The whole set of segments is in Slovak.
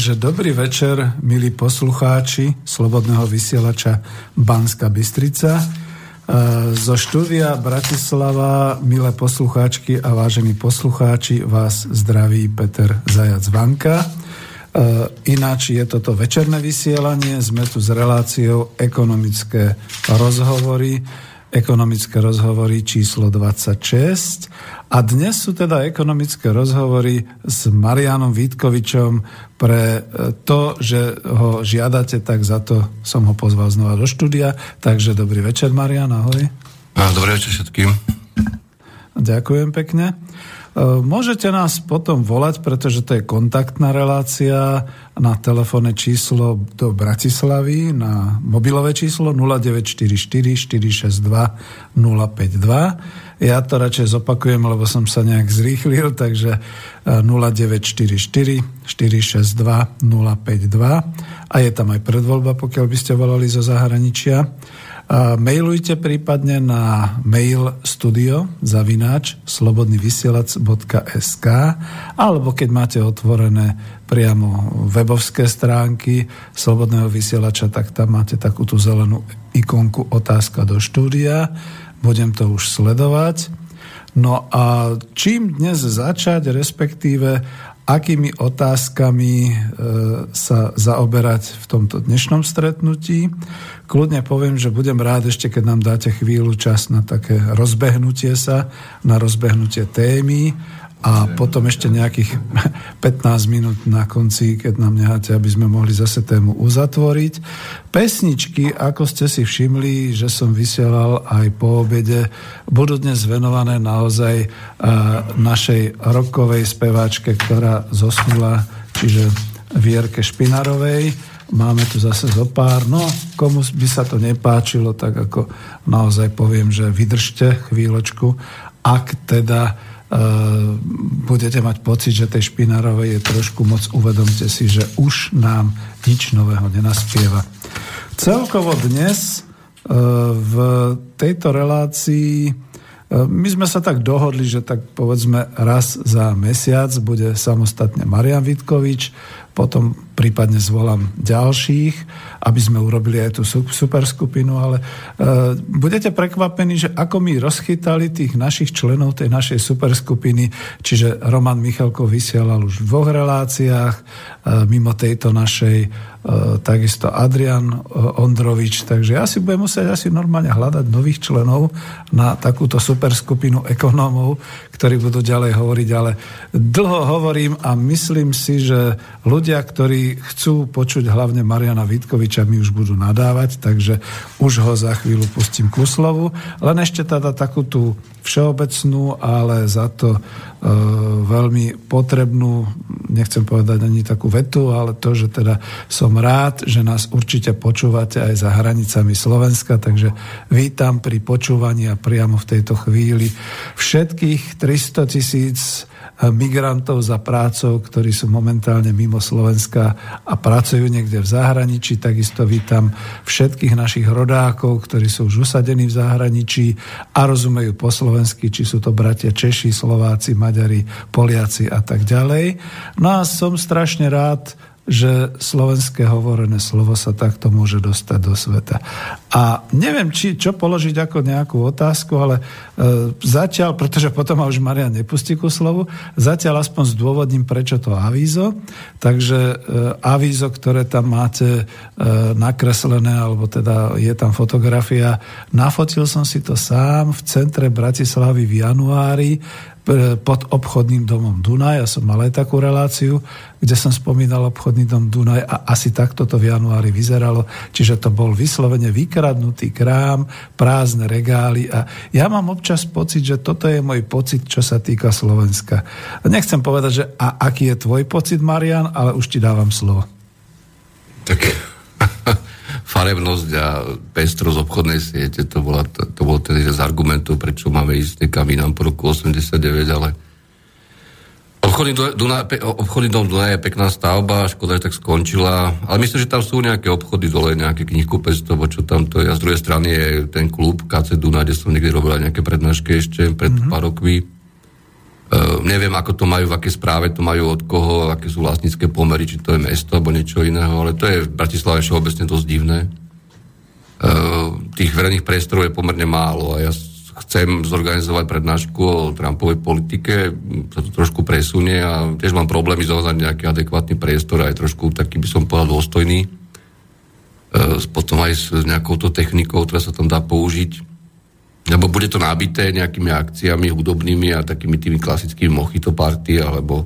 Takže dobrý večer, milí poslucháči Slobodného vysielača Banska Bystrica. E, zo štúdia Bratislava, milé poslucháčky a vážení poslucháči, vás zdraví Peter Zajac Vanka. E, ináč je toto večerné vysielanie, sme tu s reláciou ekonomické rozhovory, ekonomické rozhovory číslo 26 a dnes sú teda ekonomické rozhovory s Marianom Vítkovičom pre e, to, že ho žiadate, tak za to som ho pozval znova do štúdia. Takže dobrý večer, Marian, ahoj. Dobrý večer všetkým. Ďakujem pekne. E, môžete nás potom volať, pretože to je kontaktná relácia na telefónne číslo do Bratislavy, na mobilové číslo 0944 462 052. Ja to radšej zopakujem, lebo som sa nejak zrýchlil, takže 0944 462 052 a je tam aj predvoľba, pokiaľ by ste volali zo zahraničia. Mailujte prípadne na mail studio zavináč slobodnyvysielac.sk alebo keď máte otvorené priamo webovské stránky Slobodného vysielača, tak tam máte takú tú zelenú ikonku otázka do štúdia. Budem to už sledovať. No a čím dnes začať, respektíve akými otázkami e, sa zaoberať v tomto dnešnom stretnutí. Kľudne poviem, že budem rád ešte, keď nám dáte chvíľu čas na také rozbehnutie sa, na rozbehnutie témy a potom ešte nejakých 15 minút na konci, keď nám necháte, aby sme mohli zase tému uzatvoriť. Pesničky, ako ste si všimli, že som vysielal aj po obede, budú dnes venované naozaj našej rokovej speváčke, ktorá zosnula, čiže Vierke Špinarovej Máme tu zase zo pár. No, komu by sa to nepáčilo, tak ako naozaj poviem, že vydržte chvíľočku. Ak teda budete mať pocit, že tej špinárovej je trošku moc, uvedomte si, že už nám nič nového nenaspieva. Celkovo dnes e, v tejto relácii e, my sme sa tak dohodli, že tak povedzme raz za mesiac bude samostatne Marian Vitkovič, potom prípadne zvolám ďalších, aby sme urobili aj tú super skupinu, ale e, budete prekvapení, že ako mi rozchytali tých našich členov tej našej super skupiny, čiže Roman Michalko vysielal už v dvoch reláciách, e, mimo tejto našej takisto Adrian e, Ondrovič, takže ja si budem musieť asi normálne hľadať nových členov na takúto super skupinu ekonómov, ktorí budú ďalej hovoriť, ale dlho hovorím a myslím si, že ľudia, ktorí chcú počuť hlavne Mariana Vitkoviča, mi už budú nadávať, takže už ho za chvíľu pustím ku slovu. Len ešte teda takú tú všeobecnú, ale za to e, veľmi potrebnú, nechcem povedať ani takú vetu, ale to, že teda som rád, že nás určite počúvate aj za hranicami Slovenska, takže vítam pri počúvaní a priamo v tejto chvíli všetkých 300 tisíc migrantov za prácou, ktorí sú momentálne mimo Slovenska a pracujú niekde v zahraničí. Takisto vítam všetkých našich rodákov, ktorí sú už usadení v zahraničí a rozumejú po slovensky, či sú to bratia Češi, Slováci, Maďari, Poliaci a tak ďalej. No a som strašne rád, že slovenské hovorené slovo sa takto môže dostať do sveta. A neviem, či, čo položiť ako nejakú otázku, ale e, zatiaľ, pretože potom ma už Maria nepustí ku slovu, zatiaľ aspoň zdôvodním, prečo to avízo. Takže e, avízo, ktoré tam máte e, nakreslené, alebo teda je tam fotografia, nafotil som si to sám v centre Bratislavy v januári pod obchodným domom Dunaj. Ja som mal aj takú reláciu, kde som spomínal obchodný dom Dunaj a asi takto to v januári vyzeralo. Čiže to bol vyslovene vykradnutý krám, prázdne regály a ja mám občas pocit, že toto je môj pocit, čo sa týka Slovenska. Nechcem povedať, že a aký je tvoj pocit, Marian, ale už ti dávam slovo. Tak farebnosť a pestrosť obchodnej siete, to, bola, to, to bol ten jeden z argumentov, prečo máme ísť niekam inám po roku 89, ale obchodný, Duna, obchodný dom Dunaj je pekná stavba, škoda, že tak skončila, ale myslím, že tam sú nejaké obchody dole, nejaké knihkupectvo, čo tam to je. A z druhej strany je ten klub KC Dunaj, kde som niekde robil nejaké prednášky ešte pred mm-hmm. pár rokmi. Neviem, ako to majú, v akej správe to majú, od koho, aké sú vlastnícke pomery, či to je mesto alebo niečo iného, ale to je v Bratislave všeobecne dosť divné. Uh, tých verejných priestorov je pomerne málo a ja chcem zorganizovať prednášku o Trumpovej politike, sa to trošku presunie a tiež mám problémy zohnať nejaký adekvátny priestor aj trošku taký by som povedal dôstojný. Uh, potom aj s nejakou to technikou, ktorá sa tam dá použiť lebo bude to nabité nejakými akciami hudobnými a takými tými klasickými mochito party, alebo,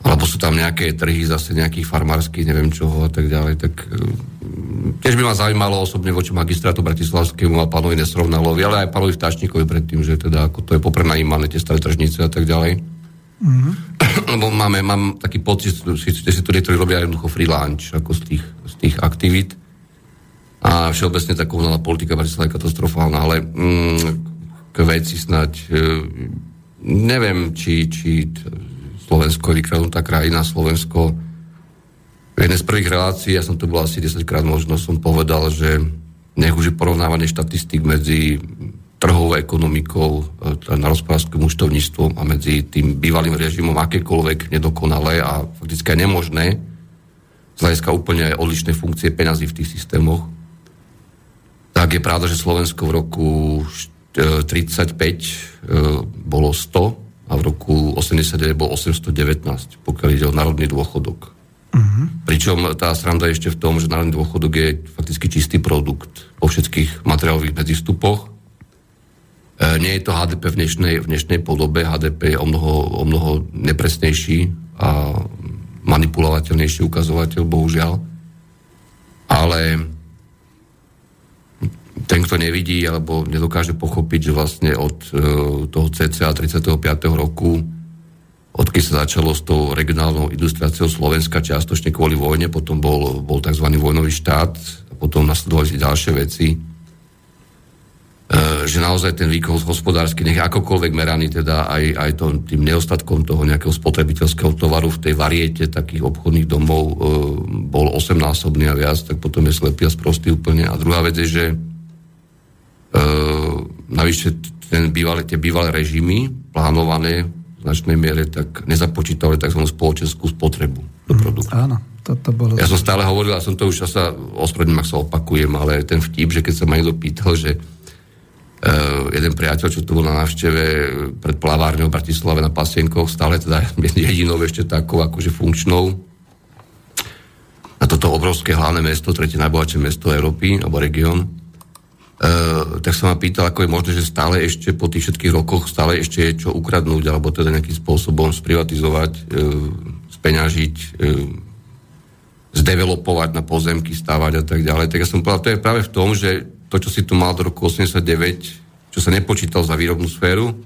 alebo sú tam nejaké trhy zase nejakých farmárskych, neviem čoho a tak ďalej. Tak mm, tiež by ma zaujímalo osobne voči magistrátu Bratislavskému a pánovi Nesrovnalovi, ale aj pánovi Vtáčnikovi predtým, že teda ako to je poprenajímané tie staré tržnice a tak ďalej. Mm-hmm. Lebo máme, mám taký pocit, že si to niektorí robia jednoducho freelance ako z tých, z tých aktivít a všeobecne tá komunálna politika Bratislava je katastrofálna, ale mm, k veci snať e, neviem, či, či Slovensko je vykradnutá krajina, Slovensko v jednej z prvých relácií, ja som to bol asi 10 krát možno, som povedal, že nech už je porovnávanie štatistik medzi trhovou ekonomikou, e, na rozprávským účtovníctvom a medzi tým bývalým režimom akékoľvek nedokonalé a fakticky aj nemožné z hľadiska úplne odlišnej funkcie peňazí v tých systémoch, tak je pravda, že Slovensko v roku 35 e, bolo 100 a v roku 89 bolo 819, pokiaľ ide o národný dôchodok. Uh-huh. Pričom tá sranda je ešte v tom, že národný dôchodok je fakticky čistý produkt po všetkých materiálových medzistupoch. E, nie je to HDP v dnešnej, v dnešnej podobe. HDP je o mnoho, o mnoho nepresnejší a manipulovateľnejší ukazovateľ, bohužiaľ. Ale ten, kto nevidí alebo nedokáže pochopiť, že vlastne od e, toho CCA 35. roku, odkedy sa začalo s tou regionálnou industriáciou Slovenska, čiastočne kvôli vojne, potom bol, bol tzv. vojnový štát, a potom nasledovali ďalšie veci, e, že naozaj ten výkon hospodársky, nech akokoľvek meraný, teda aj, aj to, tým neostatkom toho nejakého spotrebiteľského tovaru v tej variete takých obchodných domov e, bol osemnásobný a viac, tak potom je slepý a sprostý úplne. A druhá vec je, že navyše ten bývalé, tie bývalé režimy plánované v značnej miere tak nezapočítali tzv. spoločenskú spotrebu do mhm. produktu. Mm, áno, toto bolo... Ja som stále hovoril, a som to už sa ospravedlňujem, ak sa opakujem, ale ten vtip, že keď sa ma niekto pýtal, že uh, jeden priateľ, čo tu bol na návšteve pred plavárňou v Bratislave na Pasienkoch, stále teda jedinou ešte takou akože funkčnou na toto obrovské hlavné mesto, tretie najbohatšie mesto Európy, alebo región, Uh, tak sa ma pýtal, ako je možné, že stále ešte po tých všetkých rokoch stále ešte je čo ukradnúť, alebo teda nejakým spôsobom sprivatizovať, uh, speňažiť, uh, zdevelopovať na pozemky, stávať a tak ďalej. Tak ja som povedal, to je práve v tom, že to, čo si tu mal do roku 89, čo sa nepočítal za výrobnú sféru,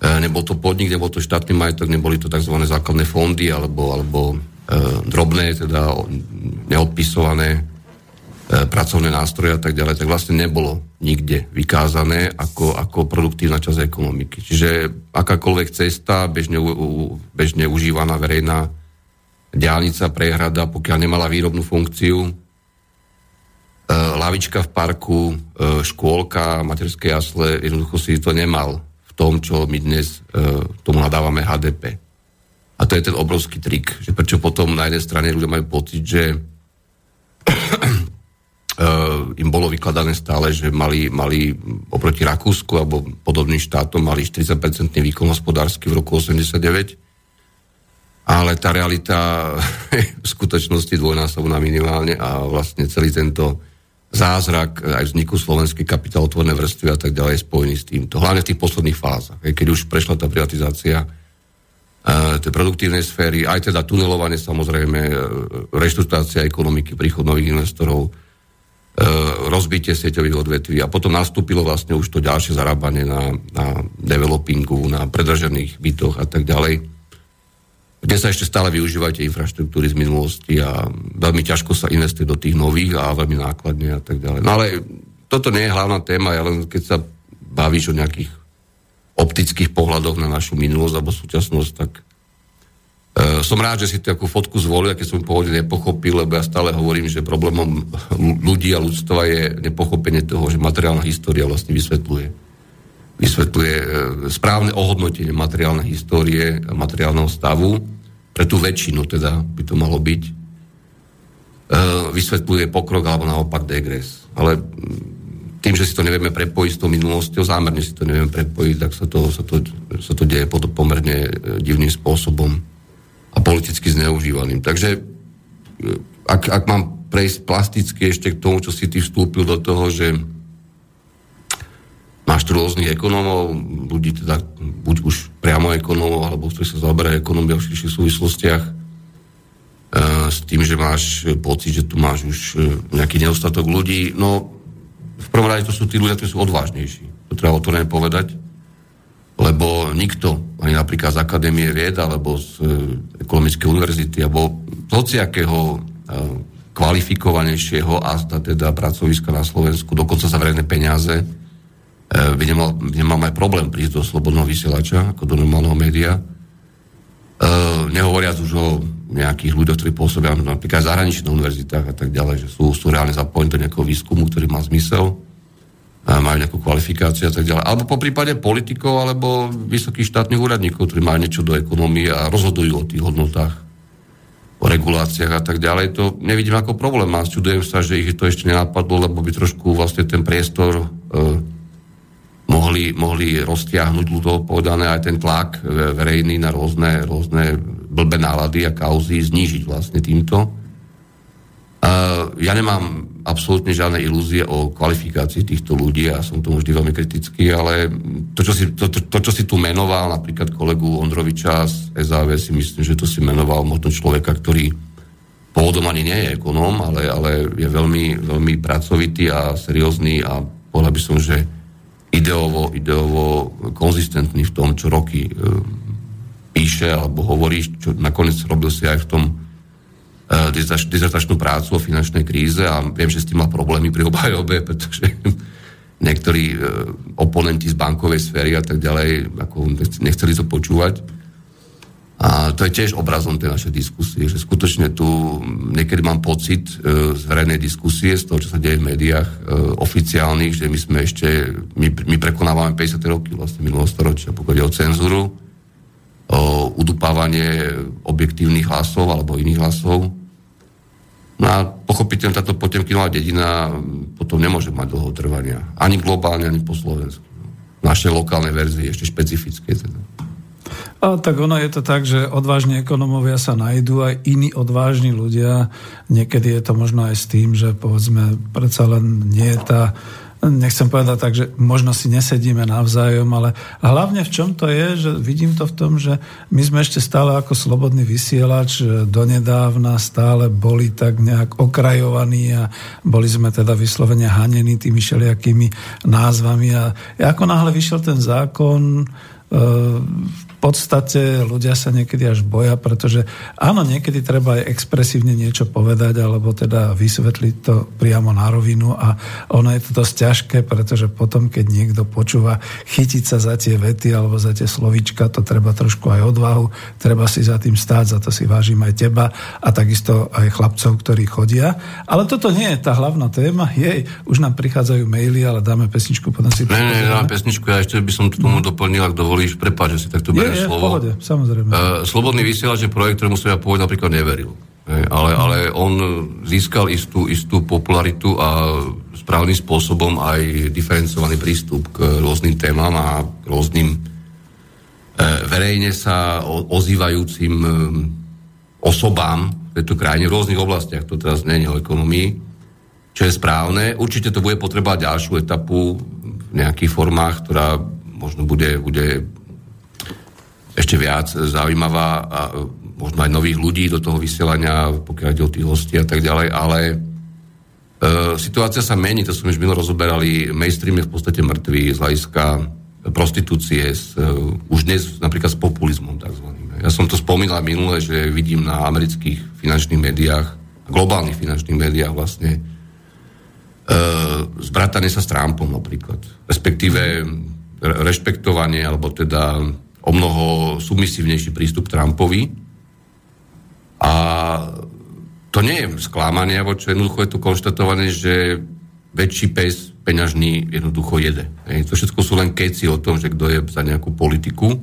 nebol to podnik, nebol to štátny majetok, neboli to tzv. základné fondy alebo, alebo uh, drobné, teda neodpisované E, pracovné nástroje a tak ďalej, tak vlastne nebolo nikde vykázané ako, ako produktívna časť ekonomiky. Čiže akákoľvek cesta, bežne, bežne užívaná verejná diálnica, prehrada, pokiaľ nemala výrobnú funkciu, e, lavička v parku, e, škôlka, materské jasle, jednoducho si to nemal v tom, čo my dnes tomu nadávame HDP. A to je ten obrovský trik, že prečo potom na jednej strane ľudia majú pocit, že im bolo vykladané stále, že mali, mali oproti Rakúsku alebo podobným štátom mali 40% výkon hospodársky v roku 89, ale tá realita v skutočnosti dvojnásobná minimálne a vlastne celý tento zázrak aj vzniku slovenskej kapitálotvornej vrstvy a tak ďalej je spojený s týmto. Hlavne v tých posledných fázach, keď už prešla tá privatizácia tej produktívnej sféry, aj teda tunelovanie samozrejme, reštruktácia ekonomiky, príchod nových investorov, rozbitie sieťových odvetví a potom nastúpilo vlastne už to ďalšie zarábanie na, na developingu, na predražených bytoch a tak ďalej, kde sa ešte stále využívajú tie infraštruktúry z minulosti a veľmi ťažko sa investuje do tých nových a veľmi nákladne a tak ďalej. No ale toto nie je hlavná téma, ja len keď sa bavíš o nejakých optických pohľadoch na našu minulosť alebo súčasnosť, tak som rád, že si takú fotku zvolil, keď som pôvodne nepochopil, lebo ja stále hovorím, že problémom ľudí a ľudstva je nepochopenie toho, že materiálna história vlastne vysvetľuje. Vysvetľuje e, správne ohodnotenie materiálnej histórie, materiálneho stavu, pre tú väčšinu teda by to malo byť, e, vysvetľuje pokrok alebo naopak degres. Ale tým, že si to nevieme prepojiť s tou minulosťou, zámerne si to nevieme prepojiť, tak sa to, sa to, sa to deje pod pomerne divným spôsobom a politicky zneužívaným. Takže ak, ak mám prejsť plasticky ešte k tomu, čo si ty vstúpil do toho, že Máš tu rôznych ekonómov, ľudí teda buď už priamo ekonómov, alebo ktorí sa zaoberajú ekonómiou v širších súvislostiach, e, s tým, že máš pocit, že tu máš už e, nejaký nedostatok ľudí. No, v prvom rade to sú tí ľudia, ktorí sú odvážnejší. To treba otvorene povedať. Lebo nikto, ani napríklad z Akadémie vied, alebo z e, Ekonomickej univerzity, alebo z hociakého kvalifikovanejšieho a teda pracoviska na Slovensku, dokonca za verejné peniaze, Eh, by nemal, nemal aj problém prísť do slobodného vysielača, ako do normálneho média. Nehovoriac už o nejakých ľuďoch, ktorí pôsobia napríklad v zahraničných univerzitách a tak ďalej, že sú, sú reálne zapojení do nejakého výskumu, ktorý má zmysel, majú nejakú kvalifikáciu a tak ďalej. Alebo po prípade politikov alebo vysokých štátnych úradníkov, ktorí majú niečo do ekonomie a rozhodujú o tých hodnotách, o reguláciách a tak ďalej. To nevidím ako problém a čudujem sa, že ich to ešte nenapadlo, lebo by trošku vlastne ten priestor uh, mohli, mohli roztiahnuť ľudovo povedané aj ten tlak verejný na rôzne, rôzne blbé nálady a kauzy znížiť vlastne týmto. Ja nemám absolútne žiadne ilúzie o kvalifikácii týchto ľudí a som tomu vždy veľmi kritický, ale to čo, si, to, to, to, čo si tu menoval, napríklad kolegu Ondroviča z SAV, si myslím, že to si menoval možno človeka, ktorý pôvodom ani nie je ekonóm, ale, ale je veľmi, veľmi pracovitý a seriózny a povedal by som, že ideovo, ideovo konzistentný v tom, čo roky e, píše alebo hovorí, čo nakoniec robil si aj v tom dizertačnú prácu o finančnej kríze a viem, že s tým má problémy pri obhajobe, pretože niektorí e, oponenti z bankovej sféry a tak ďalej ako nechceli to počúvať. A to je tiež obrazom tej našej diskusie, že skutočne tu niekedy mám pocit e, z verejnej diskusie, z toho, čo sa deje v médiách oficiálnych, že my sme ešte, my, my prekonávame 50. roky vlastne minulého storočia, pokiaľ ide o cenzúru, o udupávanie objektívnych hlasov alebo iných hlasov. No a pochopiteľne táto potemkinová dedina potom nemôže mať dlho trvania. Ani globálne, ani po Slovensku. Naše lokálne verzie ešte špecifické. Teda. A tak ono je to tak, že odvážni ekonomovia sa nájdú, aj iní odvážni ľudia. Niekedy je to možno aj s tým, že povedzme, predsa len nie je tá nechcem povedať tak, že možno si nesedíme navzájom, ale hlavne v čom to je, že vidím to v tom, že my sme ešte stále ako slobodný vysielač donedávna stále boli tak nejak okrajovaní a boli sme teda vyslovene hanení tými všelijakými názvami. A ako náhle vyšiel ten zákon, v podstate ľudia sa niekedy až boja, pretože áno, niekedy treba aj expresívne niečo povedať, alebo teda vysvetliť to priamo na rovinu a ono je to dosť ťažké, pretože potom, keď niekto počúva chytiť sa za tie vety alebo za tie slovíčka, to treba trošku aj odvahu, treba si za tým stáť, za to si vážim aj teba a takisto aj chlapcov, ktorí chodia. Ale toto nie je tá hlavná téma, jej, už nám prichádzajú maily, ale dáme pesničku, potom si... Ne, ne, dáme pesničku, ja ešte by som k tomu doplnil, ak dovolíš, prepáč, že si takto beriem je, slovo. Pohode, samozrejme. Uh, Slobodný vysielač je projekt, ktorému som ja pôvodne napríklad neveril. Ale, ale on získal istú, istú popularitu a správnym spôsobom aj diferencovaný prístup k rôznym témam a k rôznym e, verejne sa ozývajúcim e, osobám v tejto krajine v rôznych oblastiach. To teraz nie je o ekonomii, čo je správne. Určite to bude potrebovať ďalšiu etapu v nejakých formách, ktorá možno bude, bude ešte viac zaujímavá a možno aj nových ľudí do toho vysielania, pokiaľ ide o tých hostí a tak ďalej, ale e, situácia sa mení, to sme už minulé rozoberali, mainstream je v podstate mŕtvý z hľadiska prostitúcie, s, e, už dnes napríklad s populizmom tzv. Ja som to spomínal minule, že vidím na amerických finančných médiách, globálnych finančných médiách vlastne e, zbratanie sa s Trumpom napríklad, respektíve rešpektovanie, alebo teda o mnoho submisívnejší prístup Trumpovi. A to nie je sklamanie, alebo čo jednoducho je tu konštatované, že väčší pes, peňažný jednoducho jede. To všetko sú len keci o tom, že kto je za nejakú politiku.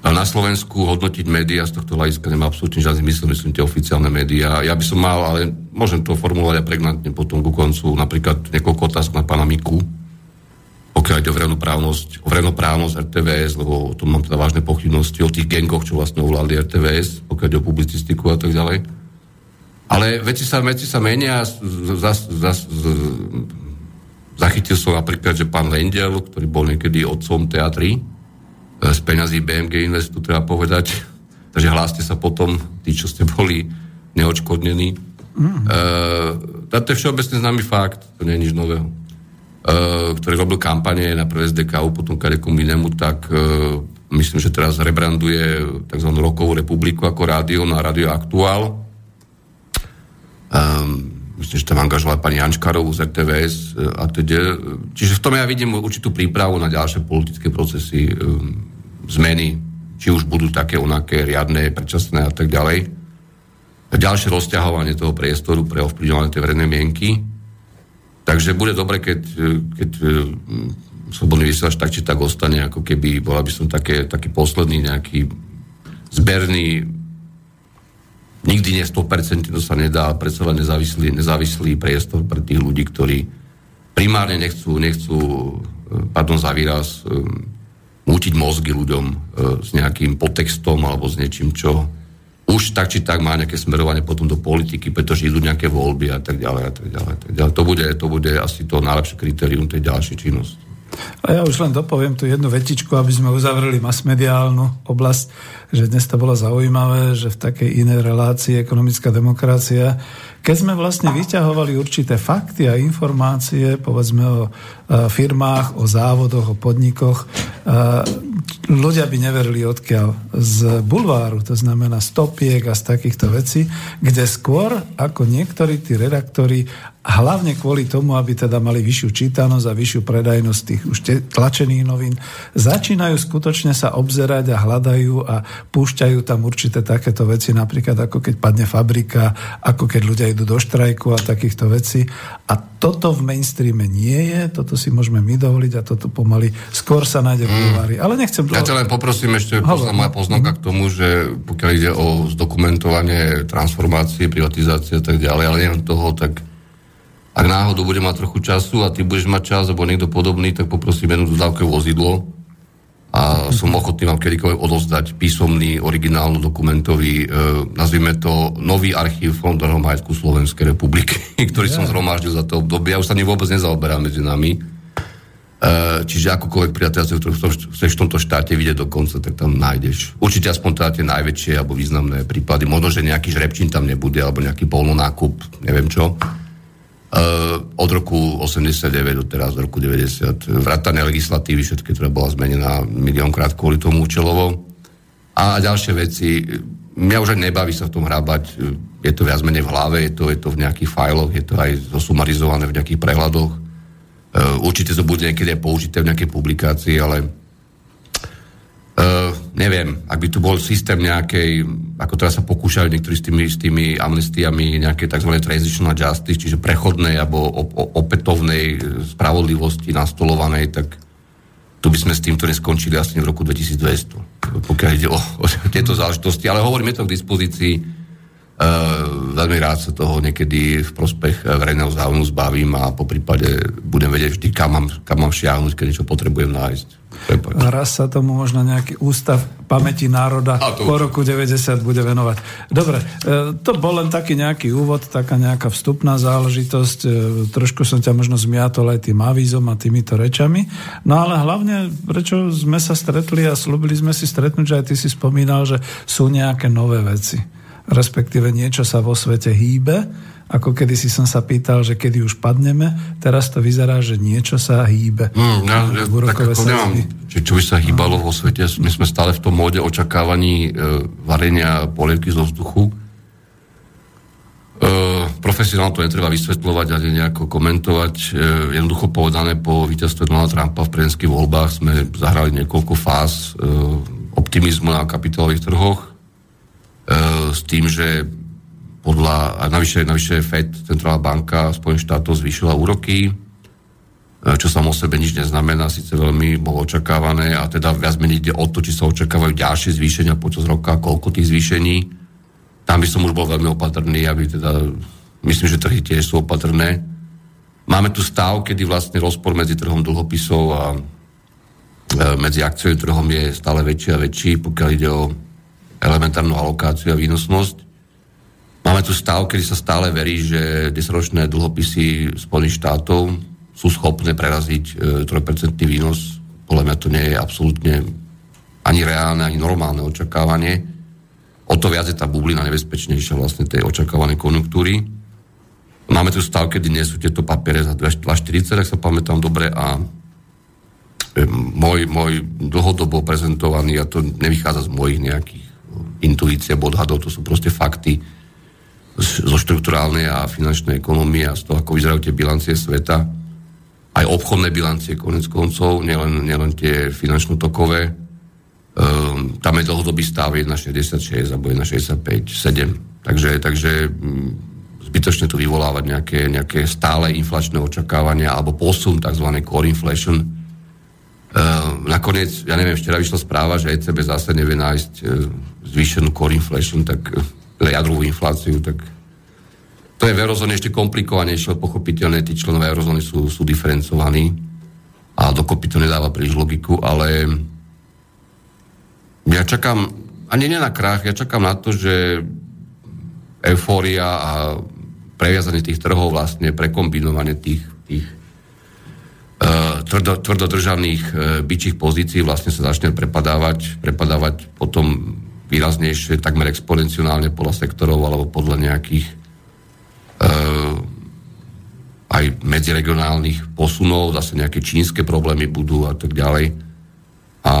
A na Slovensku hodnotiť médiá z tohto hľadiska nemá absolútne žiadny zmysel, myslím tie oficiálne médiá. Ja by som mal, ale môžem to formulovať aj pregnantne potom ku koncu, napríklad niekoľko otázok na pána Miku, pokiaľ ide o verejnoprávnosť, o verejnoprávnosť RTVS, lebo o tom mám teda vážne pochybnosti, o tých gengoch, čo vlastne ovládli RTVS, pokiaľ ide o publicistiku a tak ďalej. Ale veci sa, veci sa menia. Zas, zas, zachytil som napríklad, že pán Lendel, ktorý bol niekedy otcom teatry, z peňazí BMG Investu, treba povedať. Takže hláste sa potom, tí, čo ste boli neočkodnení. Mm. E, to je všeobecne známy fakt, to nie je nič nového. E, ktorý robil kampanie na prvé SDK, potom kadekom inému, tak e, myslím, že teraz rebranduje tzv. Rokovú republiku ako rádio na Radio Aktuál. Um, myslím, že tam angažovala pani Jančkarovú z RTVS a teda. Čiže v tom ja vidím určitú prípravu na ďalšie politické procesy. Um, zmeny, či už budú také onaké, riadne, predčasné a tak ďalej. Ďalšie rozťahovanie toho priestoru pre ovplyvňovanie tej verejnej mienky. Takže bude dobre, keď, keď mm, slobodný vysielač tak či tak ostane, ako keby bola by som také, taký posledný nejaký zberný. Nikdy nie 100%, to sa nedá, predsa len nezávislý, nezávislý priestor pre tých ľudí, ktorí primárne nechcú, nechcú pardon za výraz, mútiť mozgy ľuďom e, s nejakým potextom alebo s niečím, čo už tak či tak má nejaké smerovanie potom do politiky, pretože idú nejaké voľby a tak ďalej a tak ďalej. A tak ďalej. To, bude, to bude asi to najlepšie kritérium tej ďalšej činnosti. A ja už len dopoviem tu jednu vetičku, aby sme uzavreli masmediálnu oblasť, že dnes to bolo zaujímavé, že v takej inej relácii ekonomická demokracia keď sme vlastne vyťahovali určité fakty a informácie, povedzme o e, firmách, o závodoch, o podnikoch, e, ľudia by neverili odkiaľ. Z bulváru, to znamená stopiek a z takýchto vecí, kde skôr ako niektorí tí redaktori hlavne kvôli tomu, aby teda mali vyššiu čítanosť a vyššiu predajnosť tých už tlačených novín, začínajú skutočne sa obzerať a hľadajú a púšťajú tam určité takéto veci, napríklad ako keď padne fabrika, ako keď ľudia idú do štrajku a takýchto vecí. A toto v mainstreame nie je, toto si môžeme my dovoliť a toto pomaly skôr sa nájde v bulvári. Ale nechcem. Ja ťa len poprosím ešte, posledná moja poznámka k tomu, že pokiaľ ide o zdokumentovanie transformácie, privatizácie a tak ďalej, ale nie toho, tak ak náhodou budem mať trochu času a ty budeš mať čas, alebo niekto podobný, tak poprosím jednu dodávke vozidlo a som ochotný vám kedykoľvek odozdať písomný, originálno dokumentový, e, nazvime to nový archív Fondového majetku Slovenskej republiky, ktorý yeah. som zhromaždil za to obdobie. Ja už sa ním vôbec nezaoberám medzi nami. E, čiže akokoľvek priateľstvo, ktorú chceš v tomto štáte vidieť dokonca, tak tam nájdeš. Určite aspoň teda tie najväčšie alebo významné prípady. Možno, že nejaký žrebčín tam nebude, alebo nejaký polnonákup, neviem čo. Uh, od roku 89 do teraz, do roku 90. Vrátane legislatívy, všetky, ktorá bola zmenená miliónkrát kvôli tomu účelovo. A ďalšie veci, mňa už aj nebaví sa v tom hrábať, je to viac menej v hlave, je to, je to v nejakých fajloch, je to aj zosumarizované v nejakých prehľadoch. Uh, určite to bude niekedy použité v nejakej publikácii, ale Uh, neviem, ak by tu bol systém nejakej, ako teraz sa pokúšajú niektorí s tými, s tými amnestiami, nejaké tzv. transitional justice, čiže prechodnej alebo opätovnej spravodlivosti nastolovanej, tak tu by sme s týmto neskončili asi v roku 2200, pokiaľ ide o, o tieto záležitosti. Ale hovoríme to k dispozícii veľmi rád sa toho niekedy v prospech verejného záujmu zbavím a po prípade budem vedieť vždy, kam mám, kam mám šiahnuť, keď niečo potrebujem nájsť. Prepač. Raz sa tomu možno nejaký ústav pamäti národa po roku 90 bude venovať. Dobre, e, to bol len taký nejaký úvod, taká nejaká vstupná záležitosť. Trošku som ťa možno zmiatol aj tým avízom a týmito rečami. No ale hlavne, prečo sme sa stretli a slúbili sme si stretnúť, že aj ty si spomínal, že sú nejaké nové veci respektíve niečo sa vo svete hýbe, ako kedy si som sa pýtal, že kedy už padneme, teraz to vyzerá, že niečo sa hýbe. Mm, ja, ja, tak ako nemám, či, čo by sa hýbalo no. vo svete, my sme stále v tom móde očakávaní e, varenia polievky zo vzduchu. E, profesionálne to netreba vysvetľovať ani nejako komentovať. E, jednoducho povedané, po víťazstve Donalda Trumpa v prezidentských voľbách sme zahrali niekoľko fáz e, optimizmu na kapitálových trhoch s tým, že podľa, a navyše, navyše FED, Centrálna banka Spojených štátov zvýšila úroky. čo samo o sebe nič neznamená, síce veľmi bolo očakávané a teda viac menej o to, či sa očakávajú ďalšie zvýšenia počas roka, koľko tých zvýšení. Tam by som už bol veľmi opatrný, aby teda, myslím, že trhy tiež sú opatrné. Máme tu stav, kedy vlastne rozpor medzi trhom dlhopisov a e, medzi akciovým trhom je stále väčší a väčší, pokiaľ ide o elementárnu alokáciu a výnosnosť. Máme tu stav, kedy sa stále verí, že 10-ročné dlhopisy Spojených štátov sú schopné preraziť e, 3% výnos. Podľa mňa to nie je absolútne ani reálne, ani normálne očakávanie. O to viac je tá bublina nebezpečnejšia vlastne tej očakávanej konjunktúry. Máme tu stav, kedy nie sú tieto papiere za 2,40, ak sa pamätám dobre, a e, môj, môj dlhodobo prezentovaný, a to nevychádza z mojich nejakých intuícií, odhadov, to sú proste fakty zo štruktúrálnej a finančnej ekonomie a z toho, ako vyzerajú tie bilancie sveta, aj obchodné bilancie konec koncov, nielen, nielen tie finančno-tokové. Um, tam je dlhodobý stav 1,66 alebo 1,65, 7. Takže, takže um, zbytočne tu vyvolávať nejaké, nejaké stále inflačné očakávania alebo posun tzv. core inflation. Uh, nakoniec, ja neviem, včera vyšla správa, že ECB zase nevie nájsť uh, zvýšenú core inflation, tak uh, jadrovú infláciu, tak to je v eurozóne ešte komplikovanejšie, pochopiteľné, tí členové eurozóny sú, sú diferencovaní a dokopy to nedáva príliš logiku, ale ja čakám, ani nie na krach, ja čakám na to, že eufória a previazanie tých trhov vlastne, prekombinovanie tých, tých tvrdo, tvrdodržaných uh, byčích pozícií vlastne sa začne prepadávať, prepadávať potom výraznejšie, takmer exponenciálne podľa sektorov alebo podľa nejakých Eh, aj medziregionálnych posunov, zase nejaké čínske problémy budú a tak ďalej. A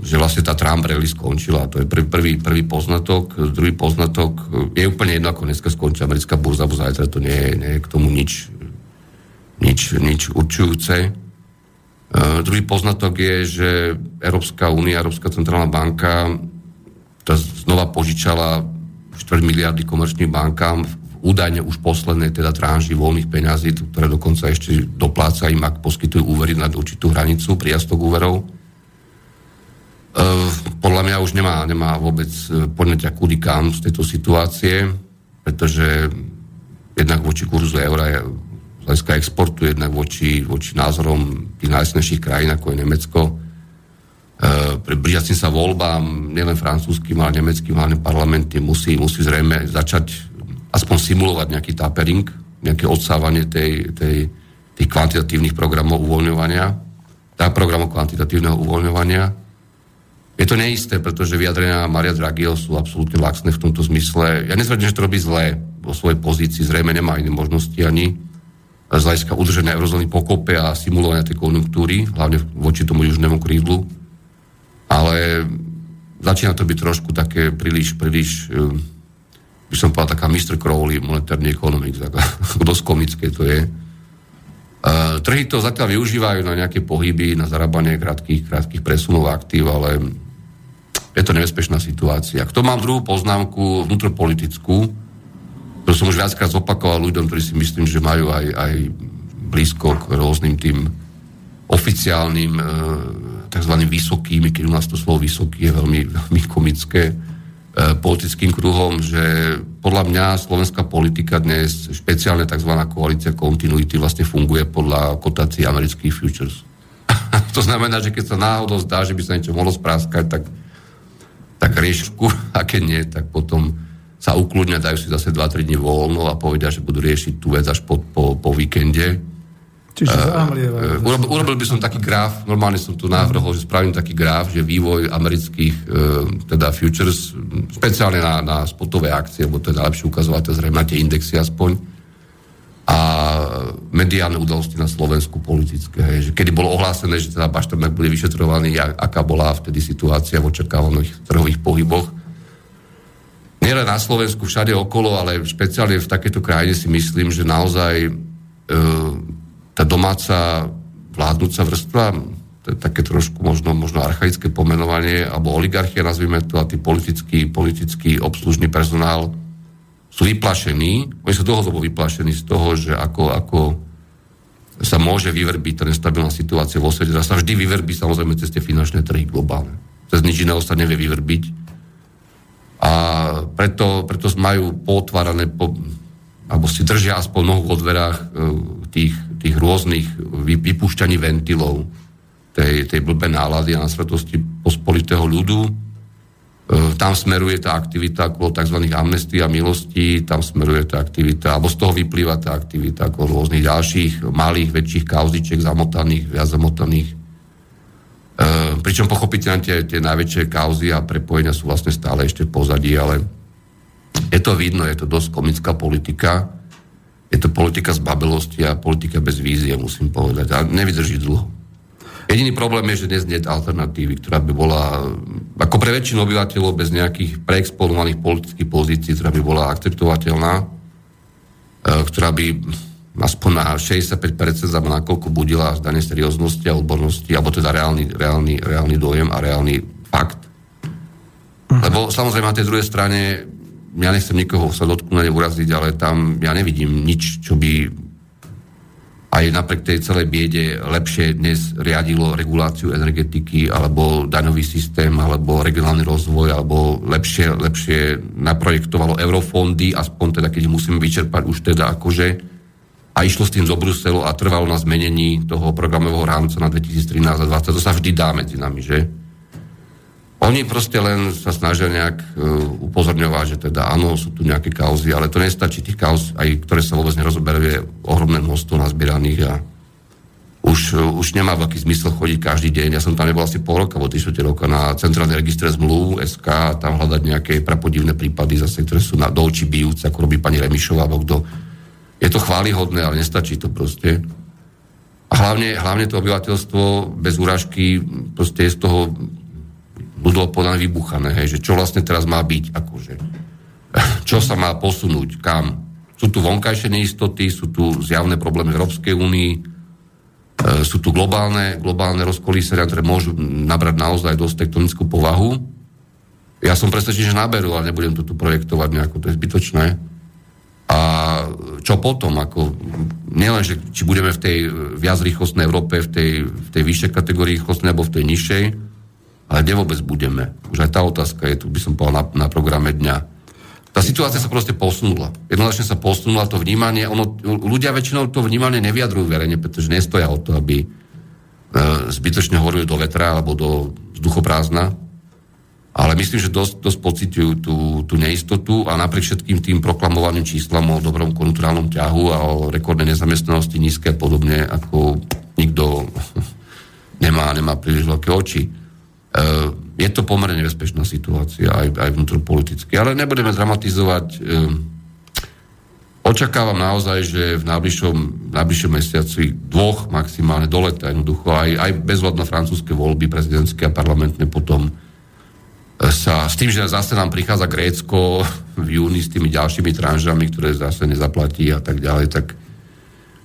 že vlastne tá Trump rally skončila. To je prvý, prvý, prvý poznatok. Druhý poznatok je úplne jedno, ako dneska skončí americká burza, bo zajtra to nie je, nie je k tomu nič, nič, nič určujúce. Uh, druhý poznatok je, že Európska únia, Európska centrálna banka to znova požičala 4 miliardy komerčným bankám údajne už poslednej teda tránži voľných peňazí, ktoré dokonca ešte dopláca im, ak poskytujú úvery nad určitú hranicu, priastok úverov. E, podľa mňa už nemá, nemá vôbec e, poňatia kudy kam z tejto situácie, pretože jednak voči kurzu eura je hľadiska exportu, jednak voči, voči názorom tých najsnejších krajín, ako je Nemecko, e, pri blížiacim sa voľbám, nielen francúzským, ale nemeckým hlavne parlamenty musí, musí zrejme začať aspoň simulovať nejaký tapering, nejaké odsávanie tej, tej, tých kvantitatívnych programov uvoľňovania, tá programov kvantitatívneho uvoľňovania. Je to neisté, pretože vyjadrenia Maria Draghiho sú absolútne laxné v tomto zmysle. Ja nezvedím, že to robí zlé vo svojej pozícii, zrejme nemá iné možnosti ani z hľadiska udrženia eurozóny pokope a simulovania tej konjunktúry, hlavne voči tomu južnému krídlu. Ale začína to byť trošku také príliš, príliš by som povedal, taká Mr. Crowley monetárny economics, dosť komické to je. Uh, trhy to zatiaľ využívajú na nejaké pohyby, na zarábanie krátkých, krátkých presunov aktív, ale je to nebezpečná situácia. Kto mám druhú poznámku vnútropolitickú, ktorú som už viackrát zopakoval ľuďom, ktorí si myslím, že majú aj, aj blízko k rôznym tým oficiálnym uh, tzv. vysokým, keď u nás to slovo vysoký je veľmi, veľmi komické, E, politickým kruhom, že podľa mňa slovenská politika dnes, špeciálne tzv. koalícia kontinuity, vlastne funguje podľa kotácií amerických futures. to znamená, že keď sa náhodou zdá, že by sa niečo mohlo spráskať, tak, tak riešku, a keď nie, tak potom sa ukludňa, dajú si zase 2-3 dní voľno a povedia, že budú riešiť tú vec až po, po, po víkende Čiže uh, uh, urobil, urobil by som taký graf, normálne som tu navrhol, že spravím taký graf, že vývoj amerických uh, teda futures, speciálne na, na spotové akcie, lebo to je najlepšie ukazovateľ, zrejme na tie indexy aspoň, a mediálne udalosti na Slovensku politické. Hej, že kedy bolo ohlásené, že teda Bašternak bude vyšetrovaný, aká bola vtedy situácia v očakávaných trhových pohyboch. Nielen na Slovensku, všade okolo, ale špeciálne v takéto krajine si myslím, že naozaj uh, tá domáca vládnúca vrstva, to je také trošku možno, možno archaické pomenovanie, alebo oligarchia, nazvime to, a tí politický, politický obslužný personál sú vyplašení, oni sú dlhodobo vyplašení z toho, že ako, ako sa môže vyverbiť tá nestabilná situácia vo svete. Dá sa vždy vyverbí samozrejme cez tie finančné trhy globálne. Cez nič iného sa nevie vyverbiť. A preto, preto majú potvárané, po, alebo si držia aspoň nohu vo dverách e, tých, tých rôznych vypúšťaní ventilov tej, tej blbé nálady a nasvetosti pospolitého ľudu E, tam smeruje tá aktivita ako tzv. amnestí a milostí, tam smeruje tá aktivita, alebo z toho vyplýva tá aktivita ako rôznych ďalších malých, väčších kauzičiek zamotaných, viac zamotaných. E, pričom pochopiteľne tie, tie najväčšie kauzy a prepojenia sú vlastne stále ešte v pozadí, ale je to vidno, je to dosť komická politika, je to politika z babelosti a politika bez vízie, musím povedať. A nevydrží dlho. Jediný problém je, že dnes nie je alternatívy, ktorá by bola, ako pre väčšinu obyvateľov, bez nejakých preexponovaných politických pozícií, ktorá by bola akceptovateľná, e, ktorá by aspoň na 65% za nakoľko budila zdanie serióznosti a odbornosti, alebo teda reálny, reálny, reálny dojem a reálny fakt. Mhm. Lebo samozrejme na tej druhej strane ja nechcem nikoho sa dotknúť, uraziť, ale tam ja nevidím nič, čo by aj napriek tej celej biede lepšie dnes riadilo reguláciu energetiky alebo daňový systém alebo regionálny rozvoj alebo lepšie, lepšie naprojektovalo eurofondy, aspoň teda keď musíme vyčerpať už teda akože a išlo s tým do Bruselu a trvalo na zmenení toho programového rámca na 2013 a 2020. To sa vždy dá medzi nami, že? Oni proste len sa snažia nejak uh, upozorňovať, že teda áno, sú tu nejaké kauzy, ale to nestačí. Tých kauz, aj ktoré sa vôbec nerozoberajú, je ohromné množstvo nazbieraných a už, uh, už nemá veľký zmysel chodiť každý deň. Ja som tam nebol asi pol roka, alebo 3 roka na centrálne registre zmluv SK a tam hľadať nejaké prapodivné prípady zase, ktoré sú na dolči bijúce, ako robí pani Remišová, alebo kto. Je to chválihodné, ale nestačí to proste. A hlavne, hlavne to obyvateľstvo bez úražky proste je z toho budú podané vybuchané, hej, že čo vlastne teraz má byť, akože, čo sa má posunúť, kam. Sú tu vonkajšie neistoty, sú tu zjavné problémy Európskej únii, e, sú tu globálne, globálne rozkolísenia, ktoré môžu nabrať naozaj dosť tektonickú povahu. Ja som presvedčený, že naberú, ale nebudem to tu projektovať nejako, to je zbytočné. A čo potom? Ako, nielen, že či budeme v tej viac rýchlostnej Európe, v tej, v tej vyššej kategórii rýchlostnej, alebo v tej nižšej, ale kde vôbec budeme? Už aj tá otázka je tu, by som povedal, na, na programe dňa. Tá situácia sa proste posunula. Jednoznačne sa posunula to vnímanie. Ono, ľudia väčšinou to vnímanie neviadrujú verejne, pretože nestoja o to, aby e, zbytočne hovorili do vetra alebo do vzduchoprázdna. Ale myslím, že dosť, dosť pocitujú tú, tú neistotu a napriek všetkým tým proklamovaným číslam o dobrom konjunkturálnom ťahu a o rekordnej nezamestnanosti nízke a podobne, ako nikto nemá, nemá príliš veľké oči. Eh, je to pomerne nebezpečná situácia aj, aj vnútropoliticky. Ale nebudeme dramatizovať. Eh, očakávam naozaj, že v najbližšom, najbližšom mesiaci dvoch maximálne do leta jednoducho aj, aj bezvod na francúzske voľby prezidentské a parlamentné potom sa, s tým, že zase nám prichádza Grécko v júni s tými ďalšími tranžami, ktoré zase nezaplatí a tak ďalej, tak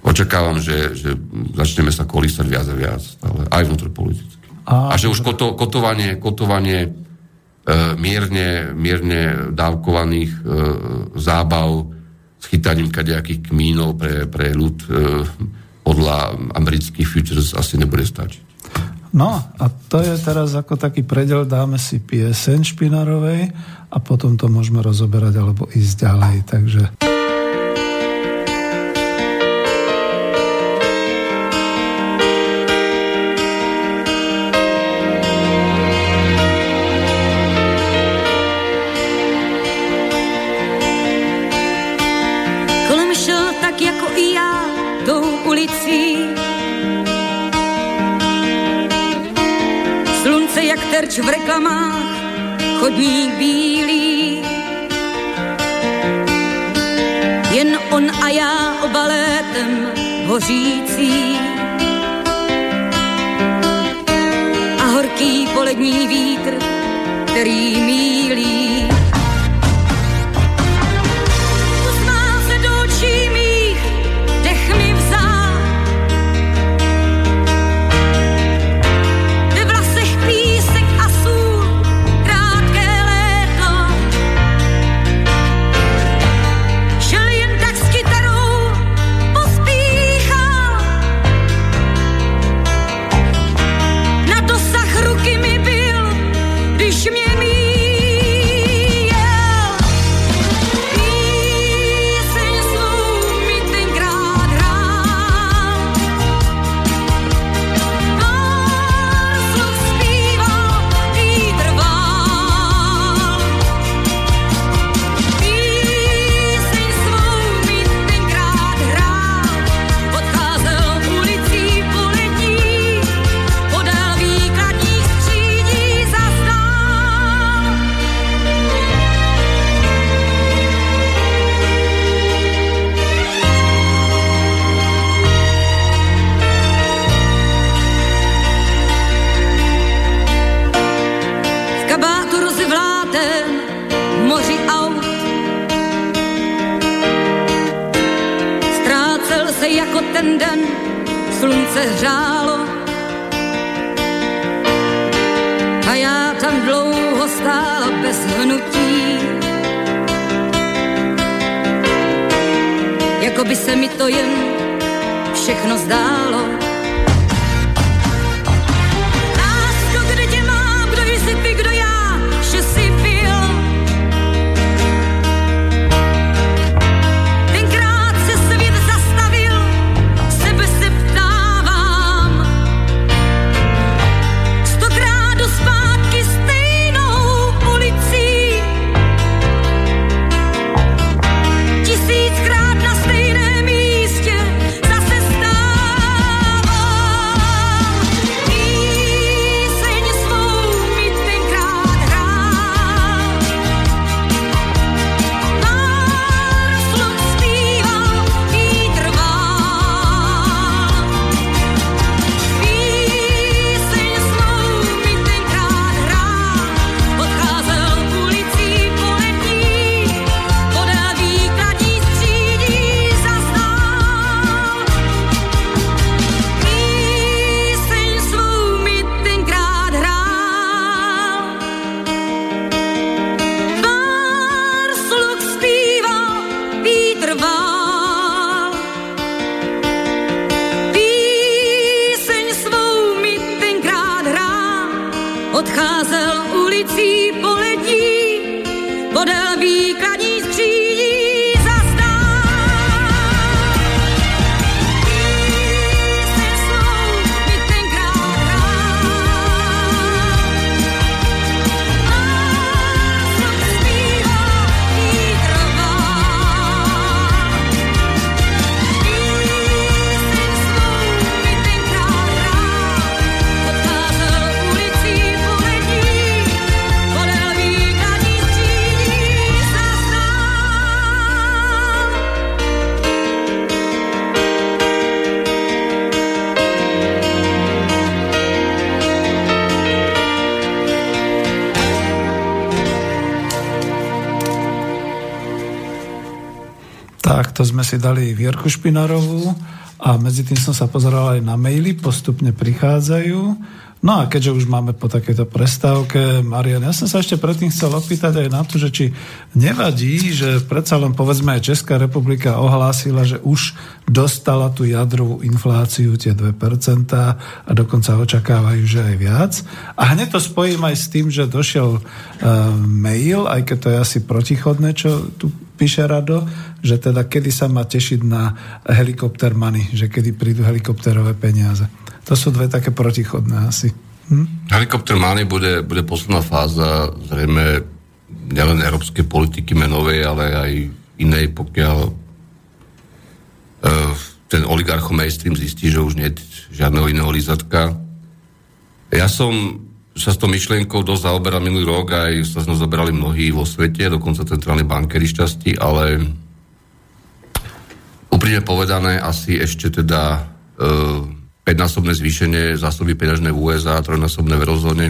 očakávam, že, že začneme sa kolísať viac a viac, ale aj vnútropoliticky. A, a že už koto, kotovanie, kotovanie e, mierne, mierne dávkovaných e, zábav s chytaním kadejakých kmínov pre, pre ľud e, podľa amerických futures asi nebude stačiť. No a to je teraz ako taký predel, dáme si pieseň Špinarovej a potom to môžeme rozoberať alebo ísť ďalej. Takže... v reklamách, chodník bílý. Jen on a já obalétem hořící. A horký polední vítr, který mílí si dali Vierku Špinarovú a medzi tým som sa pozeral aj na maily, postupne prichádzajú. No a keďže už máme po takéto prestávke, Marian, ja som sa ešte predtým chcel opýtať aj na to, že či nevadí, že predsa len povedzme aj Česká republika ohlásila, že už dostala tú jadrovú infláciu, tie 2% a dokonca očakávajú, že aj viac. A hneď to spojím aj s tým, že došiel uh, mail, aj keď to je asi protichodné, čo tu píše Rado, že teda kedy sa má tešiť na helikopter money, že kedy prídu helikopterové peniaze. To sú dve také protichodné asi. Hm? Helikopter money bude, bude posledná fáza zrejme nielen európskej politiky menovej, ale aj inej, pokiaľ uh, ten oligarcho mainstream zistí, že už nie je žiadneho iného lízatka. Ja som sa s tou myšlienkou dosť zaoberal minulý rok, aj sa s ňou zaberali mnohí vo svete, dokonca centrálne bankery šťastí, ale úprimne povedané asi ešte teda e, 5-násobné zvýšenie zásoby peňažné v USA, trojnásobné v eurozóne,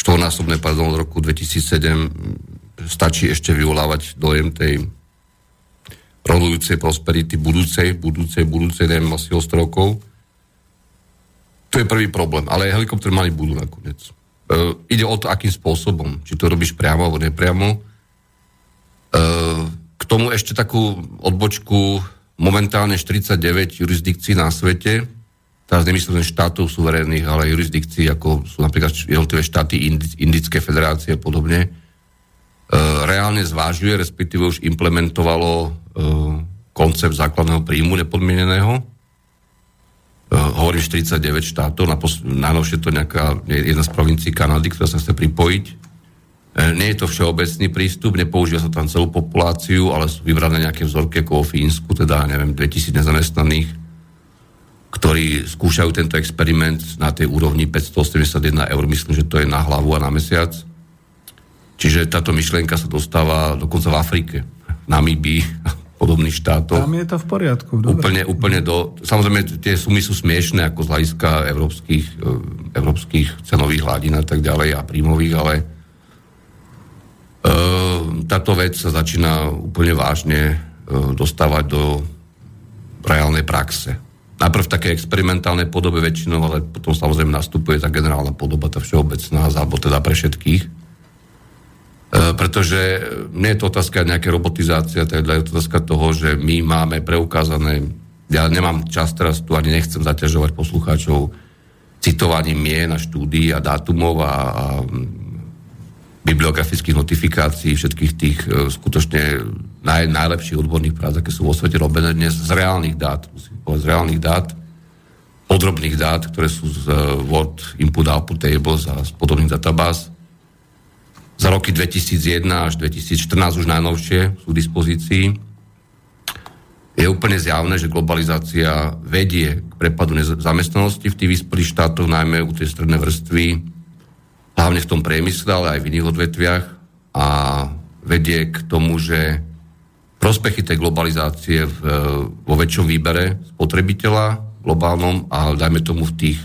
štvornásobné, pardon, od roku 2007 stačí ešte vyvolávať dojem tej rolujúcej prosperity budúcej, budúcej, budúcej, neviem, asi o rokov. To je prvý problém, ale helikopter mali budú nakoniec. E, ide o to, akým spôsobom. Či to robíš priamo alebo nepriamo. E, k tomu ešte takú odbočku momentálne 49 jurisdikcií na svete, teraz nemyslím štátov suverénnych, ale jurisdikcií, ako sú napríklad jednotlivé štáty Indické federácie a podobne, e, reálne zvážuje, respektíve už implementovalo e, koncept základného príjmu nepodmieneného, Eh, hovorím 49 štátov, najnovšie to nejaká jedna z provincií Kanady, ktorá sa chce pripojiť. Nie je to všeobecný prístup, nepoužíva sa tam celú populáciu, ale sú vybrané nejaké vzorky ako o Fínsku, teda neviem, 2000 nezamestnaných, ktorí skúšajú tento experiment na tej úrovni 581 eur, myslím, že to je na hlavu a na mesiac. Čiže táto myšlienka sa dostáva dokonca v Afrike, v Namibii podobných štátov. Tam je to v poriadku. Dobre. Úplne, úplne do... Samozrejme, tie sumy sú smiešné ako z hľadiska európskych, e, európskych cenových hladín a tak ďalej a príjmových, ale e, táto vec sa začína úplne vážne e, dostávať do reálnej praxe. Najprv v také experimentálnej podobe väčšinou, ale potom samozrejme nastupuje tá generálna podoba, tá všeobecná, alebo teda pre všetkých. E, pretože nie je to otázka nejaké robotizácia, teda je to otázka toho, že my máme preukázané, ja nemám čas teraz tu, ani nechcem zaťažovať poslucháčov citovaním mien a štúdií a dátumov a, a bibliografických notifikácií, všetkých tých e, skutočne naj, najlepších odborných prác, aké sú vo svete robené dnes z reálnych dát, musím povedať, z reálnych dát, podrobných dát, ktoré sú z uh, Word Input Output Tables a z podobných databáz. Za roky 2001 až 2014 už najnovšie sú v dispozícii. Je úplne zjavné, že globalizácia vedie k prepadu zamestnanosti v tých vyspelých štátoch, najmä u tej strednej vrstvy, hlavne v tom priemysle, ale aj v iných odvetviach a vedie k tomu, že prospechy tej globalizácie v, vo väčšom výbere spotrebiteľa globálnom a dajme tomu v tých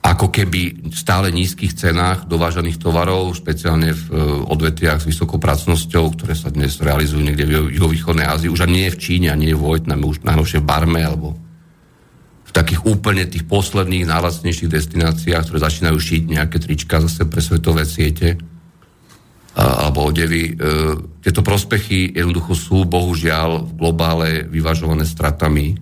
ako keby stále nízkych cenách dovážaných tovarov, špeciálne v odvetviach s vysokou pracnosťou, ktoré sa dnes realizujú niekde v juhovýchodnej Ázii, už ani nie v Číne, ani nie v Vojtname, už najnovšie v Barme alebo v takých úplne tých posledných najlacnejších destináciách, ktoré začínajú šiť nejaké trička zase pre svetové siete alebo odevy. E, tieto prospechy jednoducho sú bohužiaľ v globále vyvažované stratami e,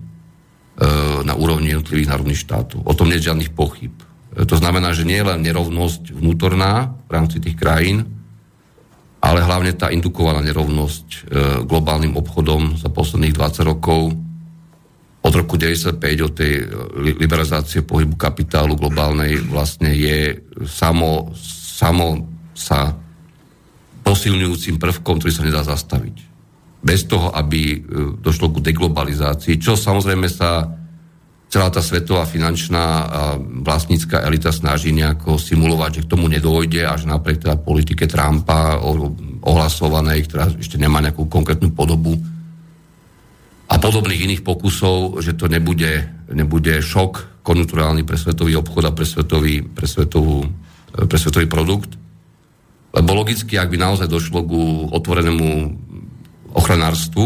na úrovni jednotlivých národných štátov. O tom nie je žiadnych pochyb. E, to znamená, že nie je len nerovnosť vnútorná v rámci tých krajín, ale hlavne tá indukovaná nerovnosť globálnym obchodom za posledných 20 rokov od roku 95 od tej liberalizácie pohybu kapitálu globálnej vlastne je samo, samo sa posilňujúcim prvkom, ktorý sa nedá zastaviť. Bez toho, aby eh, došlo ku deglobalizácii, čo samozrejme sa celá tá svetová finančná a vlastnícka elita snaží nejako simulovať, že k tomu nedôjde až napriek teda politike Trumpa ohlasovanej, ktorá ešte nemá nejakú konkrétnu podobu, a podobných iných pokusov, že to nebude, nebude šok konjunkturálny pre svetový obchod a pre svetový, pre, svetovú, pre svetový produkt. Lebo logicky, ak by naozaj došlo ku otvorenému ochranárstvu,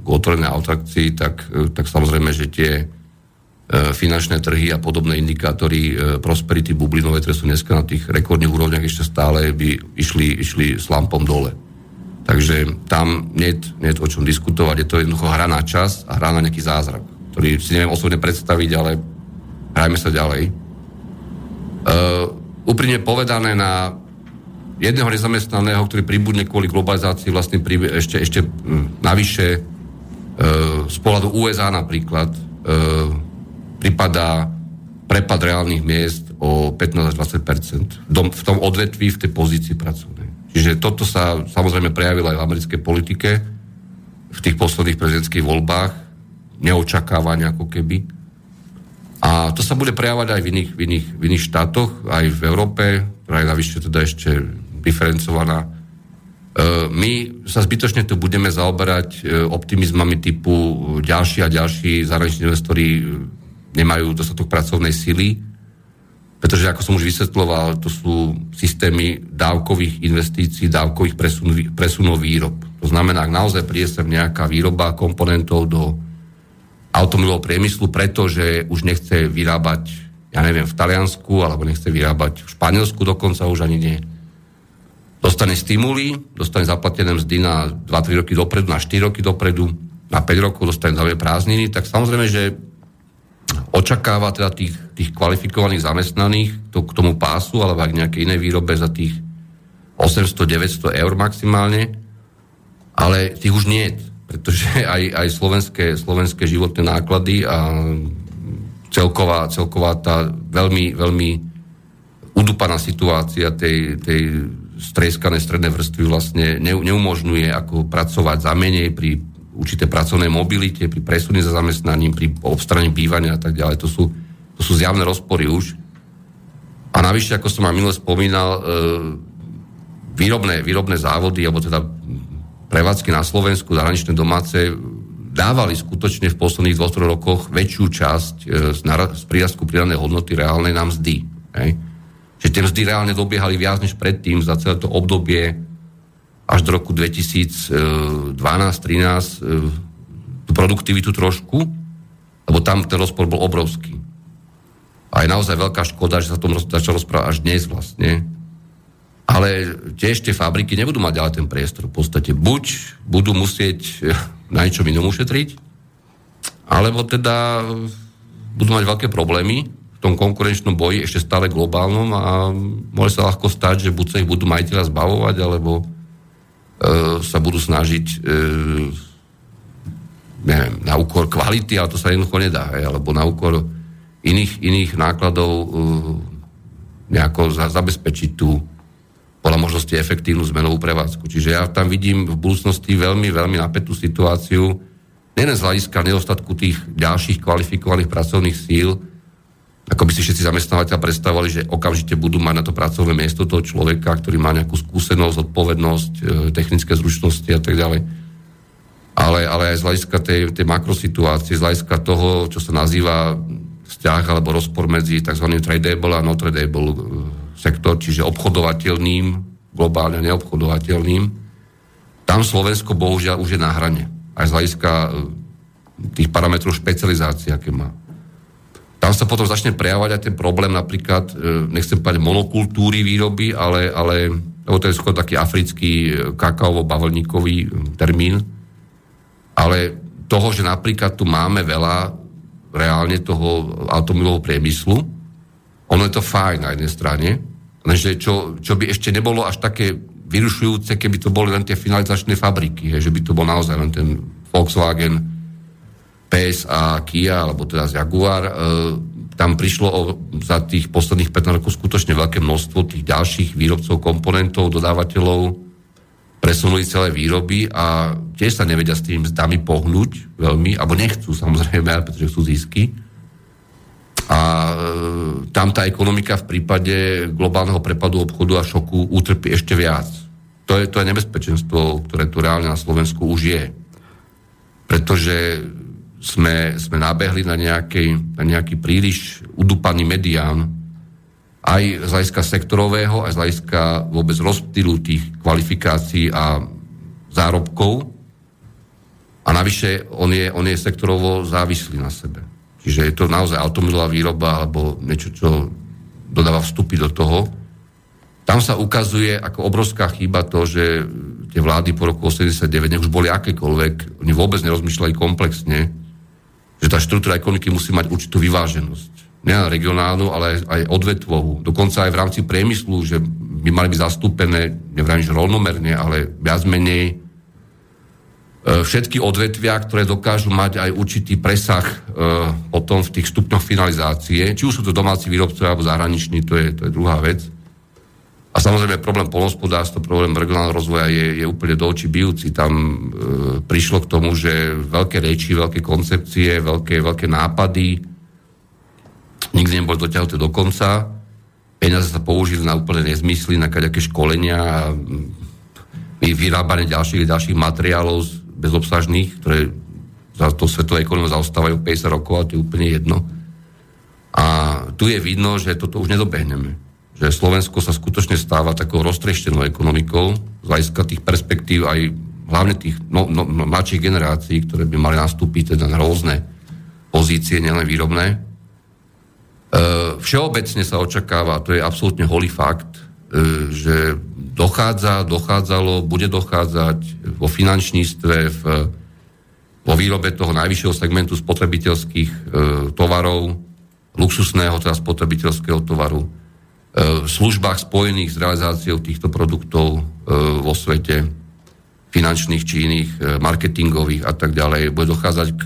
k otvorenej atrakcii, tak, tak samozrejme, že tie e, finančné trhy a podobné indikátory e, prosperity bublinové, ktoré sú dneska na tých rekordných úrovniach ešte stále by išli, išli s lampom dole. Takže tam nie je o čom diskutovať, je to jednoducho hra na čas a hra na nejaký zázrak, ktorý si neviem osobne predstaviť, ale hrajme sa ďalej. Uh, úprimne povedané na jedného nezamestnaného, ktorý pribudne kvôli globalizácii, vlastne pri, ešte, ešte hm, navyše uh, z pohľadu USA napríklad uh, pripadá prepad reálnych miest o 15 až 20% v tom odvetví, v tej pozícii pracovnej. Čiže toto sa samozrejme prejavilo aj v americkej politike v tých posledných prezidentských voľbách, neočakávania ako keby. A to sa bude prejavať aj v iných, v iných, v iných štátoch, aj v Európe, ktorá je navyše teda ešte diferencovaná. E, my sa zbytočne tu budeme zaoberať e, optimizmami typu ďalší a ďalší zahraniční investori nemajú dostatok pracovnej sily, pretože, ako som už vysvetloval, to sú systémy dávkových investícií, dávkových presun, presunov výrob. To znamená, ak naozaj príde sem nejaká výroba komponentov do automobilového priemyslu, pretože už nechce vyrábať, ja neviem, v Taliansku, alebo nechce vyrábať v Španielsku dokonca už ani nie. Dostane stimuly, dostane zaplatené mzdy na 2-3 roky dopredu, na 4 roky dopredu, na 5 rokov dostane zaujímavé prázdniny, tak samozrejme, že očakáva teda tých, tých kvalifikovaných zamestnaných to, k tomu pásu alebo aj k nejakej inej výrobe za tých 800-900 eur maximálne, ale tých už nie, pretože aj, aj slovenské, slovenské životné náklady a celková, celková tá veľmi, veľmi udupaná situácia tej, tej streskanej strednej vrstvy vlastne neumožňuje ako pracovať za menej pri určité pracovnej mobilite, pri presune za zamestnaním, pri obstraní bývania a tak ďalej. To sú, to sú zjavné rozpory už. A navyše, ako som vám minule spomínal, e, výrobné, výrobné závody, alebo teda prevádzky na Slovensku, zahraničné domáce, dávali skutočne v posledných dvoch, rokoch väčšiu časť e, z, z prírastku pridanej hodnoty reálnej nám mzdy. Hej? Že tie mzdy reálne dobiehali viac než predtým za celé to obdobie až do roku 2012-2013 e, tú produktivitu trošku, lebo tam ten rozpor bol obrovský. A je naozaj veľká škoda, že sa tom začalo rozprávať až dnes vlastne. Ale tie fabriky nebudú mať ďalej ten priestor. V podstate buď budú musieť na niečom inom ušetriť, alebo teda budú mať veľké problémy v tom konkurenčnom boji, ešte stále globálnom a môže sa ľahko stať, že buď sa ich budú majiteľa zbavovať, alebo e, sa budú snažiť e, neviem, na úkor kvality, ale to sa jednoducho nedá, hej, alebo na úkor iných, iných nákladov e, nejako za, zabezpečiť tú podľa možnosti efektívnu zmenovú prevádzku. Čiže ja tam vidím v budúcnosti veľmi, veľmi napätú situáciu, nielen z hľadiska nedostatku tých ďalších kvalifikovaných pracovných síl, ako by si všetci zamestnávateľ predstavovali, že okamžite budú mať na to pracovné miesto toho človeka, ktorý má nejakú skúsenosť, odpovednosť, e, technické zručnosti a tak ďalej. Ale, ale aj z hľadiska tej, tej makrosituácie, z hľadiska toho, čo sa nazýva vzťah alebo rozpor medzi tzv. tradable a not tradable e, sektor, čiže obchodovateľným, globálne neobchodovateľným. Tam Slovensko bohužiaľ už je na hrane. Aj z hľadiska e, tých parametrov špecializácie, aké má. Tam sa potom začne prejavovať aj ten problém napríklad, e, nechcem povedať monokultúry výroby, ale, ale lebo to je skôr taký africký e, kakaovo-bavlníkový e, termín, ale toho, že napríklad tu máme veľa reálne toho automobilového priemyslu, ono je to fajn na jednej strane, lenže čo, čo by ešte nebolo až také vyrušujúce, keby to boli len tie finalizačné fabriky, že by to bol naozaj len ten Volkswagen, PS a Kia, alebo teda Jaguar, e, tam prišlo o, za tých posledných 15 rokov skutočne veľké množstvo tých ďalších výrobcov, komponentov, dodávateľov, presunuli celé výroby a tiež sa nevedia s tým zdami pohnúť veľmi, alebo nechcú samozrejme, pretože chcú zisky. A e, tam tá ekonomika v prípade globálneho prepadu obchodu a šoku utrpí ešte viac. To je, to je nebezpečenstvo, ktoré tu reálne na Slovensku už je. Pretože sme, sme nabehli na, nejakej, na nejaký príliš udupaný medián, aj z hľadiska sektorového, aj z hľadiska vôbec rozptýlu tých kvalifikácií a zárobkov. A navyše on je, on je sektorovo závislý na sebe. Čiže je to naozaj automobilová výroba alebo niečo, čo dodáva vstupy do toho. Tam sa ukazuje ako obrovská chyba to, že tie vlády po roku 89, nech už boli akékoľvek, oni vôbec nerozmýšľali komplexne, že tá štruktúra ekonomiky musí mať určitú vyváženosť. Nie regionálnu, ale aj odvetvovú. Dokonca aj v rámci priemyslu, že by mali byť zastúpené, neviem, že rovnomerne, ale viac menej e, všetky odvetvia, ktoré dokážu mať aj určitý presah e, potom v tých stupňoch finalizácie, či už sú to domáci výrobcovia alebo zahraniční, to je, to je druhá vec. A samozrejme problém polnospodárstva, problém regionálneho rozvoja je, je úplne do očí bijúci. Tam e, prišlo k tomu, že veľké reči, veľké koncepcie, veľké, veľké nápady nikdy neboli dotiahnuté do konca. Peniaze sa použili na úplne nezmysly, na kaďaké školenia a vyrábanie ďalších ďalších materiálov bezobsažných, ktoré za to svetové ekonomie zaostávajú 50 rokov a to je úplne jedno. A tu je vidno, že toto už nedobehneme že Slovensko sa skutočne stáva takou roztreštenou ekonomikou z hľadiska tých perspektív aj hlavne tých no, no, no, mladších generácií, ktoré by mali nastúpiť teda na rôzne pozície, nielen výrobné. E, všeobecne sa očakáva, to je absolútne holý fakt, e, že dochádza, dochádzalo, bude dochádzať vo finančníctve, v, vo výrobe toho najvyššieho segmentu spotrebiteľských e, tovarov, luxusného teda spotrebiteľského tovaru, v službách spojených s realizáciou týchto produktov e, vo svete, finančných či iných, e, marketingových a tak ďalej, bude dochádzať k,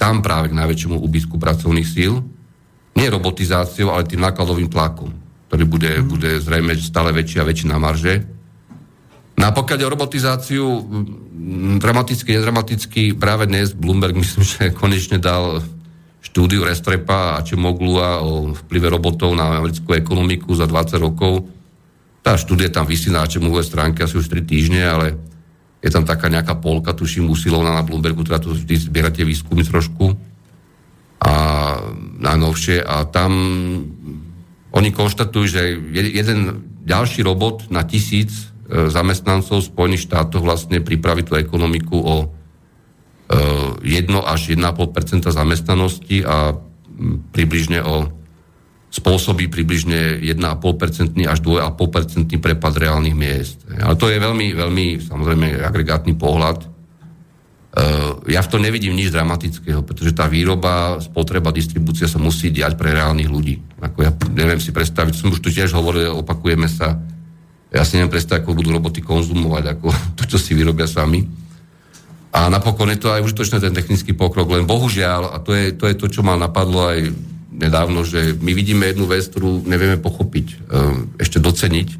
tam práve k najväčšiemu úbytku pracovných síl. Nie robotizáciou, ale tým nákladovým tlakom, ktorý bude, mm. bude zrejme stále väčší a väčší na marže. No a pokiaľ o robotizáciu, dramaticky, nedramaticky, práve dnes Bloomberg myslím, že konečne dal štúdiu Restrepa a Čemoglu o vplyve robotov na americkú ekonomiku za 20 rokov. Tá štúdia tam vysí na Čemoglovej stránke asi už 3 týždne, ale je tam taká nejaká polka, tuším, usilovná na Bloombergu, teda tu vždy zbierate výskumy trošku a najnovšie a tam oni konštatujú, že jeden ďalší robot na tisíc e, zamestnancov Spojených štátoch vlastne pripraví tú ekonomiku o až 1,5% zamestnanosti a približne o spôsobí približne 1,5% až 2,5% prepad reálnych miest. Ale to je veľmi, veľmi samozrejme agregátny pohľad. E, ja v tom nevidím nič dramatického, pretože tá výroba, spotreba, distribúcia sa musí diať pre reálnych ľudí. Ako ja neviem si predstaviť, som už tu tiež hovoril, opakujeme sa, ja si neviem predstaviť, ako budú roboty konzumovať, ako to, čo si vyrobia sami. A napokon je to aj užitočné ten technický pokrok, len bohužiaľ, a to je to, je to čo ma napadlo aj nedávno, že my vidíme jednu vec, ktorú nevieme pochopiť, e, ešte doceniť. E,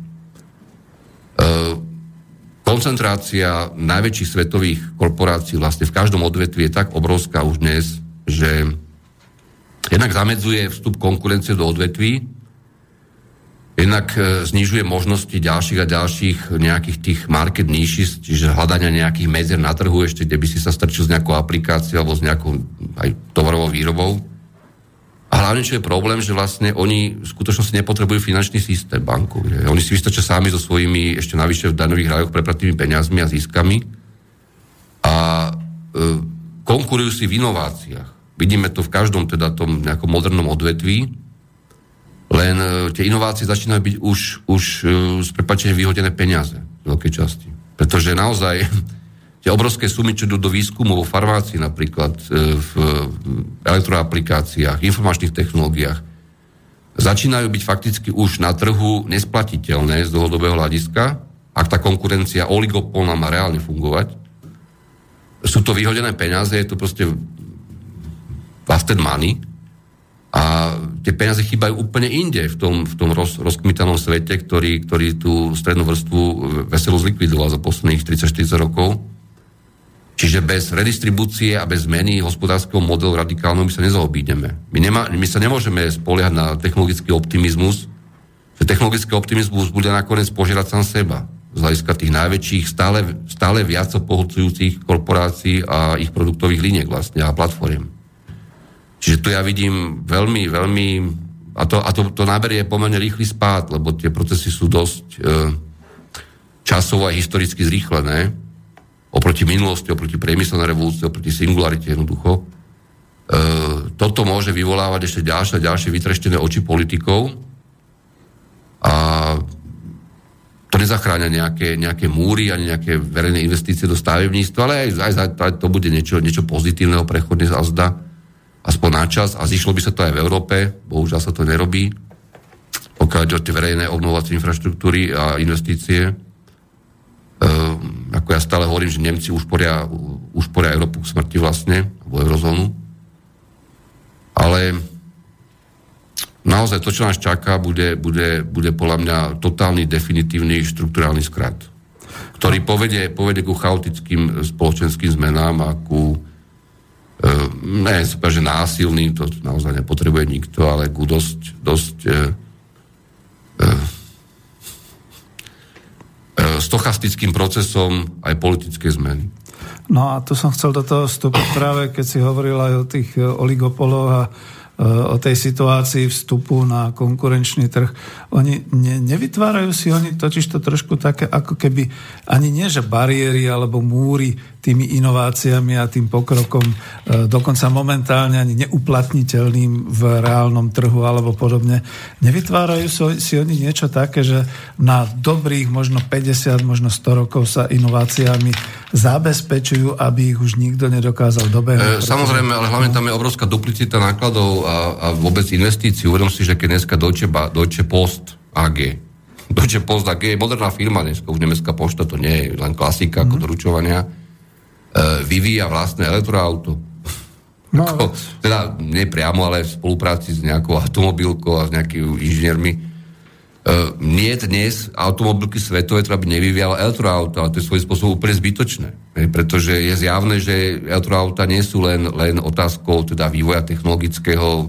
koncentrácia najväčších svetových korporácií vlastne v každom odvetvi je tak obrovská už dnes, že jednak zamedzuje vstup konkurencie do odvetví, jednak e, znižuje možnosti ďalších a ďalších nejakých tých market niches, čiže hľadania nejakých medzier na trhu ešte, kde by si sa strčil s nejakou aplikáciou alebo s nejakou aj tovarovou výrobou. A hlavne, čo je problém, že vlastne oni v skutočnosti nepotrebujú finančný systém banku. Že? Oni si vystačia sami so svojimi, ešte navyše v daňových rajoch prepratými peniazmi a ziskami a e, konkurujú si v inováciách. Vidíme to v každom teda tom nejakom modernom odvetví, len e, tie inovácie začínajú byť už, už e, z prepačenia vyhodené peniaze v veľkej časti. Pretože naozaj tie obrovské sumy, čo idú do výskumu vo farmácii napríklad, e, v elektroaplikáciách, informačných technológiách, začínajú byť fakticky už na trhu nesplatiteľné z dlhodobého hľadiska, ak tá konkurencia oligopolná má reálne fungovať. Sú to vyhodené peniaze, je to proste busted money a tie peniaze chýbajú úplne inde v tom, v tom roz, rozkmitanom svete, ktorý, ktorý tú strednú vrstvu veselo zlikvidoval za posledných 30-40 rokov Čiže bez redistribúcie a bez zmeny hospodárskeho modelu radikálneho my sa nezaobídeme. My, nemá, my sa nemôžeme spoliehať na technologický optimizmus, že technologický optimizmus bude nakoniec požerať sám seba z hľadiska tých najväčších, stále, stále viac pohľcujúcich korporácií a ich produktových liniek vlastne a platform. Čiže tu ja vidím veľmi, veľmi... A to, a to, to náberie pomerne rýchly spát, lebo tie procesy sú dosť e, časovo a historicky zrýchlené oproti minulosti, oproti priemyselnej revolúcii, oproti singularite jednoducho. E, toto môže vyvolávať ešte ďalšie a ďalšie vytreštené oči politikov a to nezachráňa nejaké, nejaké múry ani nejaké verejné investície do stavebníctva, ale aj, aj, aj to bude niečo, niečo pozitívneho, prechodne zazda, aspoň na čas a zišlo by sa to aj v Európe, bohužiaľ sa to nerobí, pokiaľ ide o tie verejné obnovovacie infraštruktúry a investície. Ehm, ako ja stále hovorím, že Nemci už poria, už poria Európu k smrti vlastne, alebo eurozónu. Ale naozaj to, čo nás čaká, bude, bude, bude podľa mňa totálny, definitívny štruktúrálny skrat, ktorý povedie, povedie ku chaotickým spoločenským zmenám a ku e, ne, že násilným, to naozaj nepotrebuje nikto, ale ku dosť, dosť e, e, E, stochastickým procesom aj politické zmeny. No a tu som chcel do toho vstúpiť práve, keď si hovoril aj o tých e, oligopoloch a o tej situácii vstupu na konkurenčný trh. Oni ne, nevytvárajú si oni totiž to trošku také, ako keby ani nie, že bariéry alebo múry tými inováciami a tým pokrokom e, dokonca momentálne ani neuplatniteľným v reálnom trhu alebo podobne. Nevytvárajú si, oni niečo také, že na dobrých možno 50, možno 100 rokov sa inováciami zabezpečujú, aby ich už nikto nedokázal dobehnúť. E, samozrejme, ale hlavne tam je obrovská duplicita nákladov a, a vôbec investícií. Uvedom si, že keď dneska Deutsche, Deutsche Post AG Deutsche Post AG je moderná firma, dneska už nemecká pošta, to nie je len klasika mm. ako mhm. doručovania vyvíja vlastné elektroauto. No, Ako, teda nie priamo, ale v spolupráci s nejakou automobilkou a s nejakými inžiniermi. Uh, nie dnes automobilky svetové, ktorá by nevyvíjala elektroauto, ale to je svojím spôsobom úplne zbytočné. Ne? Pretože je zjavné, že elektroauta nie sú len, len otázkou teda vývoja technologického,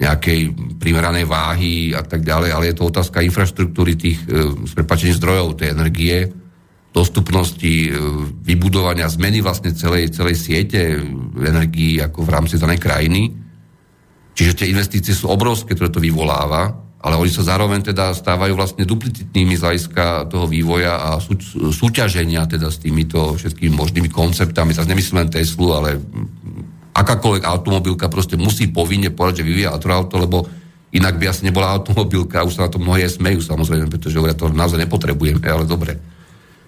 nejakej primeranej váhy a tak ďalej, ale je to otázka infraštruktúry tých uh, s prepačením zdrojov tej energie, dostupnosti, e, vybudovania, zmeny vlastne celej, celej siete energií ako v rámci danej krajiny. Čiže tie investície sú obrovské, ktoré to vyvoláva, ale oni sa zároveň teda stávajú vlastne duplicitnými z hľadiska toho vývoja a sú, súťaženia teda s týmito všetkými možnými konceptami. Zase nemyslím len Teslu, ale akákoľvek automobilka proste musí povinne povedať, že vyvíja elektroauto, lebo inak by asi nebola automobilka, už sa na to mnohé smejú samozrejme, pretože hovoria, to naozaj nepotrebujeme, ale dobre.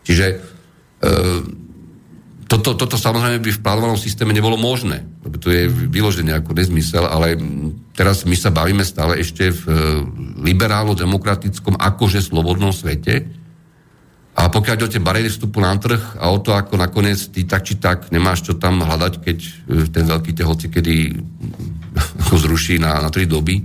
Čiže e, toto, toto samozrejme by v plánovanom systéme nebolo možné, lebo to je vyložené ako nezmysel, ale teraz my sa bavíme stále ešte v e, liberálno-demokratickom akože slobodnom svete. A pokiaľ ide o tie bariéry vstupu na trh a o to, ako nakoniec ty tak či tak nemáš čo tam hľadať, keď e, ten veľký te kedy ako zruší na, na tri doby,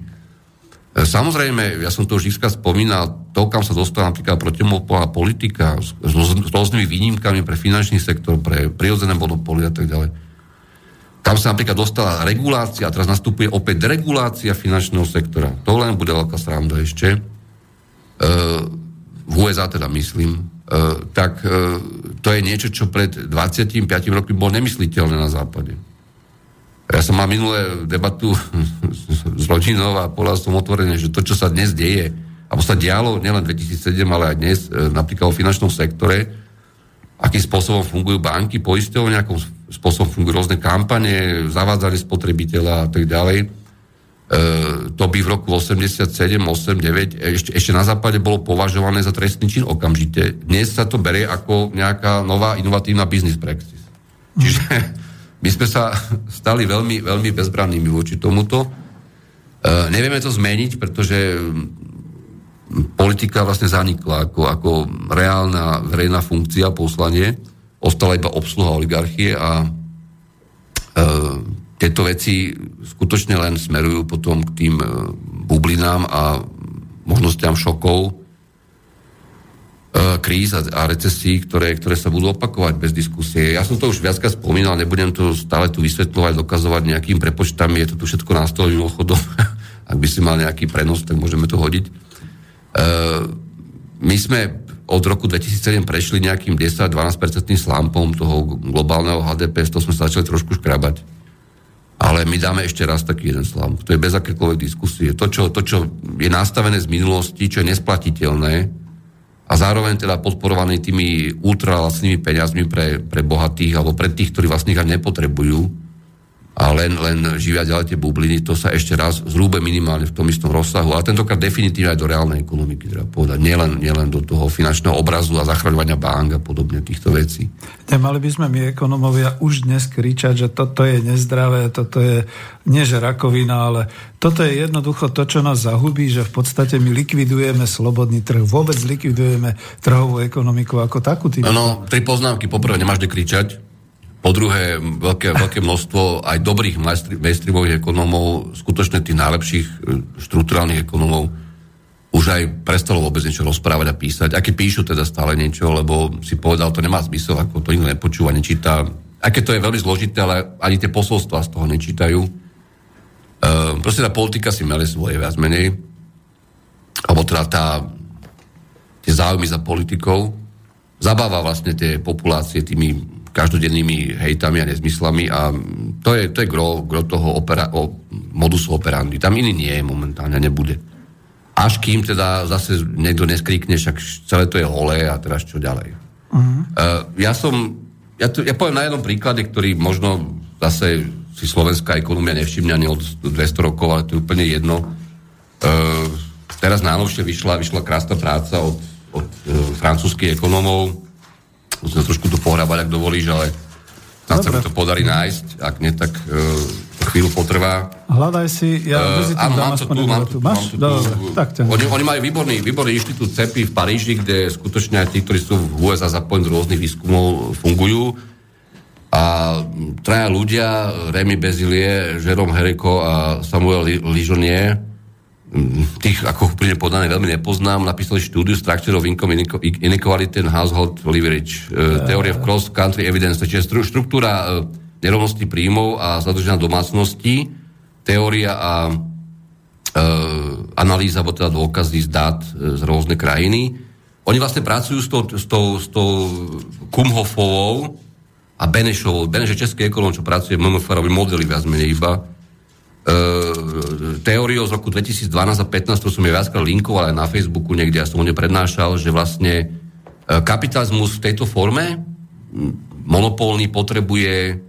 samozrejme, ja som to už vždy spomínal, to, kam sa dostala napríklad protimopolová politika s, s, rôznymi výnimkami pre finančný sektor, pre prirodzené monopoly a tak ďalej. Tam sa napríklad dostala regulácia a teraz nastupuje opäť deregulácia finančného sektora. To len bude veľká sranda ešte. E, v USA teda myslím. E, tak e, to je niečo, čo pred 25 rokmi bolo nemysliteľné na západe. Ja som mal minulé debatu s rodinou a povedal som otvorene, že to, čo sa dnes deje, alebo sa dialo nielen 2007, ale aj dnes, e, napríklad o finančnom sektore, akým spôsobom fungujú banky, poisťovne, akým spôsobom fungujú rôzne kampane, zavádzali spotrebiteľa a tak ďalej. E, to by v roku 87, 8, 9 ešte, ešte na západe bolo považované za trestný čin okamžite. Dnes sa to berie ako nejaká nová inovatívna business practice. Čiže my sme sa stali veľmi, veľmi bezbrannými voči tomuto. E, nevieme to zmeniť, pretože politika vlastne zanikla ako, ako reálna verejná funkcia, poslanie. Ostala iba obsluha oligarchie a e, tieto veci skutočne len smerujú potom k tým e, bublinám a možnostiam šokov, kríz a, a recesí, ktoré, ktoré sa budú opakovať bez diskusie. Ja som to už viacka spomínal, nebudem to stále tu vysvetľovať, dokazovať nejakým prepočtami, je to tu všetko na stole mimochodom. Ak by si mal nejaký prenos, tak môžeme to hodiť. Uh, my sme od roku 2007 prešli nejakým 10-12% slampom toho globálneho HDP, z toho sme sa začali trošku škrabať. Ale my dáme ešte raz taký jeden slamp. To je bez akékoľvek diskusie. To čo, to, čo je nastavené z minulosti, čo je nesplatiteľné, a zároveň teda podporovaný tými ultralacnými peniazmi pre, pre bohatých alebo pre tých, ktorí vlastne ich nepotrebujú, a len, len živia ďalej tie bubliny, to sa ešte raz zrúbe minimálne v tom istom rozsahu, ale tentokrát definitívne aj do reálnej ekonomiky, treba povedať. Nielen, nielen do toho finančného obrazu a zachraňovania bank a podobne týchto vecí. Nemali by sme my ekonomovia už dnes kričať, že toto je nezdravé, toto je nie že rakovina, ale toto je jednoducho to, čo nás zahubí, že v podstate my likvidujeme slobodný trh, vôbec likvidujeme trhovú ekonomiku ako takú. No, tri poznámky. Poprvé, nemáš kde kričať, po druhé, veľké, veľké množstvo aj dobrých mainstreamových ekonomov, skutočne tých najlepších e, štruktúrálnych ekonomov, už aj prestalo vôbec niečo rozprávať a písať. Aké píšu teda stále niečo, lebo si povedal, to nemá zmysel, ako to nikto nepočúva, nečíta. Aké to je veľmi zložité, ale ani tie posolstvá z toho nečítajú. E, proste tá politika si mele svoje viac menej. Alebo teda tá, tie záujmy za politikou zabáva vlastne tie populácie tými každodennými hejtami a nezmyslami a to je, to je gro, gro toho opera, o, modusu operandi. Tam iný nie je momentálne, nebude. Až kým teda zase niekto neskrikne, však celé to je holé a teraz čo ďalej. Uh-huh. Uh, ja som, ja, to, ja poviem na jednom príklade, ktorý možno zase si slovenská ekonomia nevšimne ani od 200 rokov, ale to je úplne jedno. Uh, teraz najnovšie vyšla, vyšla krásna práca od, od uh, francúzských ekonomov, Musím trošku tu pohrábať, ak dovolíš, ale snad sa mi to podarí nájsť. Ak nie, tak uh, chvíľu potrvá. Hľadaj si, ja uh, áno, mám to tu, mám tu, Máš? Mám Dobre, tak ťa. Oni, oni majú výborný, výborný inštitút CEPI v Paríži, kde skutočne aj tí, ktorí sú v USA zapojení do rôznych výskumov, fungujú. A traja ľudia, Remy Bezilie, Jérôme Hereko a Samuel Ližonier, tých, ako úplne podané, veľmi nepoznám, napísali štúdiu Structure of Income Inequality and Household Leverage, uh, Theory of Cross Country Evidence, čiže štruktúra uh, nerovnosti príjmov a zadržania domácnosti, teória a uh, analýza, alebo teda dôkazy z dát uh, z rôzne krajiny. Oni vlastne pracujú s tou, s tou, s tou Kumhofovou a Benešovou. Beneš je český ekonom, čo pracuje v MMF, robí modely viac menej iba. E, teóriou z roku 2012 a 15, to som je viackrát linkoval aj na Facebooku niekde, ja som ho neprednášal, že vlastne e, kapitalizmus v tejto forme monopolný potrebuje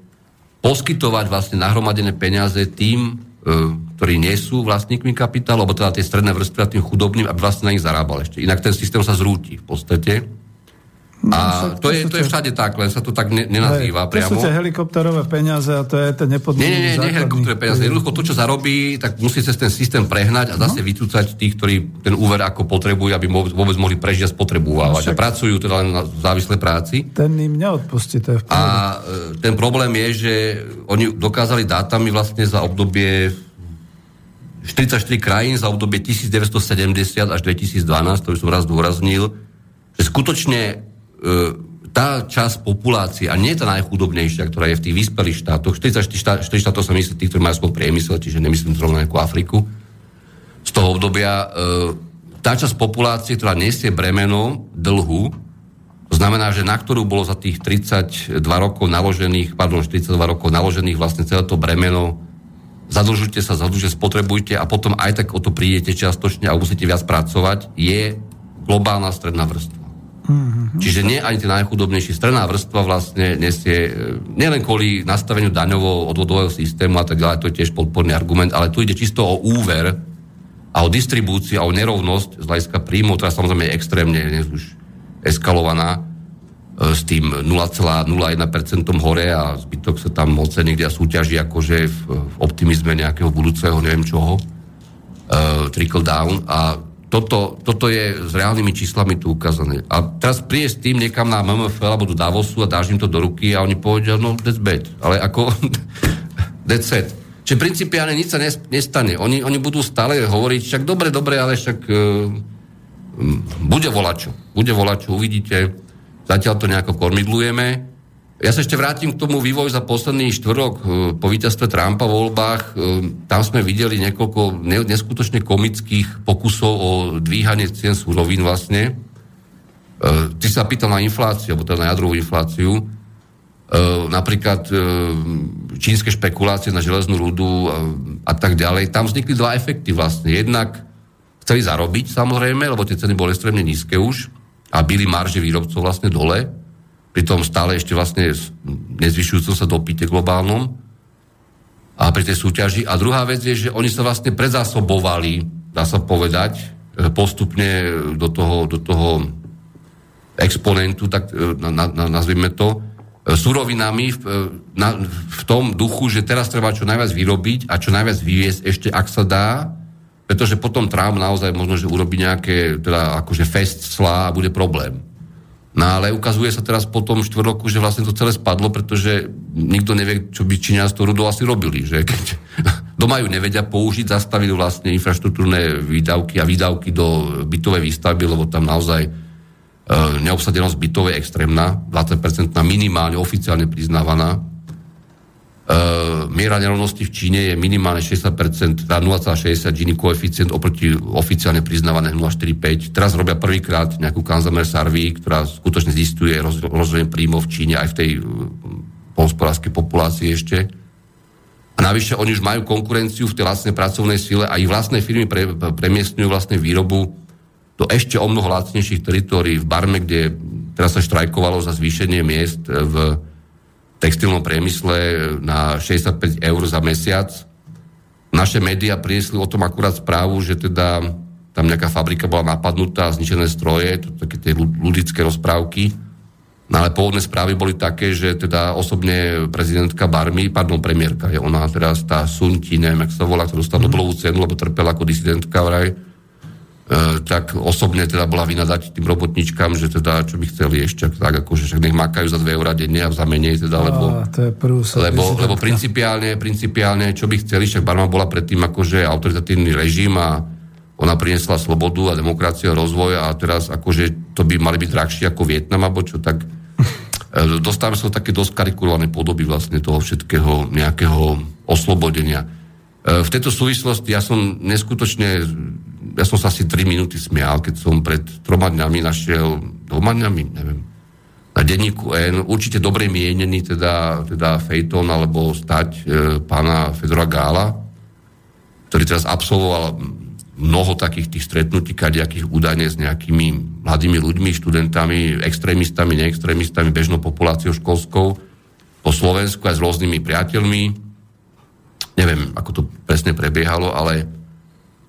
poskytovať vlastne nahromadené peniaze tým, e, ktorí nie sú vlastníkmi kapitálu, alebo teda tie stredné vrstvy a tým chudobným, aby vlastne na nich zarábal ešte. Inak ten systém sa zrúti v podstate. No, a to, je, to je všade tak, len sa to tak ne, nenazýva Hej, priamo. To sú tie helikopterové peniaze a to je ten nepodmínky. Nie, nie, nie, nie helikopterové peniaze. Jednoducho to, čo zarobí, tak musí cez ten systém prehnať a zase no. vytúcať tých, ktorí ten úver ako potrebujú, aby vôbec mohli prežiť a spotrebovať. No, a pracujú teda len na závislej práci. Ten im neodpustí, to je v A e, ten problém je, že oni dokázali dátami vlastne za obdobie 44 krajín za obdobie 1970 až 2012, to by som raz dôraznil, že skutočne tá časť populácie, a nie tá najchudobnejšia, ktorá je v tých vyspelých štátoch, 44 štát, štátov sa myslí, tí, ktorí majú skôr priemysel, čiže nemyslím zrovna nejakú Afriku, z toho obdobia, e, tá časť populácie, ktorá nesie bremeno dlhu, to znamená, že na ktorú bolo za tých 32 rokov naložených, pardon, 42 rokov naložených vlastne celé to bremeno, zadlžujte sa, zadlžujte, spotrebujte a potom aj tak o to prídete čiastočne a musíte viac pracovať, je globálna stredná vrstva. Mm-hmm. Čiže nie ani tie najchudobnejšie. Stredná vrstva vlastne nesie, e, nielen kvôli nastaveniu daňovo odvodového systému a tak ďalej, to je tiež podporný argument, ale tu ide čisto o úver a o distribúciu a o nerovnosť z hľadiska príjmu, ktorá samozrejme je extrémne dnes už eskalovaná e, s tým 0,01% hore a zbytok sa tam moce niekde a súťaží akože v optimizme nejakého budúceho, neviem čoho, uh, trickle down a toto, toto je s reálnymi číslami tu ukázané. A teraz príde s tým niekam na MMF alebo do Davosu a dáš im to do ruky a oni povedia, no that's bad. Ale ako that's set. Čiže principiálne nič sa nestane. Oni, oni budú stále hovoriť, však dobre, dobre, ale však uh, bude volačo. Bude volačo, uvidíte. Zatiaľ to nejako kormidlujeme. Ja sa ešte vrátim k tomu vývoju za posledný štvrtok e, po víťazstve Trumpa v voľbách. E, tam sme videli niekoľko neskutočne komických pokusov o dvíhanie cien súrovín vlastne. E, ty sa pýtal na infláciu, alebo teda na jadrovú infláciu. Napríklad čínske špekulácie na železnú rudu a tak ďalej. Tam vznikli dva efekty vlastne. Jednak chceli zarobiť samozrejme, lebo tie ceny boli extrémne nízke už a byli marže výrobcov vlastne dole pri tom stále ešte vlastne nezvyšujúcom sa dopite globálnom a pri tej súťaži. A druhá vec je, že oni sa vlastne predzásobovali, dá sa povedať, e, postupne do toho, do toho exponentu, tak e, na, na, nazvime to, e, surovinami v, na, v tom duchu, že teraz treba čo najviac vyrobiť a čo najviac vyviesť ešte, ak sa dá, pretože potom Trump naozaj možno, že urobí nejaké, teda akože fest slá a bude problém. No ale ukazuje sa teraz po tom štvrt roku, že vlastne to celé spadlo, pretože nikto nevie, čo by Číňania s tou rudou asi robili. Že keď doma ju nevedia použiť, zastavili vlastne infraštruktúrne výdavky a výdavky do bytovej výstavby, lebo tam naozaj e, neobsadenosť bytov je extrémna, 20% minimálne oficiálne priznávaná. Uh, miera nerovnosti v Číne je minimálne 60%, teda 0,60 Gini koeficient oproti oficiálne priznávané 0,45. Teraz robia prvýkrát nejakú Kanzamer Sarvy, ktorá skutočne zistuje roz, rozdiel príjmov v Číne aj v tej uh, polnospodárskej populácii ešte. A navyše oni už majú konkurenciu v tej vlastnej pracovnej sile a ich vlastné firmy pre, premiestňujú vlastne výrobu do ešte o mnoho lacnejších teritórií v Barme, kde teraz sa štrajkovalo za zvýšenie miest v textilnom priemysle na 65 eur za mesiac. Naše médiá priniesli o tom akurát správu, že teda tam nejaká fabrika bola napadnutá, zničené stroje, to také tie ľudické rozprávky. No ale pôvodné správy boli také, že teda osobne prezidentka Barmy, pardon, premiérka, je ona teraz tá Sun Ti, neviem, jak sa volá, ktorá dostala mm. Nobelovú cenu, lebo trpela ako disidentka vraj, E, tak osobne teda bola vynadať tým robotničkám, že teda čo by chceli ešte, tak akože však nech makajú za 2 eurá denne a za menej teda, lebo, to je lebo, lebo principiálne, principiálne, čo by chceli, však Barma bola predtým akože autoritatívny režim a ona priniesla slobodu a demokraciu a rozvoj a teraz akože to by mali byť drahšie ako Vietnam, alebo čo, tak e, dostávame sa do také dosť karikulované podoby vlastne toho všetkého nejakého oslobodenia. E, v tejto súvislosti ja som neskutočne ja som sa asi 3 minúty smial, keď som pred troma dňami našiel, dvoma dňami, neviem, na denníku N, určite dobre mienený teda, teda Fejton alebo stať e, pána Fedora Gála, ktorý teraz absolvoval mnoho takých tých stretnutí, kadejakých údajne s nejakými mladými ľuďmi, študentami, extrémistami, neextrémistami, bežnou populáciou školskou. po Slovensku aj s rôznymi priateľmi. Neviem, ako to presne prebiehalo, ale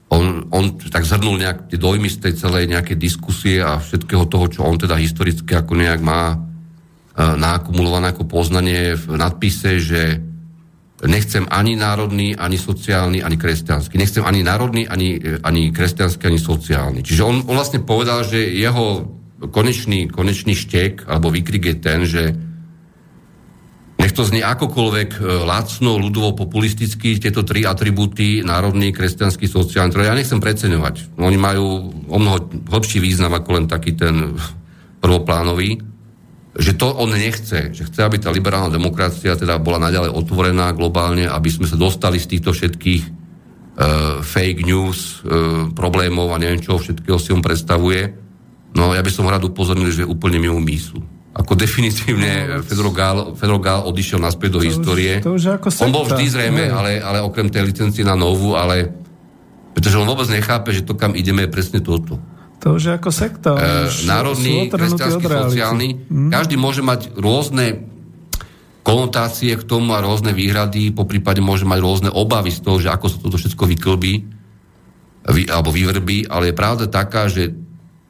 on, on tak zhrnul nejak tie dojmy z tej celej nejakej diskusie a všetkého toho, čo on teda historicky ako nejak má e, naakumulované ako poznanie v nadpise, že nechcem ani národný, ani sociálny, ani kresťanský. Nechcem ani národný, ani, ani kresťanský, ani sociálny. Čiže on, on vlastne povedal, že jeho konečný, konečný štek alebo výkrik je ten, že nech to znie akokoľvek e, lacno, ľudovo, populisticky, tieto tri atribúty, národný, kresťanský, sociálny, ja nechcem preceňovať. Oni majú o mnoho hlbší význam ako len taký ten prvoplánový že to on nechce, že chce, aby tá liberálna demokracia teda bola naďalej otvorená globálne, aby sme sa dostali z týchto všetkých uh, fake news, uh, problémov a neviem čo všetkého si on predstavuje. No ja by som rád upozornil, že je úplne mimo mísu. Ako definitívne Fedor Gál, Fedor Gál odišiel naspäť do to histórie. Už, to už ako sekta. On bol vždy zrejme, ale, ale okrem tej licencie na novú, ale pretože on vôbec nechápe, že to, kam ideme, je presne toto. To už je ako sekta. E, národný, kresťanský, sociálny. Hmm. Každý môže mať rôzne konotácie k tomu a rôzne výhrady, po prípade môže mať rôzne obavy z toho, že ako sa toto všetko vyklbí vy, alebo vyvrbí, ale je pravda taká, že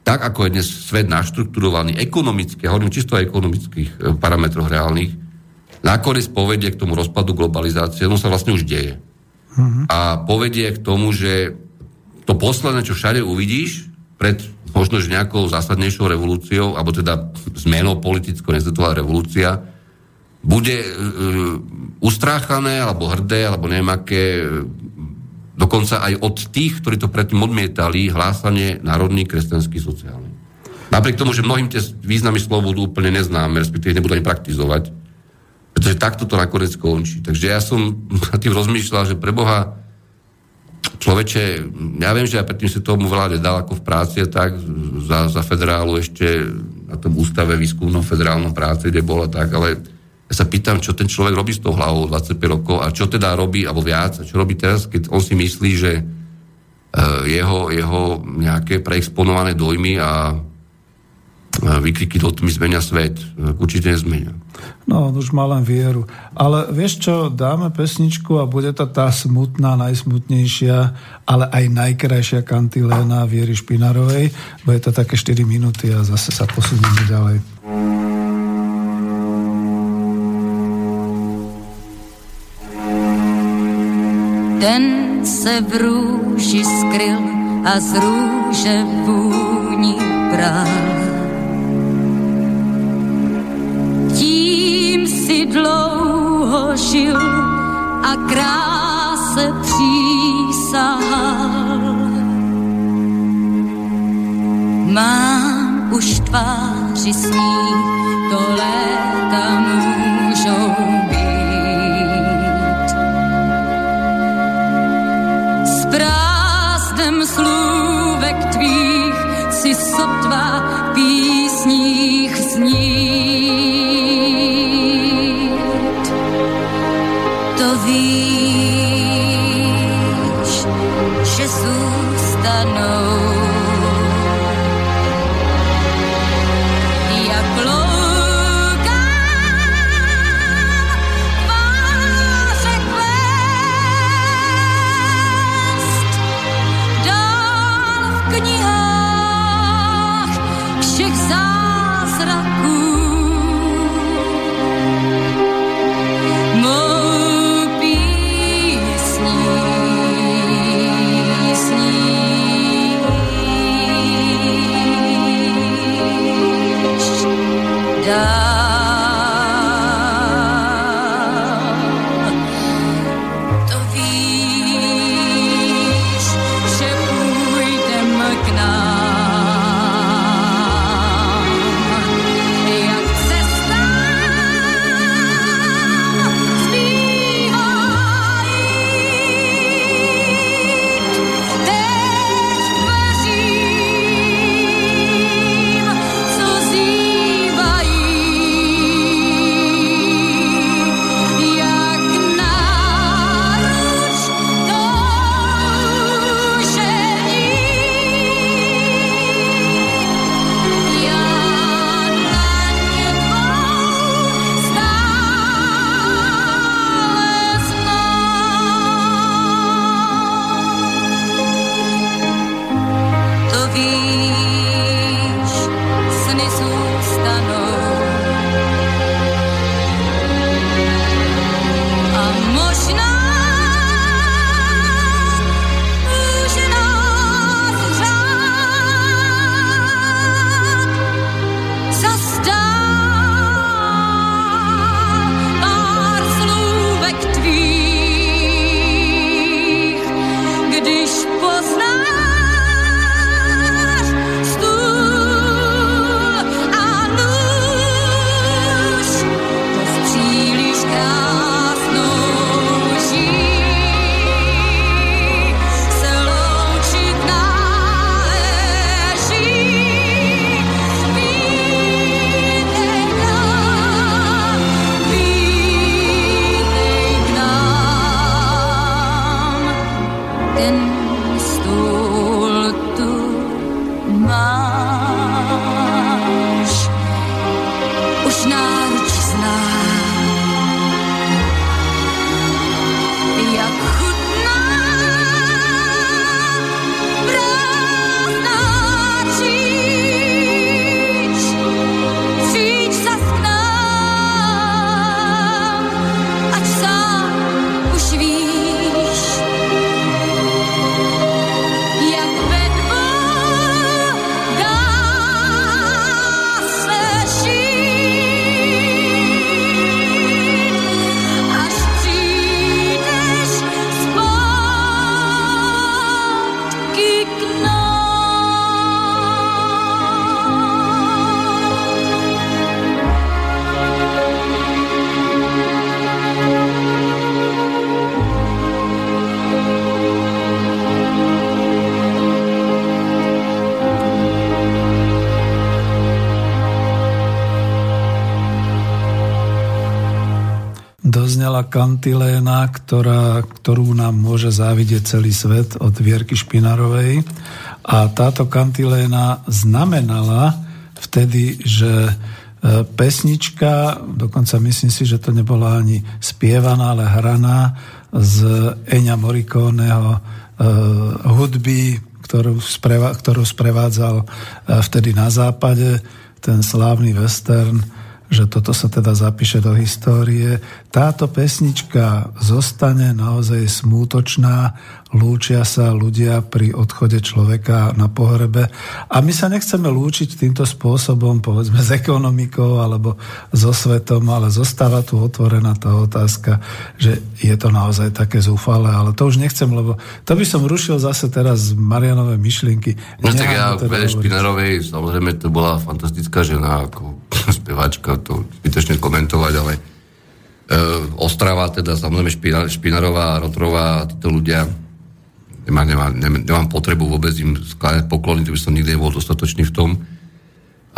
tak ako je dnes svet naštrukturovaný ekonomicky, hovorím čisto o ekonomických e, parametroch reálnych, nakoniec povedie k tomu rozpadu globalizácie, ono sa vlastne už deje. Uh-huh. A povedie k tomu, že to posledné, čo všade uvidíš, pred možno že nejakou zásadnejšou revolúciou, alebo teda zmenou politickou, nezvetová revolúcia, bude uh, ustráchané, alebo hrdé, alebo neviem aké, dokonca aj od tých, ktorí to predtým odmietali, hlásanie národný, kresťanský, sociálny. Napriek tomu, že mnohým tie významy slov budú úplne neznáme, respektíve nebudú ani praktizovať, pretože takto to nakoniec skončí. Takže ja som na tým rozmýšľal, že pre Boha človeče, ja viem, že aj predtým si tomu veľa nedal ako v práci, tak za, za federálu ešte na tom ústave výskumnom federálnom práce, kde bola tak, ale ja sa pýtam, čo ten človek robí s tou hlavou 25 rokov a čo teda robí, alebo viac, a čo robí teraz, keď on si myslí, že uh, jeho, jeho nejaké preexponované dojmy a vykriky do tmy zmenia svet. Určite nezmenia. No, už má len vieru. Ale vieš čo, dáme pesničku a bude to tá smutná, najsmutnejšia, ale aj najkrajšia kantiléna Viery Špinarovej. Bude to také 4 minúty a zase sa posunieme ďalej. Ten se v rúži skryl a z rúže vúni bral si dlouho žil a kráse přísahal. Mám už tváři sní, to léta můžou kantiléna, ktorá, ktorú nám môže závidieť celý svet od Vierky Špinarovej. A táto kantiléna znamenala vtedy, že e, pesnička, dokonca myslím si, že to nebola ani spievaná, ale hraná z Eňa Morikoneho e, hudby, ktorú, spreva, ktorú sprevádzal e, vtedy na západe, ten slávny western že toto sa teda zapíše do histórie. Táto pesnička zostane naozaj smútočná, lúčia sa ľudia pri odchode človeka na pohrebe a my sa nechceme lúčiť týmto spôsobom, povedzme, s ekonomikou alebo so svetom, ale zostáva tu otvorená tá otázka, že je to naozaj také zúfale, ale to už nechcem, lebo to by som rušil zase teraz Marianové myšlienky. No tak ja teda Špinarovej, samozrejme to bola fantastická žena, ako speváčka, to zbytečne komentovať, ale e, Ostrava, teda samozrejme Špinarová, Rotrová, títo ľudia, nemá, nemá, nemá, nemám potrebu vôbec im skladať poklony, to by som nikdy nebol dostatočný v tom.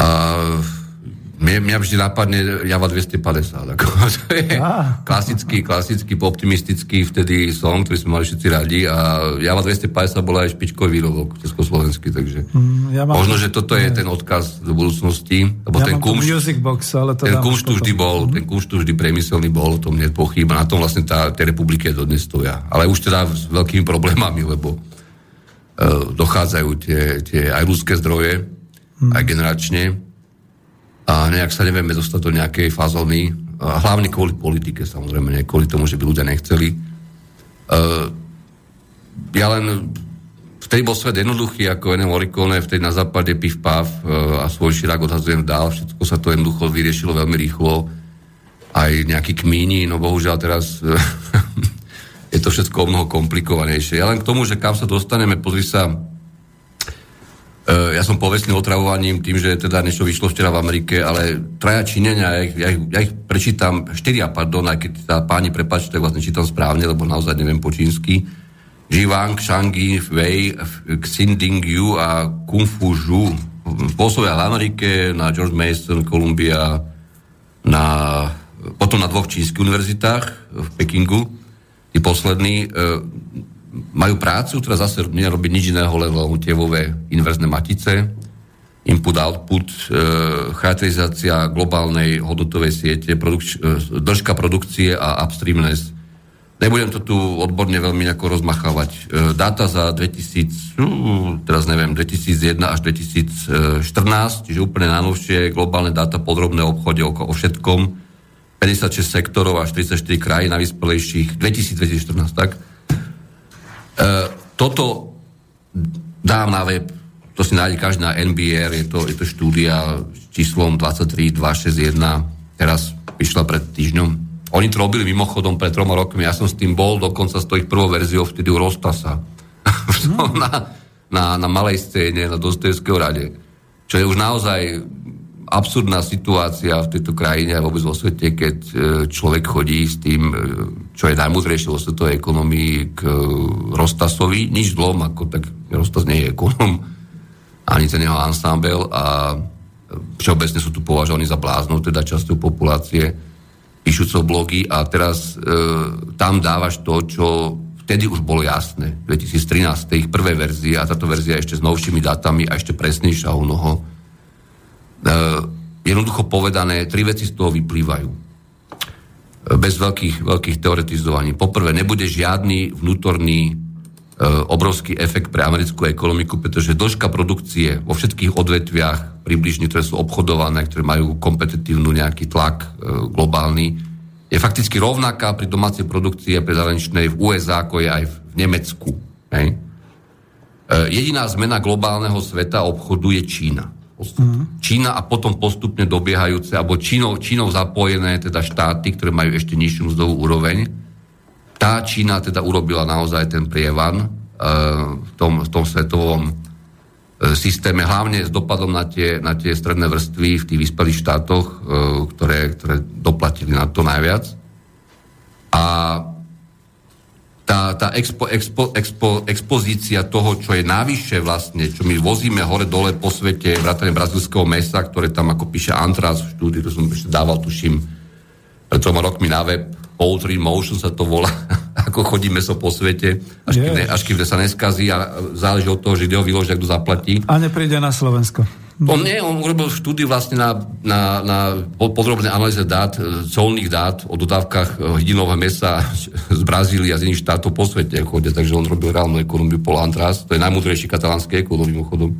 A mne, mňa vždy napadne Java 250. Ako, to je ah. klasický, klasický, optimistický vtedy song, ktorý sme mali všetci radi a Java 250 bola aj špičkový výrobok československý, takže mm, ja mám, možno, že toto je ten odkaz do budúcnosti, lebo ja ten kumšt, music box, ale to ten kumšt tu vždy bol, ten kumšt tu vždy priemyselný bol, to mne pochýba, na tom vlastne tá, tie republiky dodnes stoja. Ale už teda s veľkými problémami, lebo uh, dochádzajú tie, tie aj ľudské zdroje, mm. aj generačne, a nejak sa nevieme dostať do nejakej fazóny, hlavne kvôli politike samozrejme, nie kvôli tomu, že by ľudia nechceli. Uh, ja len vtedy bol svet jednoduchý, ako Ennio Morricone, vtedy na západe piv pav uh, a svoj širák odhazujem dál, všetko sa to jednoducho vyriešilo veľmi rýchlo, aj nejaký kmíni, no bohužiaľ teraz uh, je to všetko o mnoho komplikovanejšie. Ja len k tomu, že kam sa dostaneme, pozri sa, E, ja som povestný otravovaním tým, že teda niečo vyšlo včera v Amerike, ale traja činenia, ja ich, ja ich, ja ich prečítam, štyria, pardon, aj keď tá páni prepáčte, tak vlastne čítam správne, lebo naozaj neviem po čínsky. Jiwang, Shangi, Wei, Xinding Yu a Kung Fu Zhu. Pôsobia v Amerike, na George Mason, Columbia, na, potom na dvoch čínskych univerzitách v Pekingu. Tí poslední. E, majú prácu, ktorá zase nerobí nič iného, len tievové inverzné matice, input-output, e, charakterizácia globálnej hodnotovej siete, produk- e, držka produkcie a upstreamness. Nebudem to tu odborne veľmi nejako rozmachávať. E, dáta za 2000, uh, teraz neviem, 2001 až 2014, čiže úplne najnovšie globálne dáta podrobné obchode o, o všetkom, 56 sektorov až 34 krajín na vyspelejších, 2014, tak? E, toto dám na web, to si nájde každý na NBR, je to, je to štúdia s číslom 23261, teraz vyšla pred týždňom. Oni to robili mimochodom pred troma rokmi, ja som s tým bol dokonca s tou ich prvou verziou vtedy u Rostasa. Mm. na, na, na malej scéne, na Dostojevského rade. Čo je už naozaj absurdná situácia v tejto krajine a vôbec vo svete, keď e, človek chodí s tým, e, čo je najmudrejšie vo svetovej ekonomii k e, Rostasovi. Nič zlom, ako tak Rostas nie je ekonom, ani ten jeho ensemble a všeobecne sú tu považovaní za bláznov, teda časťou populácie, píšucov blogy a teraz e, tam dávaš to, čo vtedy už bolo jasné. 2013, ich prvé verzie a táto verzia ešte s novšími dátami a ešte presnejšia o mnoho jednoducho povedané, tri veci z toho vyplývajú. E, bez veľkých, veľkých teoretizovaní. Poprvé, nebude žiadny vnútorný e, obrovský efekt pre americkú ekonomiku, pretože dĺžka produkcie vo všetkých odvetviach približne, ktoré sú obchodované, ktoré majú kompetitívnu nejaký tlak globálny, je fakticky rovnaká pri domácej produkcii a pri zahraničnej v USA, ako je aj v Nemecku. Hej? Jediná zmena globálneho sveta obchodu je Čína. Mm. Čína a potom postupne dobiehajúce, alebo Čínou, Čínou zapojené teda štáty, ktoré majú ešte nižšiu mzdovú úroveň. Tá Čína teda urobila naozaj ten prievan e, v, tom, v tom svetovom e, systéme, hlavne s dopadom na tie, na tie stredné vrstvy v tých vyspelých štátoch, e, ktoré, ktoré doplatili na to najviac. A tá, tá expo, expo, expo, expozícia toho, čo je navyše vlastne, čo my vozíme hore-dole po svete, vrátane brazilského mesa, ktoré tam, ako píše Antras v štúdiu, to som ešte dával, tuším, pred troma rokmi na web, Poultry Motion sa to volá, ako chodíme so po svete, až kým, ne, až kým sa neskazí a záleží od toho, že kde ho vyložia, kto zaplatí. A nepríde na Slovensko. On nie, on urobil štúdiu vlastne na, na, na podrobné analýze dát, e, colných dát o dodávkach e, hydinového mesa z Brazílie a z iných štátov po svete chodia, takže on robil reálnu ekonómiu Paul Antras, to je najmudrejší katalánsky ekonóm mimochodom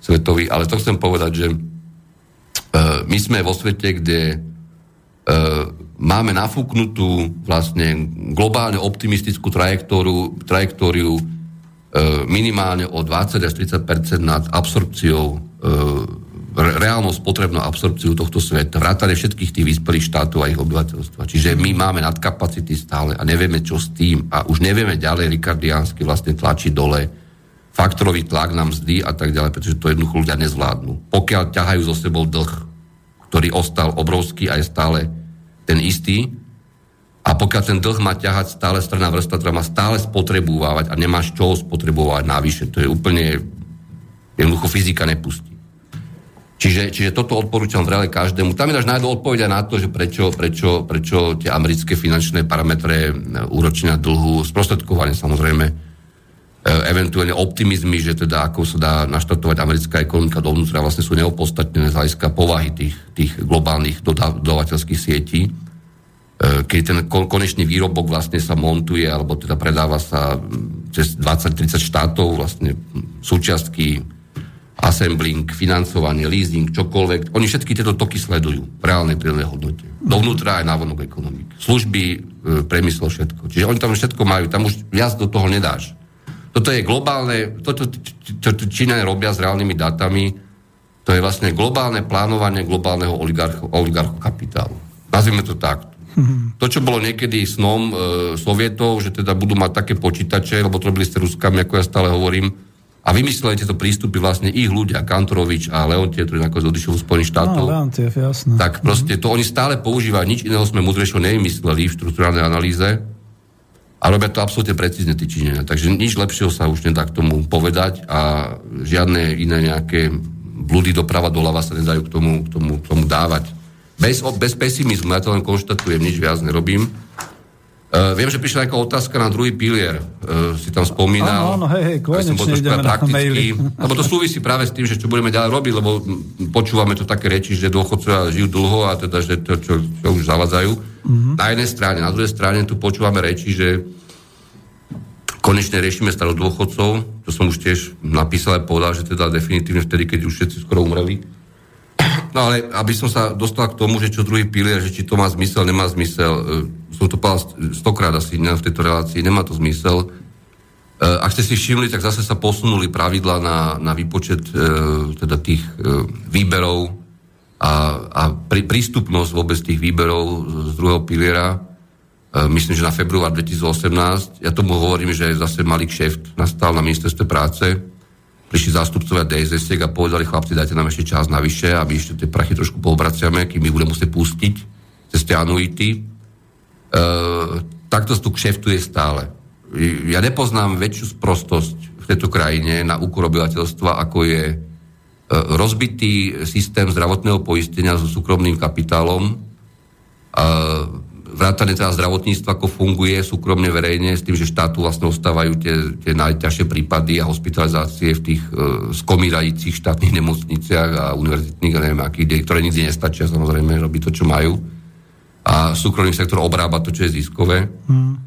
svetový, ale to chcem povedať, že uh, my sme vo svete, kde máme nafúknutú vlastne globálne optimistickú trajektóriu, trajektóriu minimálne o 20 až 30% nad absorpciou reálnou spotrebnou absorpciu tohto sveta, vrátane všetkých tých vyspelých štátov a ich obyvateľstva. Čiže my máme nadkapacity stále a nevieme, čo s tým a už nevieme ďalej rikardiánsky vlastne tlačiť dole faktorový tlak na mzdy a tak ďalej, pretože to jednoducho ľudia nezvládnu. Pokiaľ ťahajú zo sebou dlh, ktorý ostal obrovský a je stále ten istý, a pokiaľ ten dlh má ťahať stále strana vrstva, ktorá má stále spotrebovávať a nemáš čo spotrebovať navyše, to je úplne jednoducho fyzika nepustí. Čiže, čiže toto odporúčam vrele každému. Tam ináč nájdú odpoveď na to, že prečo, prečo, prečo tie americké finančné parametre e, úročenia dlhu, sprostredkovanie samozrejme, e, eventuálne optimizmy, že teda ako sa dá naštartovať americká ekonomika dovnútra, vlastne sú neopodstatnené z hľadiska povahy tých, tých globálnych dodávateľských sietí, keď ten konečný výrobok vlastne sa montuje, alebo teda predáva sa cez 20-30 štátov, vlastne súčiastky, assembling, financovanie, leasing, čokoľvek. Oni všetky tieto toky sledujú v reálnej prírodnej hodnote. Dovnútra aj návonok ekonomiky. Služby, e, premyslo, všetko. Čiže oni tam všetko majú, tam už viac do toho nedáš. Toto je globálne, toto, čo Číňania robia s reálnymi datami, to je vlastne globálne plánovanie globálneho oligarcho, oligarcho kapitálu. Nazvime to tak. To, čo bolo niekedy snom e, Sovietov, že teda budú mať také počítače, lebo to robili ste Ruskami, ako ja stále hovorím, a vymysleli tieto prístupy vlastne ich ľudia, Kantorovič a Leontiev, ktorý nakoniec odišiel z Spojených štátov. No, Leontiev, jasné. Tak proste to oni stále používajú, nič iného sme mudrejšieho nevymysleli v štruktúrálnej analýze a robia to absolútne precízne tí Číňania. Takže nič lepšieho sa už nedá k tomu povedať a žiadne iné nejaké blúdy doprava doľava sa nedajú k tomu, k tomu, k tomu dávať. Bez, bez pesimizmu, ja to len konštatujem, nič viac nerobím. Uh, viem, že prišla nejaká otázka na druhý pilier, uh, si tam spomínal. Áno, áno, hej, hej, konečne ideme na maily. Lebo to súvisí práve s tým, že čo budeme ďalej robiť, lebo počúvame to také reči, že dôchodcovia žijú dlho a teda, že to, čo, čo už zavadzajú. Mm-hmm. Na jednej strane, na druhej strane tu počúvame reči, že konečne riešime starodôchodcov, to som už tiež napísal a povedal, že teda definitívne vtedy, keď už všetci skoro umreli. No ale aby som sa dostal k tomu, že čo druhý pilier, že či to má zmysel, nemá zmysel, e, som to povedal stokrát asi v tejto relácii, nemá to zmysel. E, ak ste si všimli, tak zase sa posunuli pravidla na, na výpočet e, teda tých výberov a, a prí, prístupnosť vôbec tých výberov z druhého piliera. Myslím, že na február 2018. Ja tomu hovorím, že zase malý kšeft nastal na ministerstve práce. Prišli zástupcovia DSS a povedali, chlapci, dajte nám ešte čas navyše, aby ešte tie prachy trošku poobraciame, kým my budeme musieť pustiť cez tie anuity E, takto tu kšeftuje stále. Ja nepoznám väčšiu sprostosť v tejto krajine na úkor obyvateľstva, ako je e, rozbitý systém zdravotného poistenia so súkromným kapitálom, vrátane teda zdravotníctva, ako funguje súkromne verejne, s tým, že štátu vlastne ostávajú tie, tie najťažšie prípady a hospitalizácie v tých e, skomírajúcich štátnych nemocniciach a univerzitných, a neviem akých, ktoré nikdy nestačia samozrejme robiť to, čo majú a súkromný sektor obrába to, čo je ziskové. Hmm.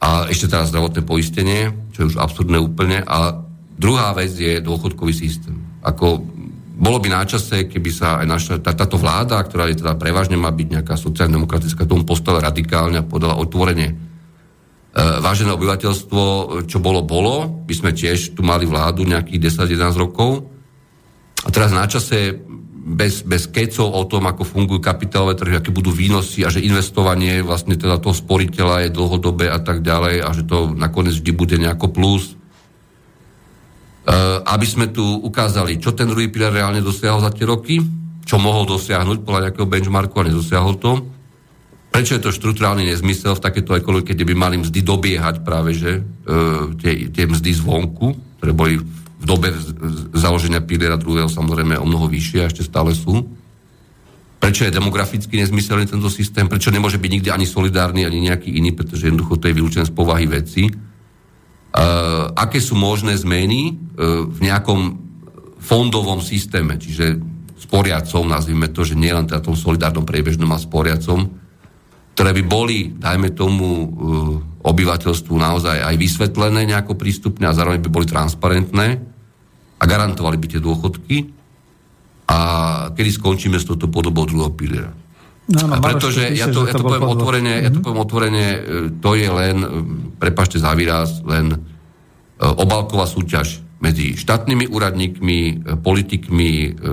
A ešte teraz zdravotné poistenie, čo je už absurdné úplne. A druhá vec je dôchodkový systém. Ako bolo by na čase, keby sa aj naša, tá, táto vláda, ktorá je teda prevažne má byť nejaká sociálno-demokratická, tomu postala radikálne a podala otvorenie. E, vážené obyvateľstvo, čo bolo, bolo. My sme tiež tu mali vládu nejakých 10-11 rokov. A teraz na čase bez, bez kecov o tom, ako fungujú kapitálové trhy, aké budú výnosy a že investovanie vlastne teda toho sporiteľa je dlhodobé a tak ďalej a že to nakoniec vždy bude nejako plus. Uh, aby sme tu ukázali, čo ten druhý pilier reálne dosiahol za tie roky, čo mohol dosiahnuť podľa nejakého benchmarku a nedosiahol to. Prečo je to štruktúrálny nezmysel v takéto ekológii, kde by mali mzdy dobiehať práve, že uh, tie, tie mzdy zvonku, ktoré boli v dobe založenia piliera druhého samozrejme o mnoho vyššie a ešte stále sú. Prečo je demograficky nezmyselný tento systém? Prečo nemôže byť nikdy ani solidárny, ani nejaký iný, pretože jednoducho to je vylúčené z povahy veci. Uh, aké sú možné zmeny uh, v nejakom fondovom systéme, čiže sporiacom, nazvime to, že nielen teda tom solidárnom priebežnom a sporiacom, ktoré by boli, dajme tomu, uh, obyvateľstvu naozaj aj vysvetlené nejako prístupne a zároveň by boli transparentné a garantovali by tie dôchodky a kedy skončíme s touto podobou druhého piliera. No, no, a pretože ja to, ja to, poviem otvorene, mm-hmm. ja to poviem otvorene, to je len, e, prepašte za výraz, len e, obalková súťaž medzi štátnymi úradníkmi, e, politikmi,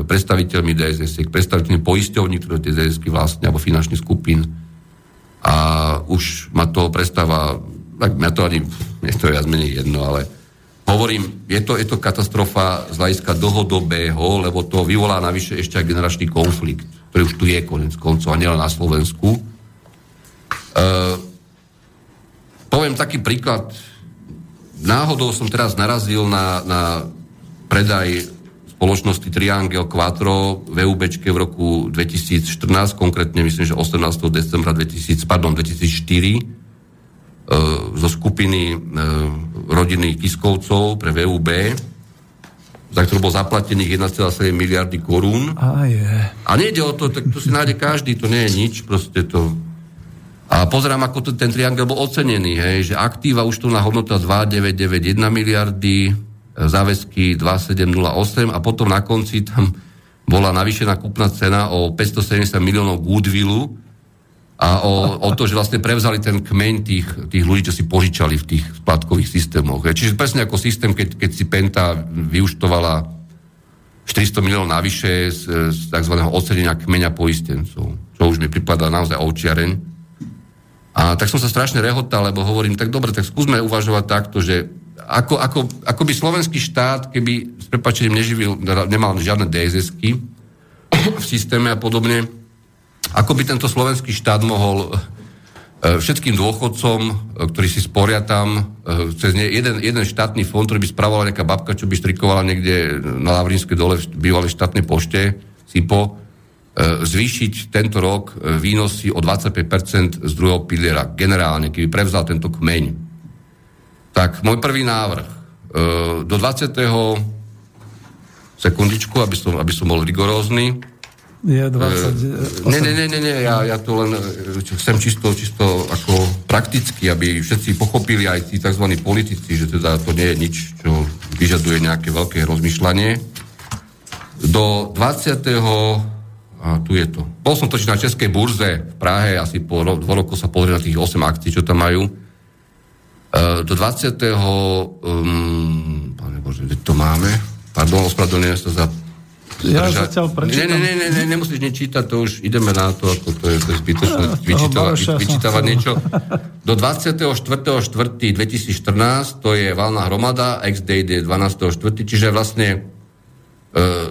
predstaviteľmi DSS, predstaviteľmi poisťovní, ktoré tie DSS vlastne, alebo finančných skupín. A už ma to prestáva, tak mňa to ani, nie to je viac menej jedno, ale Hovorím, je to, je to katastrofa z hľadiska dlhodobého, lebo to vyvolá navyše ešte aj generačný konflikt, ktorý už tu je konec koncov, a nielen na Slovensku. E, poviem taký príklad. Náhodou som teraz narazil na, na predaj spoločnosti Triangel Quattro VUB v roku 2014, konkrétne myslím, že 18. decembra 2000, pardon, 2004 E, zo skupiny e, rodiny Kiskovcov pre VUB, za ktorú bol zaplatených 1,7 miliardy korún. A je. A nejde o to, tak to si nájde každý, to nie je nič, proste to... A pozerám, ako to, ten triangel bol ocenený, hej, že aktíva už tu na hodnota 2,991 miliardy, e, záväzky 2,708 a potom na konci tam bola navýšená kúpna cena o 570 miliónov goodwillu, a o, o to, že vlastne prevzali ten kmeň tých, tých ľudí, čo si požičali v tých splátkových systémoch. Čiže presne ako systém, keď, keď si Penta vyuštovala 400 miliónov navyše z, z tzv. ocenenia kmeňa poistencov, čo už mi pripadá naozaj ovčiareň. A tak som sa strašne rehotal, lebo hovorím, tak dobre, tak skúsme uvažovať takto, že ako, ako, ako by slovenský štát, keby s prepačením neživil, nemal žiadne DSS-ky v systéme a podobne, ako by tento slovenský štát mohol e, všetkým dôchodcom, e, ktorí si sporia tam, e, cez jeden, jeden štátny fond, ktorý by spravovala nejaká babka, čo by štrikovala niekde na Lavrinskej dole v bývalej štátnej pošte, SIPO, zvýšiť tento rok výnosy o 25% z druhého piliera, generálne, keby prevzal tento kmeň. Tak môj prvý návrh. Do 20. sekundičku, aby som, aby som bol rigorózny, je 20... Uh, nie, nie, nie, nie, ja, ja to len e, chcem čisto, čisto ako prakticky, aby všetci pochopili aj tí tzv. politici, že teda to nie je nič, čo vyžaduje nejaké veľké rozmýšľanie. Do 20. A tu je to. Bol som totiž na Českej burze v Prahe, asi po ro- dvo rokov sa pozrieť na tých 8 akcií, čo tam majú. Uh, do 20. Um, pane Bože, to máme? Pardon, ospravedlňujem sa za ja zatiaľ prečítam. Nie, nie, nie, nie, nemusíš nečítať, to už ideme na to, ako to je, to je zbytočné vyčítavať, vyčítavať niečo. Do 24.4.2014 to je valná hromada, ex-date je 12.4., čiže vlastne e,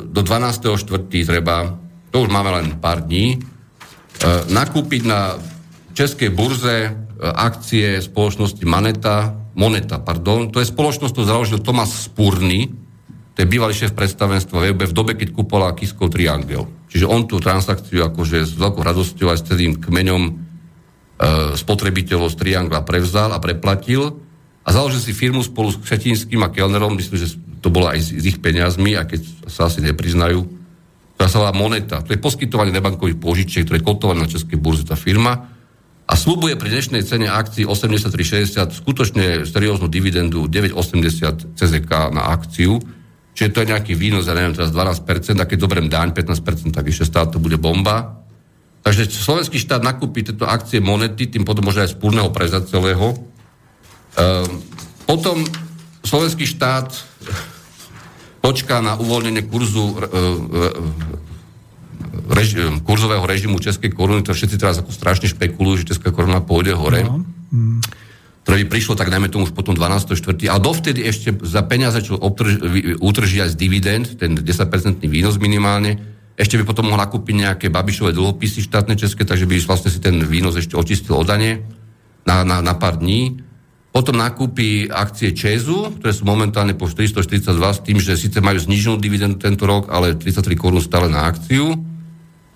do 12.4. treba, to už máme len pár dní, e, nakúpiť na českej burze e, akcie spoločnosti Moneta, Moneta, pardon, to je spoločnosť, ktorú založil Tomas Spurny, to je bývalý šéf predstavenstva VUB v dobe, keď kúpola Kiskov Triangel. Čiže on tú transakciu akože s veľkou radosťou aj s tým kmeňom e, spotrebiteľov z Triangla prevzal a preplatil a založil si firmu spolu s Křetinským a Kellnerom, myslím, že to bolo aj s, s ich peniazmi, a keď sa asi nepriznajú, ktorá sa volá Moneta. To je poskytovanie nebankových požičiek, ktoré je kotované na Českej burze tá firma a slúbuje pri dnešnej cene akcií 83,60 skutočne serióznu dividendu 9,80 CZK na akciu, Čiže to je nejaký výnos, ja neviem, teraz 12%, a keď zoberiem daň 15%, tak ešte stále to bude bomba. Takže slovenský štát nakúpi tieto akcie monety, tým potom môže aj spúrneho prezať celého. Ehm, potom slovenský štát počká na uvoľnenie kurzu e, e, reži, kurzového režimu Českej koruny, to všetci teraz ako strašne špekulujú, že Česká koruna pôjde hore. No. Mm ktoré by prišlo tak najmä tomu už potom 12. čtvrtý, ale dovtedy ešte za peniaze, čo aj z dividend, ten 10% výnos minimálne, ešte by potom mohol nakúpiť nejaké babišové dlhopisy štátne české, takže by vlastne si ten výnos ešte očistil o dane na, na, na pár dní. Potom nakúpi akcie Česu, ktoré sú momentálne po 442 s tým, že síce majú zniženú dividendu tento rok, ale 33 korún stále na akciu.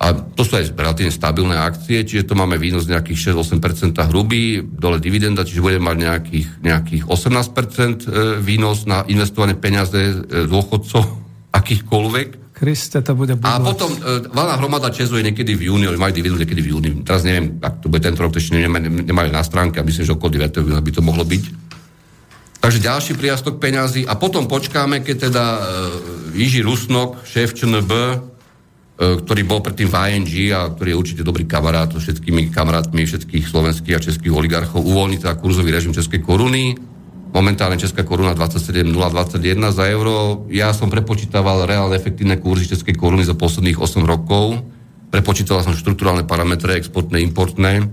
A to sú aj relatívne stabilné akcie, čiže to máme výnos nejakých 6-8% hrubý, dole dividenda, čiže budeme mať nejakých, nejakých 18% e, výnos na investované peniaze e, dôchodcov, akýchkoľvek. Kriste, to bude budúť. A potom e, valná hromada Česu je niekedy v júni, oni majú dividendu niekedy v júni. Teraz neviem, ak to bude tento rok, to ešte nemajú, nemajú na stránke a myslím, že okolo 9. júna by to mohlo byť. Takže ďalší priastok peňazí a potom počkáme, keď teda e, Jiži Rusnok, šéf ČNB, ktorý bol predtým v ING a ktorý je určite dobrý kamarát so všetkými kamarátmi všetkých slovenských a českých oligarchov, uvoľní teda kurzový režim Českej koruny. Momentálne Česká koruna 27,021 za euro. Ja som prepočítaval reálne efektívne kurzy Českej koruny za posledných 8 rokov. Prepočítaval som štruktúrálne parametre, exportné, importné. E,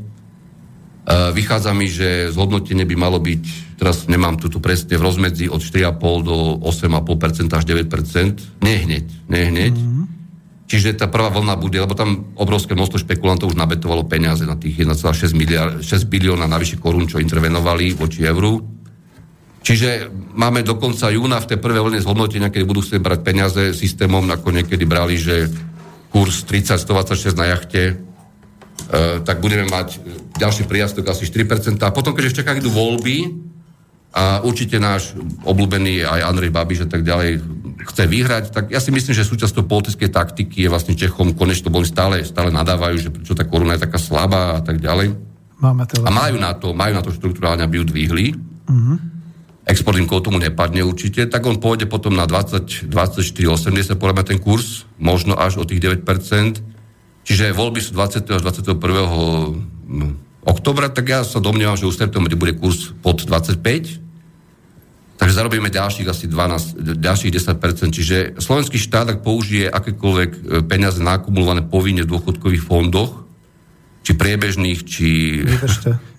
vychádza mi, že zhodnotenie by malo byť, teraz nemám tu presne, v rozmedzi od 4,5 do 8,5% až 9%. Nehneď, nehneď. Mm-hmm Čiže tá prvá vlna bude, lebo tam obrovské množstvo špekulantov už nabetovalo peniaze na tých 1,6 miliard, 6 bilióna navyše korún, čo intervenovali voči euru. Čiže máme do konca júna v tej prvej vlne zhodnotenia, keď budú chcieť brať peniaze systémom, ako niekedy brali, že kurz 30, 126 na jachte, e, tak budeme mať ďalší priastok asi 4%. A potom, keďže v Čechách idú voľby, a určite náš obľúbený aj Andrej Babiš a tak ďalej chce vyhrať, tak ja si myslím, že súčasťou politickej taktiky je vlastne Čechom, konečne boli stále, stále nadávajú, že prečo tá koruna je taká slabá a tak ďalej. Máme a majú na to, majú na to štruktúrálne, aby ju dvihli. Uh-huh. Export im tomu nepadne určite, tak on pôjde potom na 20, 24,80, podľa ten kurz, možno až o tých 9%. Čiže voľby sú 20. až 21. oktobra, tak ja sa domnievam, že už v septembri bude kurz pod 25, Takže zarobíme ďalších asi 12, ďalších 10%. Čiže slovenský štát, ak použije akékoľvek e, peniaze nakumulované povinne v dôchodkových fondoch, či priebežných, či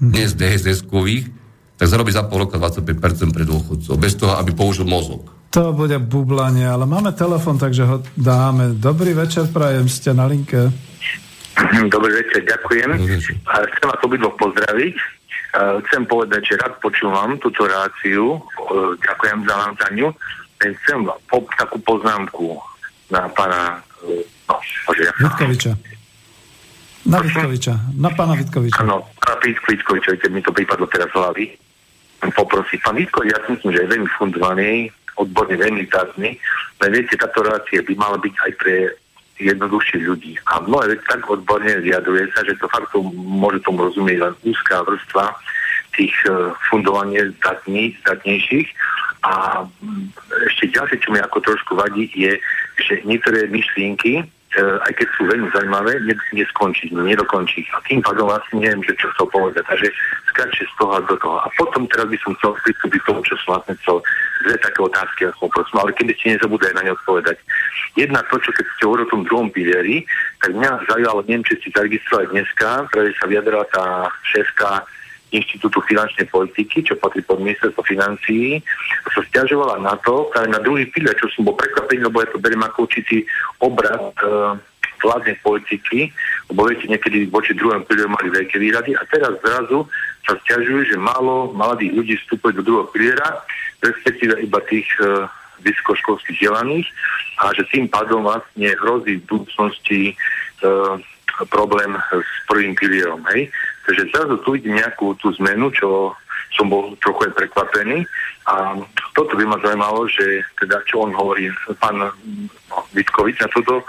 dnes DSS-kových, tak zarobí za pol roka 25% pre dôchodcov, bez toho, aby použil mozog. To bude bublanie, ale máme telefon, takže ho dáme. Dobrý večer, prajem, ste na linke. Dobrý večer, ďakujem. Dobrý večer. Chcem vás obidvoch pozdraviť. Chcem povedať, že rád počúvam túto reláciu. Ďakujem za vám za ňu. Chcem po, takú poznámku na pána no, ja... Vitkoviča. Na Vitkoviča. Na pána Vitkoviča. Áno, na Vitkoviča, keď mi to prípadlo teraz hlavy. Poprosím. Pán Vitkovič, ja si myslím, že je veľmi fundovaný, odborne veľmi zázny. Ale viete, táto relácia by mala byť aj pre jednoduchších ľudí. A mnohé veci tak odborne vyjadruje sa, že to fakt to, môže tomu rozumieť len úzká vrstva tých uh, fundovanie zdatní, zdatnejších. A um, ešte ďalšie, čo mi ako trošku vadí, je, že niektoré myšlienky, aj keď sú veľmi zaujímavé, neskončí, nedokončí. A tým pádom vlastne neviem, že čo chcel povedať. Takže skáče z toho do toho. A potom teraz by som chcel pristúpiť tomu, čo som vlastne chcel dve také otázky, ako prosím, ale keby ste nezabudli na ne odpovedať. Jedna to, čo keď ste hovorili o tom druhom pilieri, tak mňa zaujalo, neviem, či ste zaregistrovali dneska, ktoré sa vyjadrala tá šéfka Inštitútu finančnej politiky, čo patrí pod ministerstvo financií, sa stiažovala na to, práve na druhý pilier, čo som bol prekvapený, lebo ja to beriem ako určitý obrad e, vládnej politiky, lebo viete, niekedy voči druhom pilieru mali veľké výrady a teraz zrazu sa stiažujú, že málo mladých ľudí vstupuje do druhého piliera, respektíve iba tých e, vysokoškolských vzdelaných a že tým pádom vlastne hrozí v budúcnosti e, problém s prvým pilierom. Hej? Takže zrazu tu vidím nejakú tú zmenu, čo som bol trochu aj prekvapený a toto by ma zaujímalo, že teda čo on hovorí, pán no, Vitkovič na túto,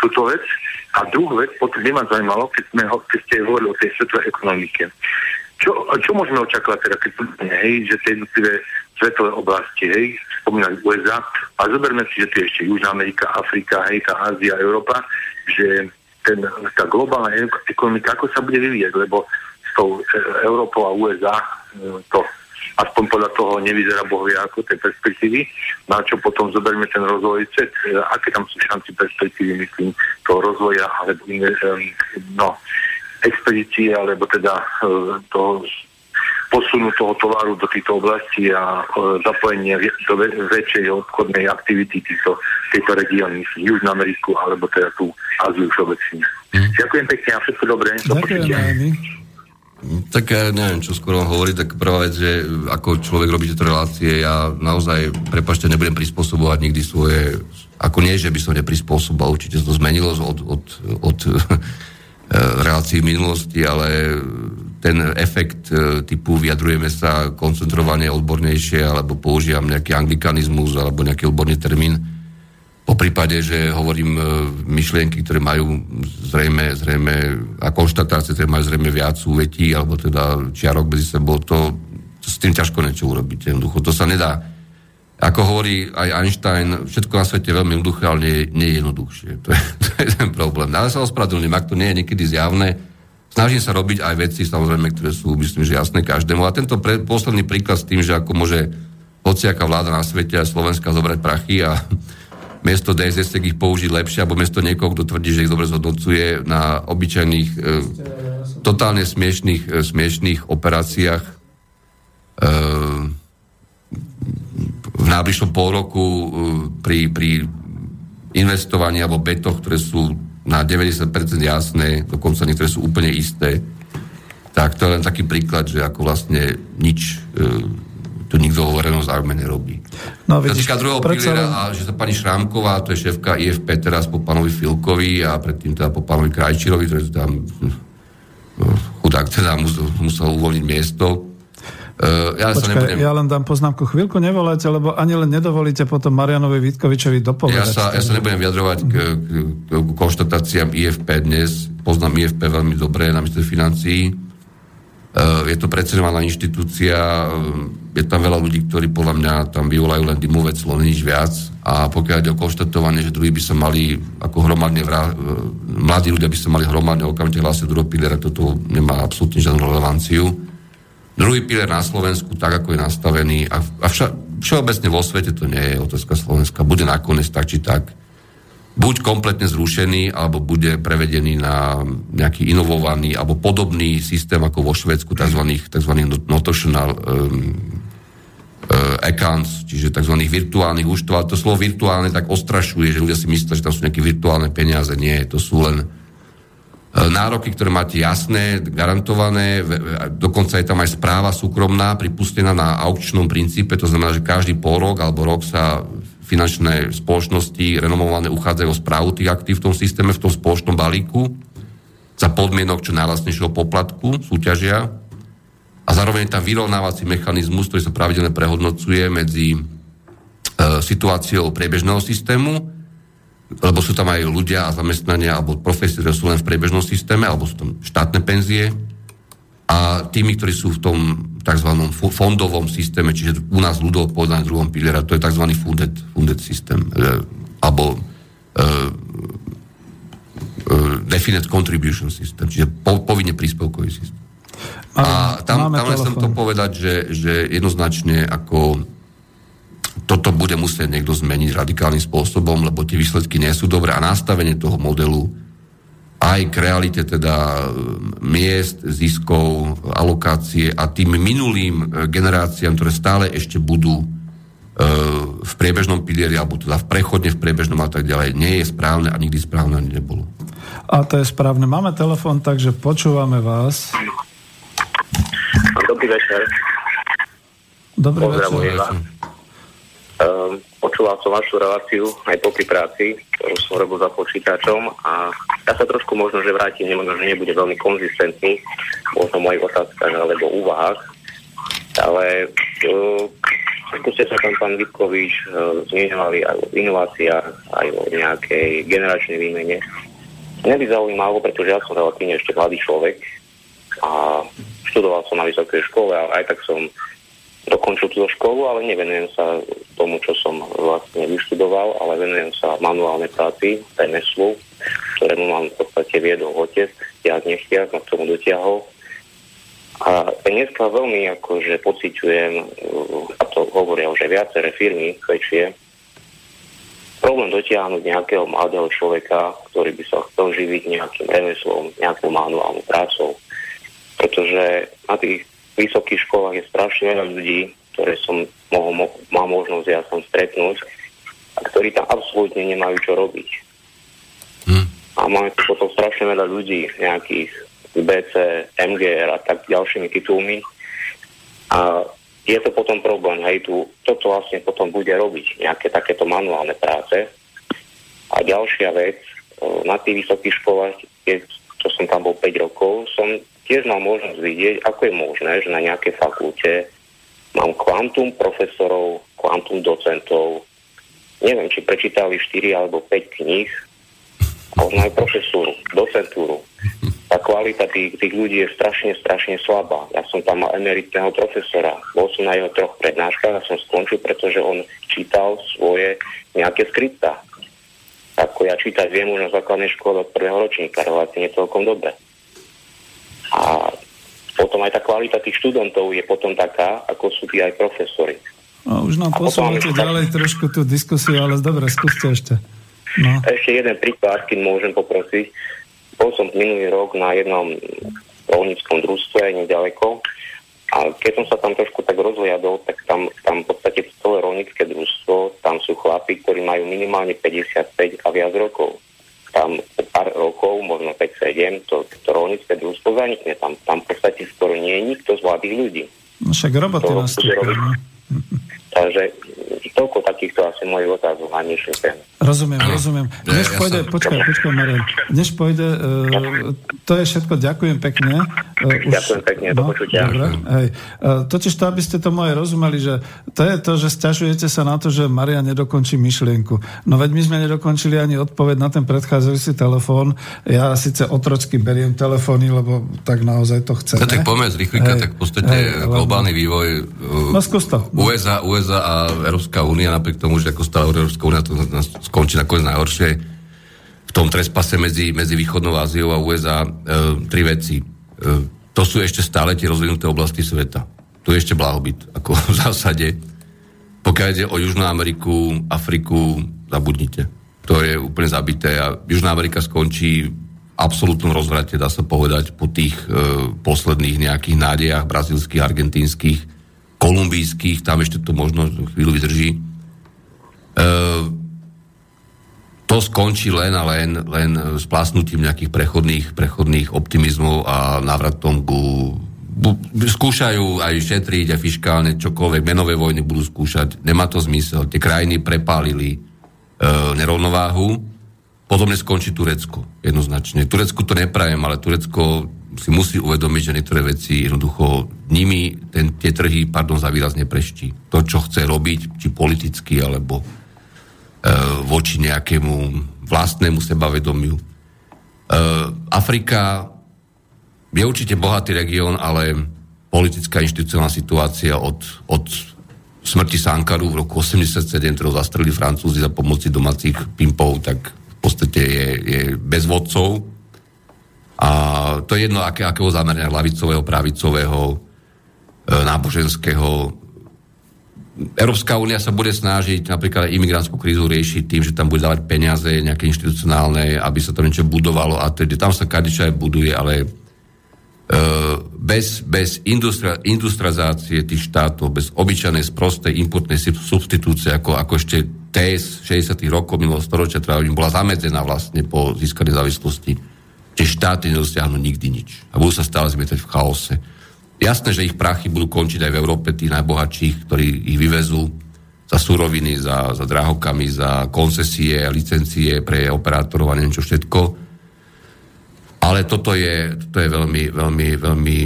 túto vec. A druhú vec potom by ma zaujímalo, keď, sme, keď ste hovorili o tej svetovej ekonomike. Čo, čo môžeme očakávať teda, keď hej, že tie jednotlivé svetové oblasti, hej, spomínali USA, a zoberme si, že tu je ešte Južná Amerika, Afrika, hej, tá Ázia, Európa, že ten, tá globálna ekonomika, ako sa bude vyvíjať, lebo tou e, Európou a USA e, to aspoň podľa toho nevyzerá bohvie ako tej perspektívy, na čo potom zoberme ten rozvoj CET, e, aké tam sú šanci perspektívy, myslím, toho rozvoja, alebo no, expedície, alebo teda toho posunu toho tovaru do týchto oblastí a e, zapojenie do väčšej obchodnej aktivity týchto, tejto regióny, Južnú Ameriku alebo teda tú Áziu všeobecne. Mm. Ďakujem pekne a všetko dobré. Ďakujem, Tak ja neviem, čo skoro hovorí, tak prvá vec, že ako človek robí tieto relácie, ja naozaj, prepašte, nebudem prispôsobovať nikdy svoje, ako nie, že by som neprispôsoboval, určite to zmenilo od, od, od relácií v minulosti, ale ten efekt e, typu vyjadrujeme sa koncentrovane odbornejšie, alebo používam nejaký anglikanizmus, alebo nejaký odborný termín, po prípade, že hovorím e, myšlienky, ktoré majú zrejme, zrejme a konštatácie, ktoré majú zrejme viac súvetí, alebo teda čiarok medzi sebou, to, to s tým ťažko niečo urobiť. Jednoducho, to sa nedá. Ako hovorí aj Einstein, všetko na svete je veľmi jednoduché, ale nie, nie je jednoduchšie. To je, to je ten problém. Ale sa ospravedlňujem, ak to nie je niekedy zjavné, snažím sa robiť aj veci, samozrejme, ktoré sú, myslím, že jasné každému. A tento pre, posledný príklad s tým, že ako môže hociaká vláda na svete a Slovenska zobrať prachy a miesto DSS ich použiť lepšie, alebo miesto niekoho, kto tvrdí, že ich dobre zhodnocuje na obyčajných, e, totálne smiešných, e, smiešných operáciách e, v najbližšom pol roku e, pri, pri investovaní alebo betoch, ktoré sú na 90% jasné, dokonca niektoré sú úplne isté, tak to je len taký príklad, že ako vlastne nič e, tu nikto vo verejnom záujme nerobí. No, vidíš, Týka druhého piliera, a že sa pani Šrámková, to je šéfka IFP teraz po pánovi Filkovi a predtým teda po pánovi Krajčirovi, ktorý tam no, chudák teda musel, musel uvoľniť miesto. Uh, ja, Počkaj, sa nebudem... ja len dám poznámku. Chvíľku nevoláte, lebo ani len nedovolíte potom Marianovi Vítkovičovi dopovedať. Ja sa, ja sa nebudem vyjadrovať k, k, k konštatáciám IFP dnes. Poznám IFP veľmi dobre na minister financií. Uh, je to predsedovaná inštitúcia, uh, je tam veľa ľudí, ktorí podľa mňa tam vyvolajú len dymové clo, nič viac. A pokiaľ ide o konštatovanie, že druhý by sa mali ako hromadne vrá... E, mladí ľudia by sa mali hromadne okamžite hlásiť druhého piliera, toto nemá absolútne žiadnu relevanciu. Druhý pilier na Slovensku, tak ako je nastavený, a, a vša, všeobecne vo svete to nie je otázka Slovenska, bude nakoniec tak či tak buď kompletne zrušený, alebo bude prevedený na nejaký inovovaný alebo podobný systém ako vo Švedsku, tzv. tzv. notational um, uh, accounts, čiže tzv. virtuálnych účtov. To slovo virtuálne tak ostrašuje, že ľudia si myslia, že tam sú nejaké virtuálne peniaze. Nie, to sú len uh, nároky, ktoré máte jasné, garantované, dokonca je tam aj správa súkromná, pripustená na aukčnom princípe, to znamená, že každý pol rok alebo rok sa finančné spoločnosti renomované uchádzajú o správu tých aktív v tom systéme, v tom spoločnom balíku za podmienok čo najvlastnejšieho poplatku súťažia. A zároveň tam vyrovnávací mechanizmus, ktorý sa pravidelne prehodnocuje medzi e, situáciou priebežného systému, lebo sú tam aj ľudia a zamestnania alebo profesie, ktoré sú len v priebežnom systéme, alebo sú tam štátne penzie. A tými, ktorí sú v tom tzv. fondovom systéme, čiže u nás ľudov v druhom piliera, to je tzv. funded, funded systém, e, alebo e, e, definite contribution system, čiže po, povinne príspevkový systém. A tam, tam len chcem to povedať, že, že jednoznačne ako toto bude musieť niekto zmeniť radikálnym spôsobom, lebo tie výsledky nie sú dobré a nastavenie toho modelu aj k realite teda miest, ziskov, alokácie a tým minulým e, generáciám, ktoré stále ešte budú e, v priebežnom pilieri, alebo teda v prechodne v priebežnom a tak ďalej, nie je správne a nikdy správne ani nebolo. A to je správne. Máme telefon, takže počúvame vás. Dobrý večer. Dobrý večer. Um, počúval som vašu reláciu aj po práci, ktorú som robil za počítačom a ja sa trošku možno, že vrátim, možno, že nebude veľmi konzistentný možno mojich otázkach alebo úvahách, ale uh, ako ste sa tam pán Vitkovič uh, zmieňovali aj o inováciách, aj o nejakej generačnej výmene. Mňa by zaujímalo, pretože ja som relatívne ešte mladý človek a študoval som na vysokej škole a aj tak som dokončil túto školu, ale nevenujem sa tomu, čo som vlastne vyštudoval, ale venujem sa manuálnej práci, remeslu, ktorému mám v podstate viedol otec, ja nechtiac, na tomu dotiahol. A dneska veľmi akože pociťujem, a to hovoria už aj viaceré firmy väčšie, problém dotiahnuť nejakého mladého človeka, ktorý by sa chcel živiť nejakým remeslom, nejakou manuálnou prácou. Pretože na tých vysokých školách je strašne veľa ľudí, ktoré som mohol, mal možnosť ja som stretnúť a ktorí tam absolútne nemajú čo robiť. Hmm. A máme tu potom strašne veľa ľudí, nejakých BC, MGR a tak ďalšími titulmi. A je to potom problém, hej, tu, toto vlastne potom bude robiť nejaké takéto manuálne práce. A ďalšia vec, na tých vysokých školách, keď, čo som tam bol 5 rokov, som tiež mal možnosť vidieť, ako je možné, že na nejakej fakulte mám kvantum profesorov, kvantum docentov, neviem, či prečítali 4 alebo 5 kníh, a už aj profesúru, docentúru. Tá kvalita tých, tých ľudí je strašne, strašne slabá. Ja som tam mal emeritného profesora, bol som na jeho troch prednáškach a som skončil, pretože on čítal svoje nejaké skripta. Ako ja čítať viem už na základnej škole od prvého ročníka, relatívne celkom dobre. A potom aj tá kvalita tých študentov je potom taká, ako sú tí aj profesori. No, už nám posúvate ďalej trošku tú diskusiu, ale dobre, skúste ešte. No. Ešte jeden príklad, keď môžem poprosiť. Bol som minulý rok na jednom rolníckom družstve nedaleko a keď som sa tam trošku tak rozhliadol, tak tam, tam v podstate celé rolnícke družstvo, tam sú chlapi, ktorí majú minimálne 55 a viac rokov. Tam pár rokov, možno 5-7, to, to rolnícke družstvo zanikne. Tam, tam v podstate skoro nie je nikto z mladých ľudí. No však roboty nastúpia. Takže toľko takýchto asi mojich otázov na dnešnú tému. Rozumiem, ano. rozumiem. Než ja pôjde, som... počkaj, počkaj, Marian. Než pôjde, uh, to je všetko, ďakujem pekne. Uh, už, ďakujem pekne, no, do počutia. Dobre, hej. Uh, totiž to, aby ste tomu aj rozumeli, že to je to, že stiažujete sa na to, že Maria nedokončí myšlienku. No veď my sme nedokončili ani odpoveď na ten predchádzajúci telefón. Ja síce otrocky beriem telefóny, lebo tak naozaj to chcem. No, tak poďme zrýchlika, tak v podstate hej, globálny vývoj uh, no, skús to. USA, USA a Európska únia, napriek tomu, že ako stále Európska únia to skončí nakoniec najhoršie v tom trespase medzi, medzi východnou Áziou a USA e, tri veci. E, to sú ešte stále tie rozvinuté oblasti sveta. Tu je ešte blahobyt, ako v zásade. Pokiaľ ide o Južnú Ameriku, Afriku, zabudnite. To je úplne zabité a Južná Amerika skončí absolútnom rozvrate, dá sa povedať, po tých e, posledných nejakých nádejach brazilských, argentínskych, kolumbijských, tam ešte to možno chvíľu vydrží. E, to skončí len a len, len splásnutím nejakých prechodných, prechodných optimizmov a návratom ku skúšajú aj šetriť a fiskálne čokoľvek, menové vojny budú skúšať, nemá to zmysel. Tie krajiny prepálili e, nerovnováhu, potom skončí Turecko, jednoznačne. Turecku to neprajem, ale Turecko si musí uvedomiť, že niektoré veci jednoducho nimi ten, tie trhy, pardon, za výraz nepreští. To, čo chce robiť, či politicky, alebo E, voči nejakému vlastnému sebavedomiu. E, Afrika je určite bohatý región, ale politická inštitucionálna situácia od, od smrti Sankaru v roku 87, ktorú zastreli Francúzi za pomoci domácich pimpov, tak v podstate je, je bez vodcov. A to je jedno, aké, akého zamerania, lavicového, pravicového, e, náboženského, Európska únia sa bude snažiť napríklad imigrantskú krízu riešiť tým, že tam bude dávať peniaze nejaké inštitucionálne, aby sa to niečo budovalo a tedy tam sa kadečo aj buduje, ale e, bez, bez industria, industrializácie tých štátov, bez obyčajnej sprostej importnej substitúcie, ako, ako ešte TS 60. rokov minulého storočia, ktorá im bola zamedzená vlastne po získanej závislosti, tie štáty nedosiahnu nikdy nič. A budú sa stále zmietať v chaose. Jasné, že ich prachy budú končiť aj v Európe, tí najbohatších, ktorí ich vyvezú za suroviny, za, za drahokami, za koncesie, licencie pre operátorov a neviem čo všetko. Ale toto je, toto je veľmi, veľmi, veľmi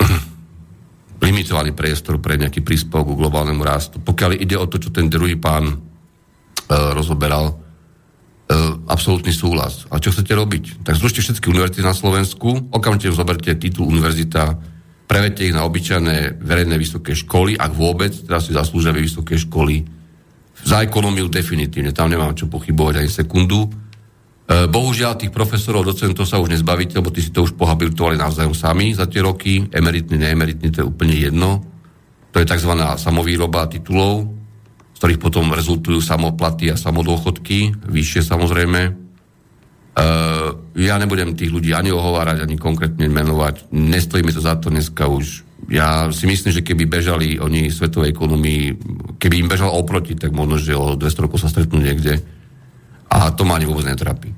limitovaný priestor pre nejaký príspevok k globálnemu rastu. Pokiaľ ide o to, čo ten druhý pán e, rozoberal, absolútny súhlas. A čo chcete robiť? Tak zrušte všetky univerzity na Slovensku, okamžite zoberte titul univerzita prevedte ich na obyčajné verejné vysoké školy, ak vôbec, teraz si zaslúžia vysoké školy. Za ekonómiu definitívne, tam nemám čo pochybovať ani sekundu. E, bohužiaľ, tých profesorov, docentov sa už nezbavíte, lebo tí si to už pohabilitovali navzájom sami za tie roky. Emeritný, neemeritný, to je úplne jedno. To je tzv. samovýroba titulov, ktorých potom rezultujú samoplaty a samodôchodky, vyššie samozrejme. Uh, ja nebudem tých ľudí ani ohovárať, ani konkrétne menovať. Nestojí mi to za to dneska už. Ja si myslím, že keby bežali oni svetovej ekonomii, keby im bežal oproti, tak možno, že o 200 rokov sa stretnú niekde. A to ma ani vôbec netrapí.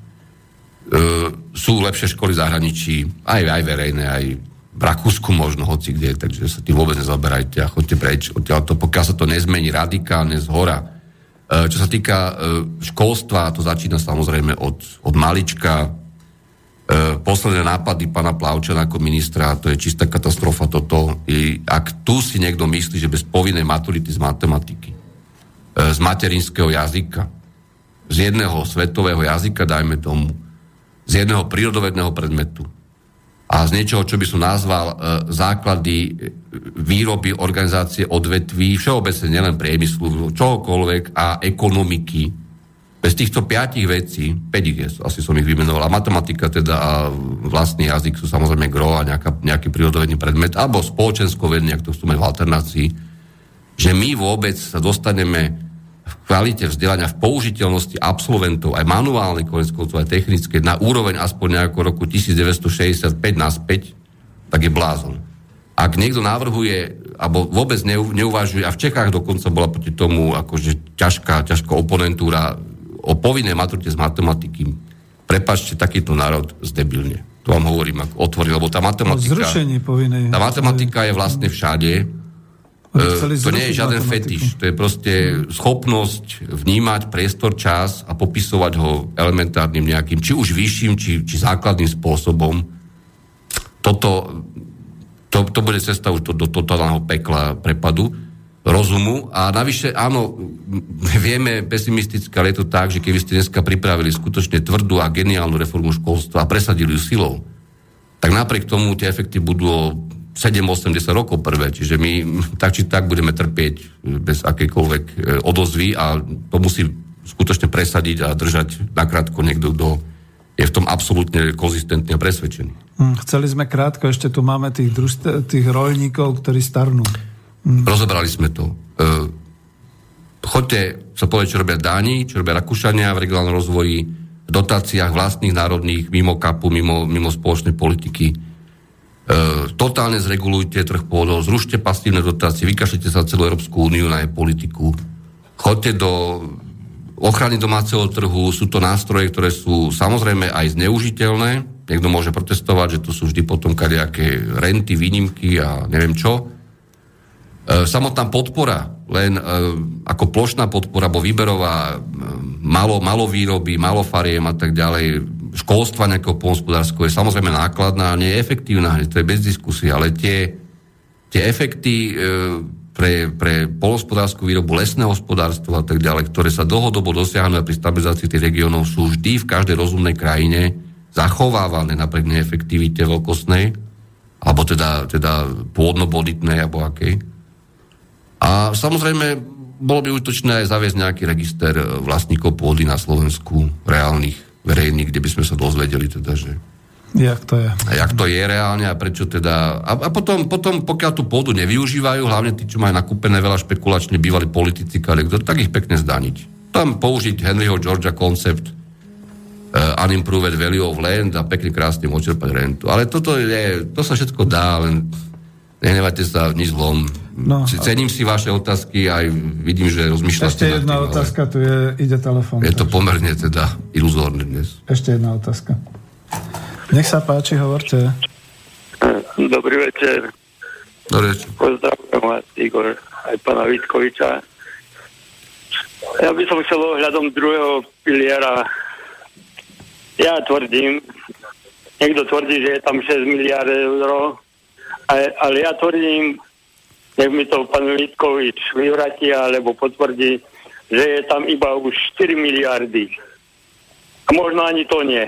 sú lepšie školy v zahraničí, aj, aj verejné, aj v Rakúsku možno, hoci kde, takže sa tým vôbec nezaberajte a chodte preč odtiaľto, pokiaľ sa to nezmení radikálne z hora. E, čo sa týka e, školstva, to začína samozrejme od, od malička. E, posledné nápady pána Plavčana ako ministra, to je čistá katastrofa toto. I ak tu si niekto myslí, že bez povinnej maturity z matematiky, z materinského jazyka, z jedného svetového jazyka, dajme tomu, z jedného prírodovedného predmetu, a z niečoho, čo by som nazval e, základy e, výroby, organizácie odvetví, všeobecne nielen priemyslu, čohokoľvek a ekonomiky. Bez týchto piatich vecí, 5 ich je, asi som ich vymenoval, a matematika teda a vlastný jazyk sú samozrejme gro a nejaká, nejaký prírodovedný predmet, alebo spoločenskovedný, ak to chceme v alternácii, že my vôbec sa dostaneme v kvalite vzdelania, v použiteľnosti absolventov, aj manuálnej konec aj technické, na úroveň aspoň nejako roku 1965 naspäť, tak je blázon. Ak niekto navrhuje, alebo vôbec neuvažuje, a v Čechách dokonca bola proti tomu akože ťažká, ťažká oponentúra o povinnej maturite z matematiky, prepačte, takýto národ zdebilne. To vám hovorím, ako otvoril, lebo tá matematika... Zrušenie povinnej. Tá matematika je vlastne všade, to nie je žiaden fetiš, to je proste schopnosť vnímať priestor, čas a popisovať ho elementárnym nejakým, či už vyšším, či, či základným spôsobom. Toto, to, to bude cesta už do, do totálneho pekla prepadu rozumu a navyše, áno, vieme pesimisticky, ale je to tak, že keby ste dneska pripravili skutočne tvrdú a geniálnu reformu školstva a presadili ju silou, tak napriek tomu tie efekty budú 7-80 rokov prvé, čiže my tak či tak budeme trpieť bez akejkoľvek e, odozvy a to musí skutočne presadiť a držať nakrátko niekto, kto je v tom absolútne konzistentne presvedčený. Hm, chceli sme krátko, ešte tu máme tých, družstv, tých rolníkov, ktorí starnú. Hm. Rozobrali sme to. E, choďte sa povedať, čo robia Dáni, čo robia Rakúšania v regionálnom rozvoji, dotáciách vlastných národných, mimo kapu, mimo, mimo spoločnej politiky E, totálne zregulujte trh pôdov, zrušte pasívne dotácie, vykašlite sa celú Európsku úniu na jej politiku, chodte do ochrany domáceho trhu, sú to nástroje, ktoré sú samozrejme aj zneužiteľné, niekto môže protestovať, že to sú vždy potom kadejaké renty, výnimky a neviem čo. E, samotná podpora, len e, ako plošná podpora, bo výberová, e, malo, malo výroby, malo fariem a tak ďalej, školstva nejakého polnospodárskeho je samozrejme nákladná a nie je efektívna, to je bez diskusie, ale tie, tie efekty e, pre, pre polnospodárskú výrobu, lesné hospodárstvo a tak ďalej, ktoré sa dlhodobo dosiahnu pri stabilizácii tých regiónov, sú vždy v každej rozumnej krajine zachovávané napriek neefektivite veľkostnej, alebo teda, teda pôdno-boditnej, alebo akej. A samozrejme, bolo by útočné aj zaviesť nejaký register vlastníkov pôdy na Slovensku, reálnych verejný, kde by sme sa dozvedeli teda, že Jak to je? A jak to je reálne a prečo teda... A, a potom, potom, pokiaľ tú pôdu nevyužívajú, hlavne tí, čo majú nakúpené veľa špekulačne bývali politici, kto, tak ich pekne zdaniť. Tam použiť Henryho Georgia koncept uh, unimproved value of land a pekne krásne očerpať rentu. Ale toto je, to sa všetko dá, len nehnevajte sa v nič zlom. No, Cením si vaše otázky aj vidím, že rozmýšľate. Ešte jedna tým, otázka, tu je, ide telefón. Je to pomerne teda iluzórne dnes. Ešte jedna otázka. Nech sa páči, hovorte. Dobrý večer. Dobrý večer. Pozdravujem vás, Igor, aj pána Vitkoviča. Ja by som chcel ohľadom druhého piliera. Ja tvrdím, niekto tvrdí, že je tam 6 miliard eur, ale ja tvrdím, nech mi to pán Vitkovič vyvratí alebo potvrdí, že je tam iba už 4 miliardy. A možno ani to nie.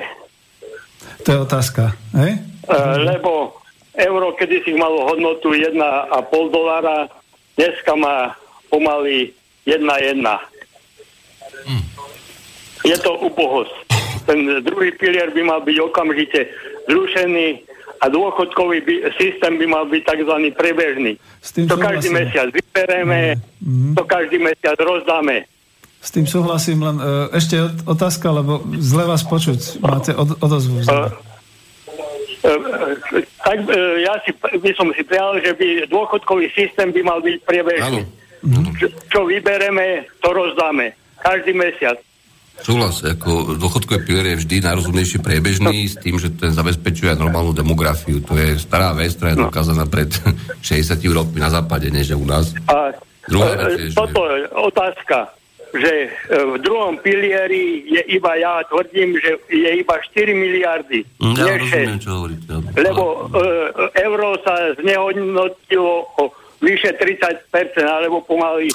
To je otázka, hej? Uh, lebo euro kedy si malo hodnotu 1,5 dolára, dneska má pomaly 1,1. Hmm. Je to ubohosť. Ten druhý pilier by mal byť okamžite zrušený a dôchodkový by, systém by mal byť tzv. prebežný. S tým to každý mesiac vybereme, mm-hmm. to každý mesiac rozdáme. S tým súhlasím, len uh, ešte otázka, lebo zle vás počuť. Máte od, odozvu. Uh, uh, tak uh, ja si, by som si prijal, že by dôchodkový systém by mal byť priebežný. Čo, čo vybereme, to rozdáme. Každý mesiac. Súhlas, ako dôchodkové pilier je vždy najrozumnejší priebežný s tým, že ten zabezpečuje normálnu demografiu. To je stará vec, ktorá je no. dokázaná pred 60 rokmi na západe, než u nás. A Druhá vec je, toto je otázka, že e, v druhom pilieri je iba, ja tvrdím, že je iba 4 miliardy. Mm, ja rozumiem, čo hovoríte. Lebo uh, euro sa znehodnotilo o vyše 30%, alebo pomaly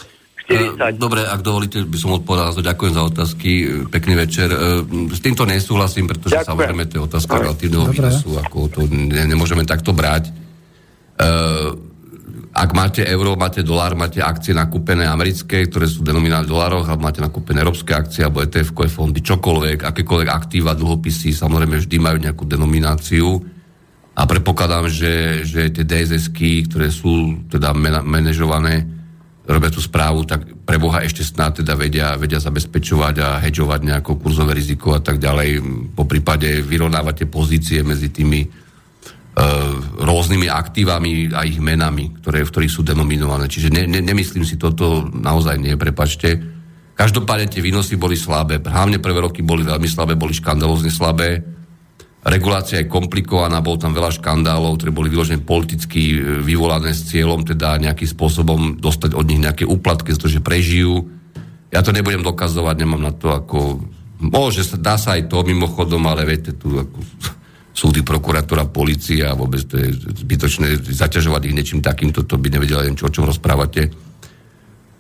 40. Dobre, ak dovolíte, by som odpovedal. Ďakujem za otázky. Pekný večer. S týmto nesúhlasím, pretože Ďakujem. samozrejme to je otázka relatívneho výnosu. Ako to ne, nemôžeme takto brať. Ak máte euro, máte dolár, máte akcie nakúpené americké, ktoré sú denominálne v dolároch, alebo máte nakúpené európske akcie, alebo ETF-kové fondy, čokoľvek, akékoľvek aktíva, dlhopisy, samozrejme vždy majú nejakú denomináciu. A predpokladám, že, že tie DSS-ky, ktoré sú teda manažované robia tú správu, tak pre Boha ešte snad teda vedia, vedia zabezpečovať a hedžovať nejako kurzové riziko a tak ďalej. Po prípade vyrovnávať tie pozície medzi tými uh, rôznymi aktívami a ich menami, ktoré, v ktorých sú denominované. Čiže ne, ne, nemyslím si toto naozaj nie, prepačte. Každopádne tie výnosy boli slabé. Hlavne prvé roky boli veľmi slabé, boli škandalózne slabé Regulácia je komplikovaná, bolo tam veľa škandálov, ktoré boli vyložené politicky e, vyvolané s cieľom teda nejakým spôsobom dostať od nich nejaké úplatky, že prežijú. Ja to nebudem dokazovať, nemám na to ako... Môže sa, dá sa aj to mimochodom, ale viete, tu ako súdy, prokuratúra, policia, vôbec to je zbytočné zaťažovať ich niečím takýmto, to by nevedela, neviem, čo, o čom rozprávate.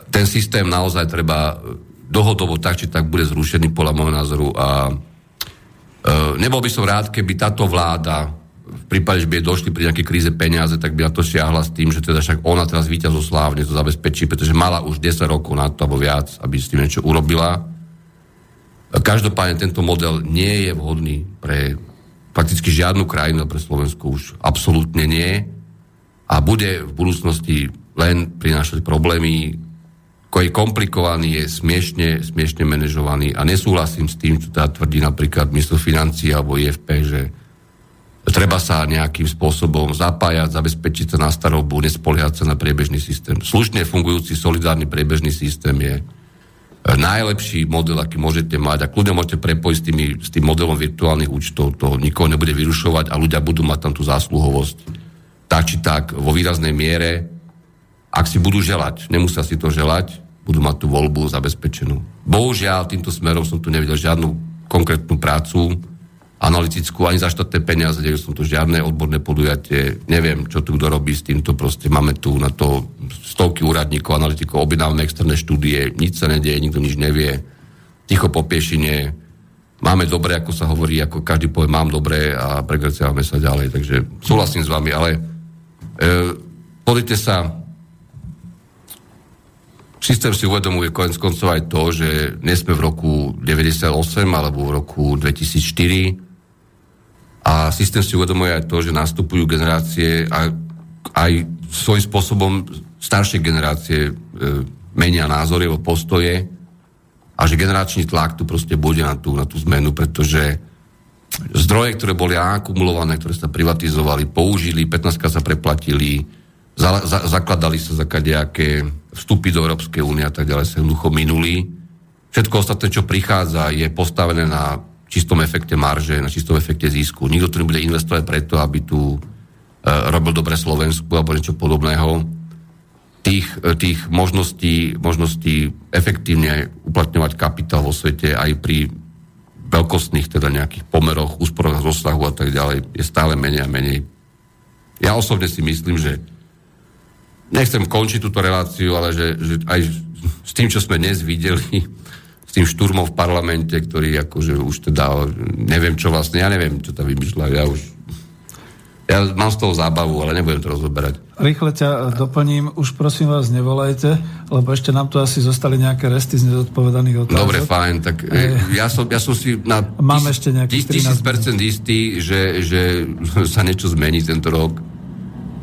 Ten systém naozaj treba dohodovo tak, či tak bude zrušený podľa môjho názoru a nebol by som rád, keby táto vláda v prípade, že by došli pri nejakej kríze peniaze, tak by na to siahla s tým, že teda však ona teraz slávne to zabezpečí, pretože mala už 10 rokov na to, alebo viac, aby s tým niečo urobila. Každopádne tento model nie je vhodný pre prakticky žiadnu krajinu, pre Slovensku už absolútne nie a bude v budúcnosti len prinášať problémy je komplikovaný, je smiešne, smiešne manažovaný a nesúhlasím s tým, čo teda tvrdí napríklad ministro financí alebo IFP, že treba sa nejakým spôsobom zapájať, zabezpečiť sa na starobu, nespoliehať sa na priebežný systém. Slušne fungujúci solidárny priebežný systém je najlepší model, aký môžete mať a kľudne môžete prepojiť s, tými, s tým modelom virtuálnych účtov, to nikoho nebude vyrušovať a ľudia budú mať tam tú zásluhovosť tak či tak vo výraznej miere ak si budú želať. Nemusia si to želať, budú mať tú voľbu zabezpečenú. Bohužiaľ, týmto smerom som tu nevidel žiadnu konkrétnu prácu, analytickú, ani za štátne peniaze, nevidel som tu žiadne odborné podujatie, neviem, čo tu kto robí s týmto, proste máme tu na to stovky úradníkov, analytikov, objednáme externé štúdie, nič sa nedieje, nikto nič nevie, ticho po piešine, máme dobre, ako sa hovorí, ako každý povie, mám dobre a pregreciávame sa ďalej, takže súhlasím s vami, ale e, pozrite sa, Systém si uvedomuje konec koncov aj to, že nie sme v roku 98 alebo v roku 2004 a systém si uvedomuje aj to, že nastupujú generácie a aj svojím spôsobom staršie generácie e, menia názory alebo postoje a že generačný tlak tu proste bude na tú, na tú zmenu, pretože zdroje, ktoré boli akumulované, ktoré sa privatizovali, použili, 15 sa preplatili, za, za, zakladali sa za kadejaké vstupy do Európskej únie a tak ďalej sa jednoducho minuli. Všetko ostatné, čo prichádza, je postavené na čistom efekte marže, na čistom efekte zisku. Nikto tu nebude investovať preto, aby tu e, robil dobre Slovensku alebo niečo podobného. Tých, e, tých možností, možností efektívne uplatňovať kapitál vo svete aj pri veľkostných teda nejakých pomeroch, úsporoch rozsahu a tak ďalej je stále menej a menej. Ja osobne si myslím, že nechcem končiť túto reláciu, ale že, že aj s tým, čo sme dnes videli, s tým štúrmom v parlamente, ktorý akože už teda, neviem čo vlastne, ja neviem, čo tam vymýšľajú, ja už ja mám z toho zábavu, ale nebudem to rozoberať. Rýchle ťa doplním, už prosím vás nevolajte, lebo ešte nám tu asi zostali nejaké resty z nezodpovedaných otázok. Dobre, fajn, tak e, ja, som, ja som si na Mám ešte nejakých 1000% istý, že, že sa niečo zmení tento rok,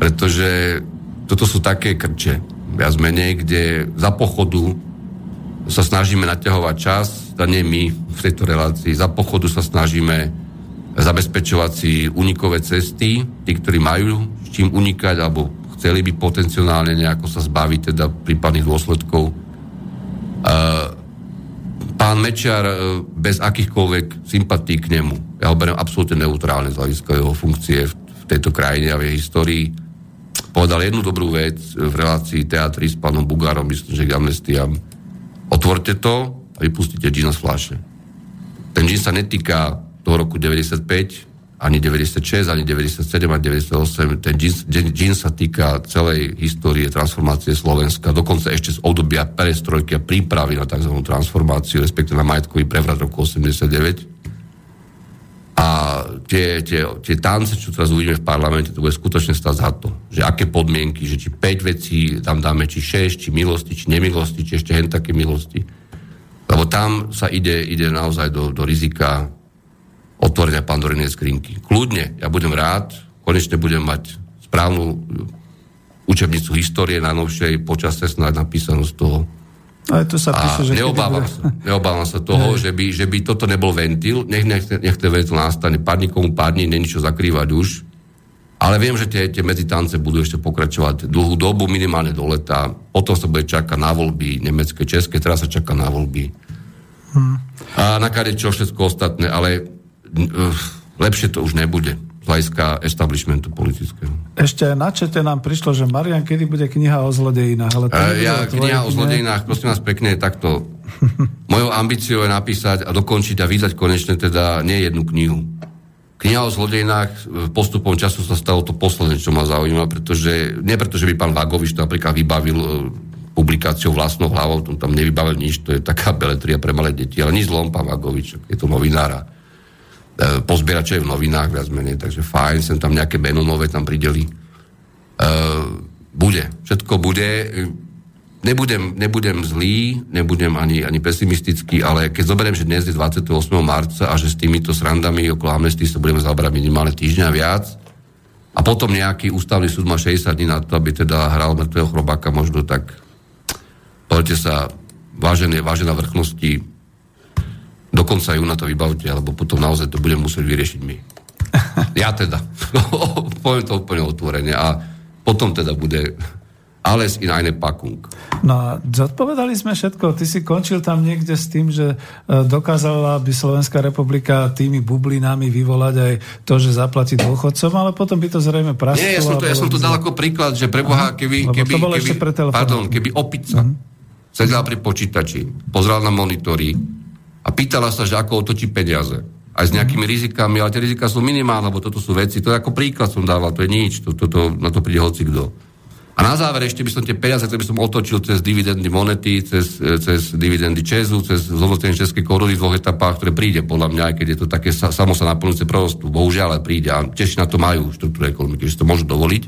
pretože toto sú také krče, viac menej, kde za pochodu sa snažíme naťahovať čas, a nie my v tejto relácii, za pochodu sa snažíme zabezpečovať si unikové cesty, tí, ktorí majú s čím unikať, alebo chceli by potenciálne nejako sa zbaviť teda prípadných dôsledkov. Pán pán Mečiar e, bez akýchkoľvek sympatí k nemu. Ja ho beriem absolútne neutrálne z hľadiska jeho funkcie v tejto krajine a v jej histórii. Povedal jednu dobrú vec v relácii teatri s pánom Bugárom, myslím, že k amnestiám. Otvorte to a vypustite džina z. Ten džin sa netýka toho roku 95, ani 96, ani 97, ani 98. Ten džin sa týka celej histórie transformácie Slovenska, dokonca ešte z obdobia perestrojky a prípravy na tzv. transformáciu, respektíve na majetkový prevrat roku 89. A tie, tie, tie tance, čo teraz uvidíme v parlamente, to bude skutočne stať za to. Že aké podmienky, že či 5 vecí tam dáme, či 6, či milosti, či nemilosti, či ešte hen také milosti. Lebo tam sa ide, ide naozaj do, do rizika otvorenia pandorinej skrinky. Kľudne, ja budem rád, konečne budem mať správnu učebnicu histórie na novšej počase snáď napísanú z toho. Ale to sa píše, že neobávam, bude... sa, neobávam sa toho, že by, že by toto nebol ventil. Nech, nech, nech ten ventil nastane. Padni komu padni, není čo zakrývať už. Ale viem, že tie, tie medzitance budú ešte pokračovať dlhú dobu, minimálne do leta. Potom sa bude čakať na voľby nemecké, české, teraz sa čaká na voľby. Hmm. A na kade čo všetko ostatné, ale lepšie to už nebude hľadiska establishmentu politického. Ešte na čete nám prišlo, že Marian, kedy bude kniha o zlodejinách? Ale to e, ja, kniha o zlodejinách, prosím vás pekne, takto. Mojou ambíciou je napísať a dokončiť a vydať konečne teda nie jednu knihu. Kniha o zlodejinách postupom času sa stalo to posledné, čo ma zaujíma, pretože, nie preto, že by pán Vagovič to napríklad vybavil e, publikáciou vlastnou hlavou, tam nevybavil nič, to je taká beletria pre malé deti, ale nič zlom pán Vagovič, je to novinára E, pozbierače v novinách viac menej, takže fajn, sem tam nejaké meno nové tam prideli. E, bude, všetko bude. Nebudem, nebudem zlý, nebudem ani, ani pesimistický, ale keď zoberiem, že dnes je 28. marca a že s týmito srandami okolo amnestii sa budeme zaoberať minimálne týždňa viac a potom nejaký ústavný súd má 60 dní na to, aby teda hral mŕtvého chrobáka možno, tak poďte sa, vážené, vážená vrchnosti, do konca júna to vybavte, alebo potom naozaj to budem musieť vyriešiť my. Ja teda. Poviem to úplne otvorene. A potom teda bude alles in eine Packung. No a zodpovedali sme všetko. Ty si končil tam niekde s tým, že e, dokázala by Slovenská republika tými bublinami vyvolať aj to, že zaplatí dôchodcom, ale potom by to zrejme prasklo. Nie, ja som to, ja som to dal ako príklad, že preboha, keby, keby, keby, keby, pardon, keby opica mm-hmm. sedela pri počítači, pozrela na monitory, a pýtala sa, že ako otočí peniaze. Aj s nejakými mm. rizikami, ale tie rizika sú minimálne, lebo toto sú veci, to je ako príklad som dával, to je nič, to, to, to, na to príde hoci kto. A na záver ešte by som tie peniaze, ktoré by som otočil cez dividendy monety, cez, cez dividendy Česu, cez zhodnotenie českej koruny v dvoch etapách, ktoré príde podľa mňa, aj keď je to také sa, samo sa naplňujúce prosto. Bohužiaľ, ale príde. A Češi na to majú štruktúru ekonomiky, že si to môžu dovoliť.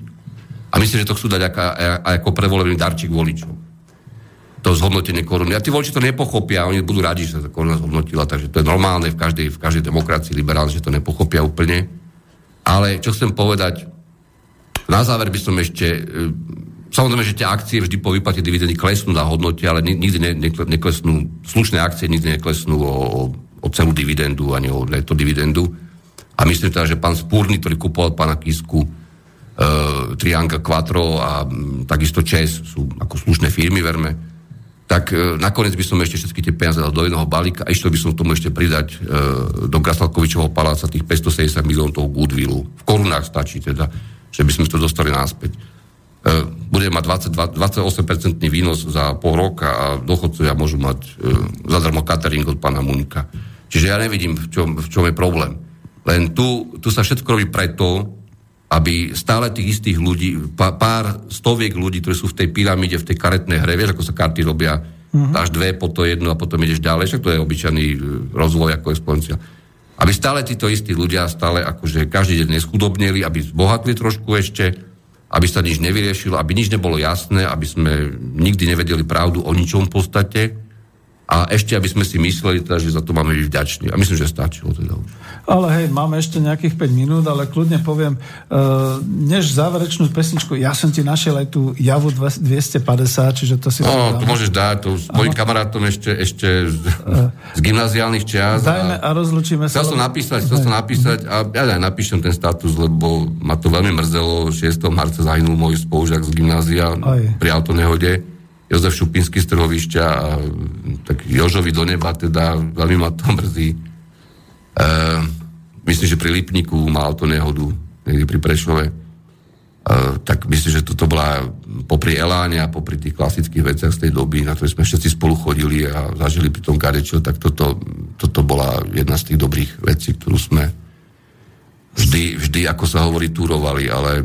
A myslím, že to chcú dať ako, ako prevolený darčík voličov to zhodnotenie koruny. A tí voliči to nepochopia, oni budú radi, že sa tá koruna zhodnotila, takže to je normálne v každej, v každej demokracii liberálne, že to nepochopia úplne. Ale čo chcem povedať, na záver by som ešte, e, samozrejme, že tie akcie vždy po výplate dividendy klesnú na hodnote, ale nikdy ne, ne, neklesnú, slušné akcie nikdy neklesnú o, o, celú dividendu, ani o neto dividendu. A myslím teda, že pán Spúrny, ktorý kupoval pána Kisku, uh, Trianka Quattro a m, takisto ČES sú ako slušné firmy, verme, tak e, nakoniec by som ešte všetky tie peniaze dal do jedného balíka a išiel by som tomu ešte pridať e, do Graslalkovičovho paláca tých 570 miliónov toho goodwillu. V korunách stačí teda, že by sme to dostali náspäť. E, bude mať 22, 28% výnos za pol roka a dochodcovia môžu mať e, zadarmo catering od pána Muňka. Čiže ja nevidím, v čom, v čom je problém. Len tu, tu sa všetko robí preto, aby stále tých istých ľudí, pár stoviek ľudí, ktorí sú v tej pyramíde, v tej karetnej hre, vieš, ako sa karty robia, uh-huh. až dve, po to jedno a potom ideš ďalej, však to je obyčajný e, rozvoj ako exponenciál. Aby stále títo istí ľudia stále akože každý deň neschudobnili, aby zbohatli trošku ešte, aby sa nič nevyriešilo, aby nič nebolo jasné, aby sme nikdy nevedeli pravdu o ničom v podstate, a ešte, aby sme si mysleli, teda, že za to máme byť vďační. A myslím, že stačilo teda už. Ale hej, máme ešte nejakých 5 minút, ale kľudne poviem, uh, než záverečnú pesničku, ja som ti našiel aj tú Javu 250, čiže to si... No, to môžeš dať, to s mojim kamarátom ešte, ešte z, uh, z gymnaziálnych čias. Dajme a, a rozlučíme sa. Chcel som napísať, chcel som napísať a ja aj napíšem ten status, lebo ma to veľmi mrzelo. 6. marca zahynul môj spolužiak z gymnázia pri autonehode Jozef Šupinsky z trhovišťa a tak Jožovi do neba, teda veľmi ma to mrzí. E, myslím, že pri Lipniku mal to nehodu, niekde pri Prešove. E, tak myslím, že toto bola popri Eláne a popri tých klasických veciach z tej doby, na ktoré sme všetci spolu chodili a zažili pri tom kadečo, tak toto, toto bola jedna z tých dobrých vecí, ktorú sme vždy, vždy, ako sa hovorí, túrovali, ale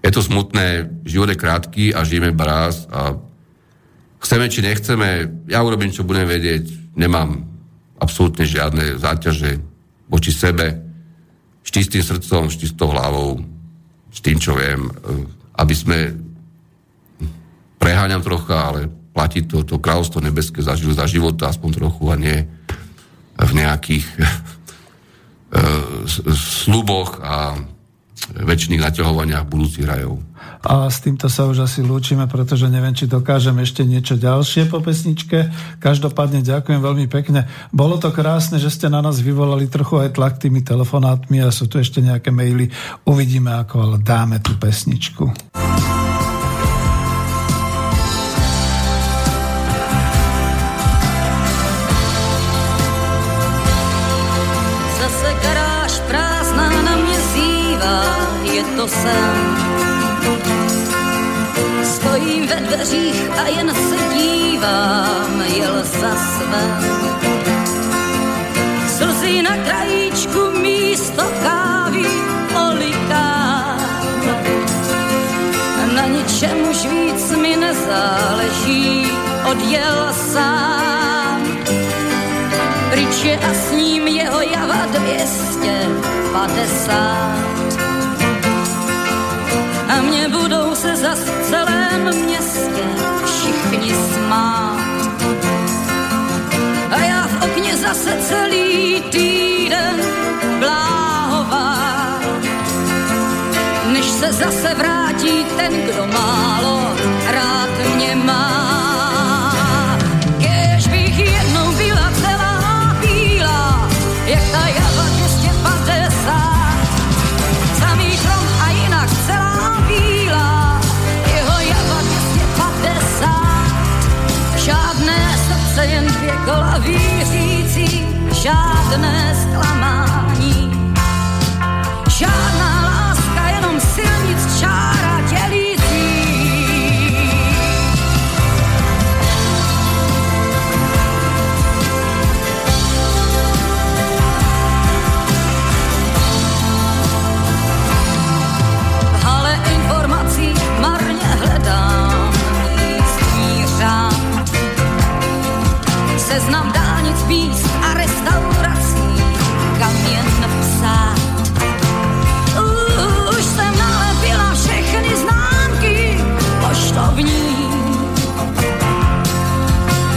je to smutné, život je krátky a žijeme bráz a chceme či nechceme, ja urobím, čo budem vedieť, nemám absolútne žiadne záťaže voči sebe, s čistým srdcom, s čistou hlavou, s tým, čo viem, aby sme preháňam trocha, ale platí to, to kráľovstvo nebeské zažili za života aspoň trochu a nie v nejakých sluboch a väčšných naťahovaniach budúcich rajov. A s týmto sa už asi lúčime, pretože neviem, či dokážem ešte niečo ďalšie po pesničke. Každopádne ďakujem veľmi pekne. Bolo to krásne, že ste na nás vyvolali trochu aj tlak tými telefonátmi a sú tu ešte nejaké maily. Uvidíme, ako ale dáme tú pesničku. je to sen. Stojím ve dveřích a jen se dívám, jel za svém. Slzy na krajíčku místo kávy olikám. Na ničem už víc mi nezáleží, odjel sám. Pryč je a s ním jeho java 250 a mě budou se zas v celém městě všichni smát. A já v okně zase celý týden bláhová, než se zase vrátí ten, kdo málo kola vířící, žádné zklamání. Seznam dálnic, míst a restaurací, kam jen psát. Už jsem nalepila všechny známky poštovní.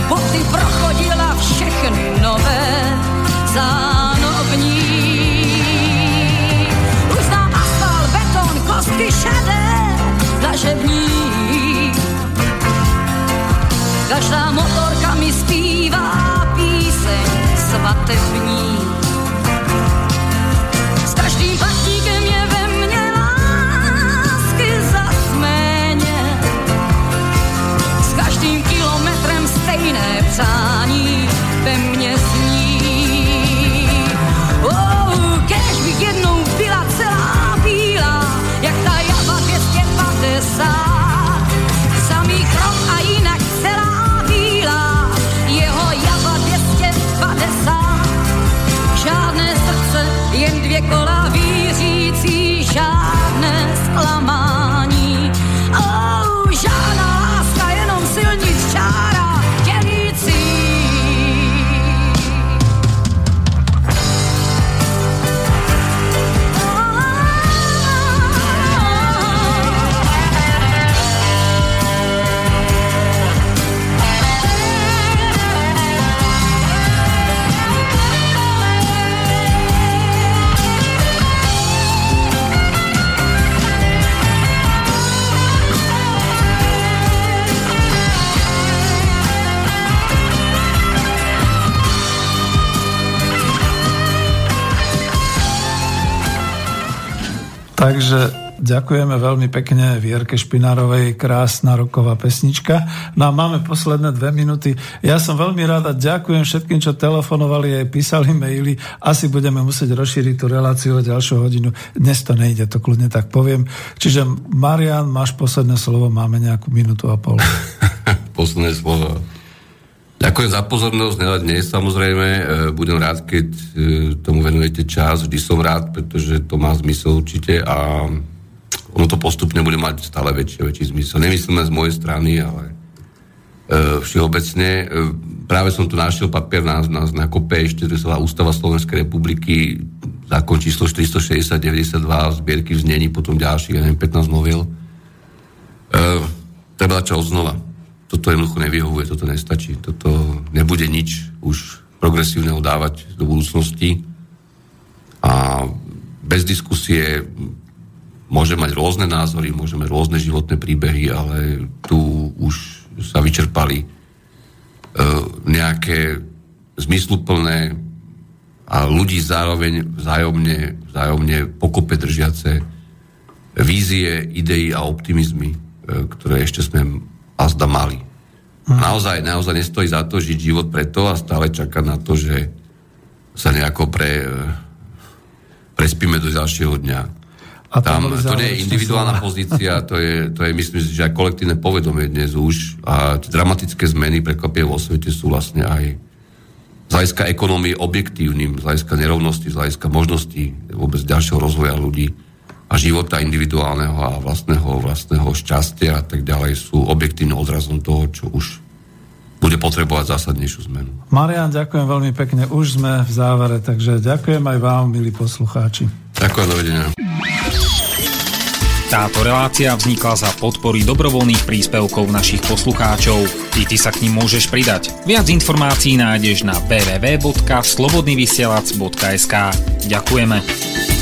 Boty prochodila všechny nové zánovní. Už znám asfalt, beton, kostky šedé, dlažební. Každá motorka mi zpívá svatební. S Takže ďakujeme veľmi pekne Vierke Špinárovej, krásna roková pesnička. No a máme posledné dve minúty. Ja som veľmi rád a ďakujem všetkým, čo telefonovali aj písali maily. Asi budeme musieť rozšíriť tú reláciu o ďalšiu hodinu. Dnes to nejde, to kľudne tak poviem. Čiže Marian, máš posledné slovo, máme nejakú minútu a pol. posledné slovo. Ďakujem za pozornosť, dnes samozrejme. E, budem rád, keď e, tomu venujete čas. Vždy som rád, pretože to má zmysel určite a ono to postupne bude mať stále väčší a väčší zmysel. Nemyslíme z mojej strany, ale e, všeobecne. Práve som tu našiel papier na, na, na kope ešte, to sa Ústava Slovenskej republiky, zákon číslo 460-92, zbierky vznení, potom ďalších, ja neviem, 15 novel. treba začať znova toto jednoducho nevyhovuje, toto nestačí, toto nebude nič už progresívneho dávať do budúcnosti. A bez diskusie môže mať rôzne názory, môžeme rôzne životné príbehy, ale tu už sa vyčerpali e, nejaké zmysluplné a ľudí zároveň vzájomne, vzájomne pokope držiace vízie, idei a optimizmy, e, ktoré ešte sme a zda mali. Hm. Naozaj, naozaj nestojí za to žiť život preto a stále čakať na to, že sa nejako pre, prespíme do ďalšieho dňa. A Tam, to nie je individuálna slova. pozícia, to je, to je myslím si, že aj kolektívne povedomie dnes už a dramatické zmeny prekvapie vo svete sú vlastne aj z hľadiska ekonomie objektívnym, z hľadiska nerovnosti, z hľadiska možností vôbec ďalšieho rozvoja ľudí a života individuálneho a vlastného, vlastného šťastia a tak ďalej sú objektívnym odrazom toho, čo už bude potrebovať zásadnejšiu zmenu. Marian, ďakujem veľmi pekne. Už sme v závere, takže ďakujem aj vám, milí poslucháči. Ďakujem, dovidenia. Táto relácia vznikla za podpory dobrovoľných príspevkov našich poslucháčov. Ty, ty sa k ním môžeš pridať. Viac informácií nájdeš na www.slobodnyvysielac.sk Ďakujeme.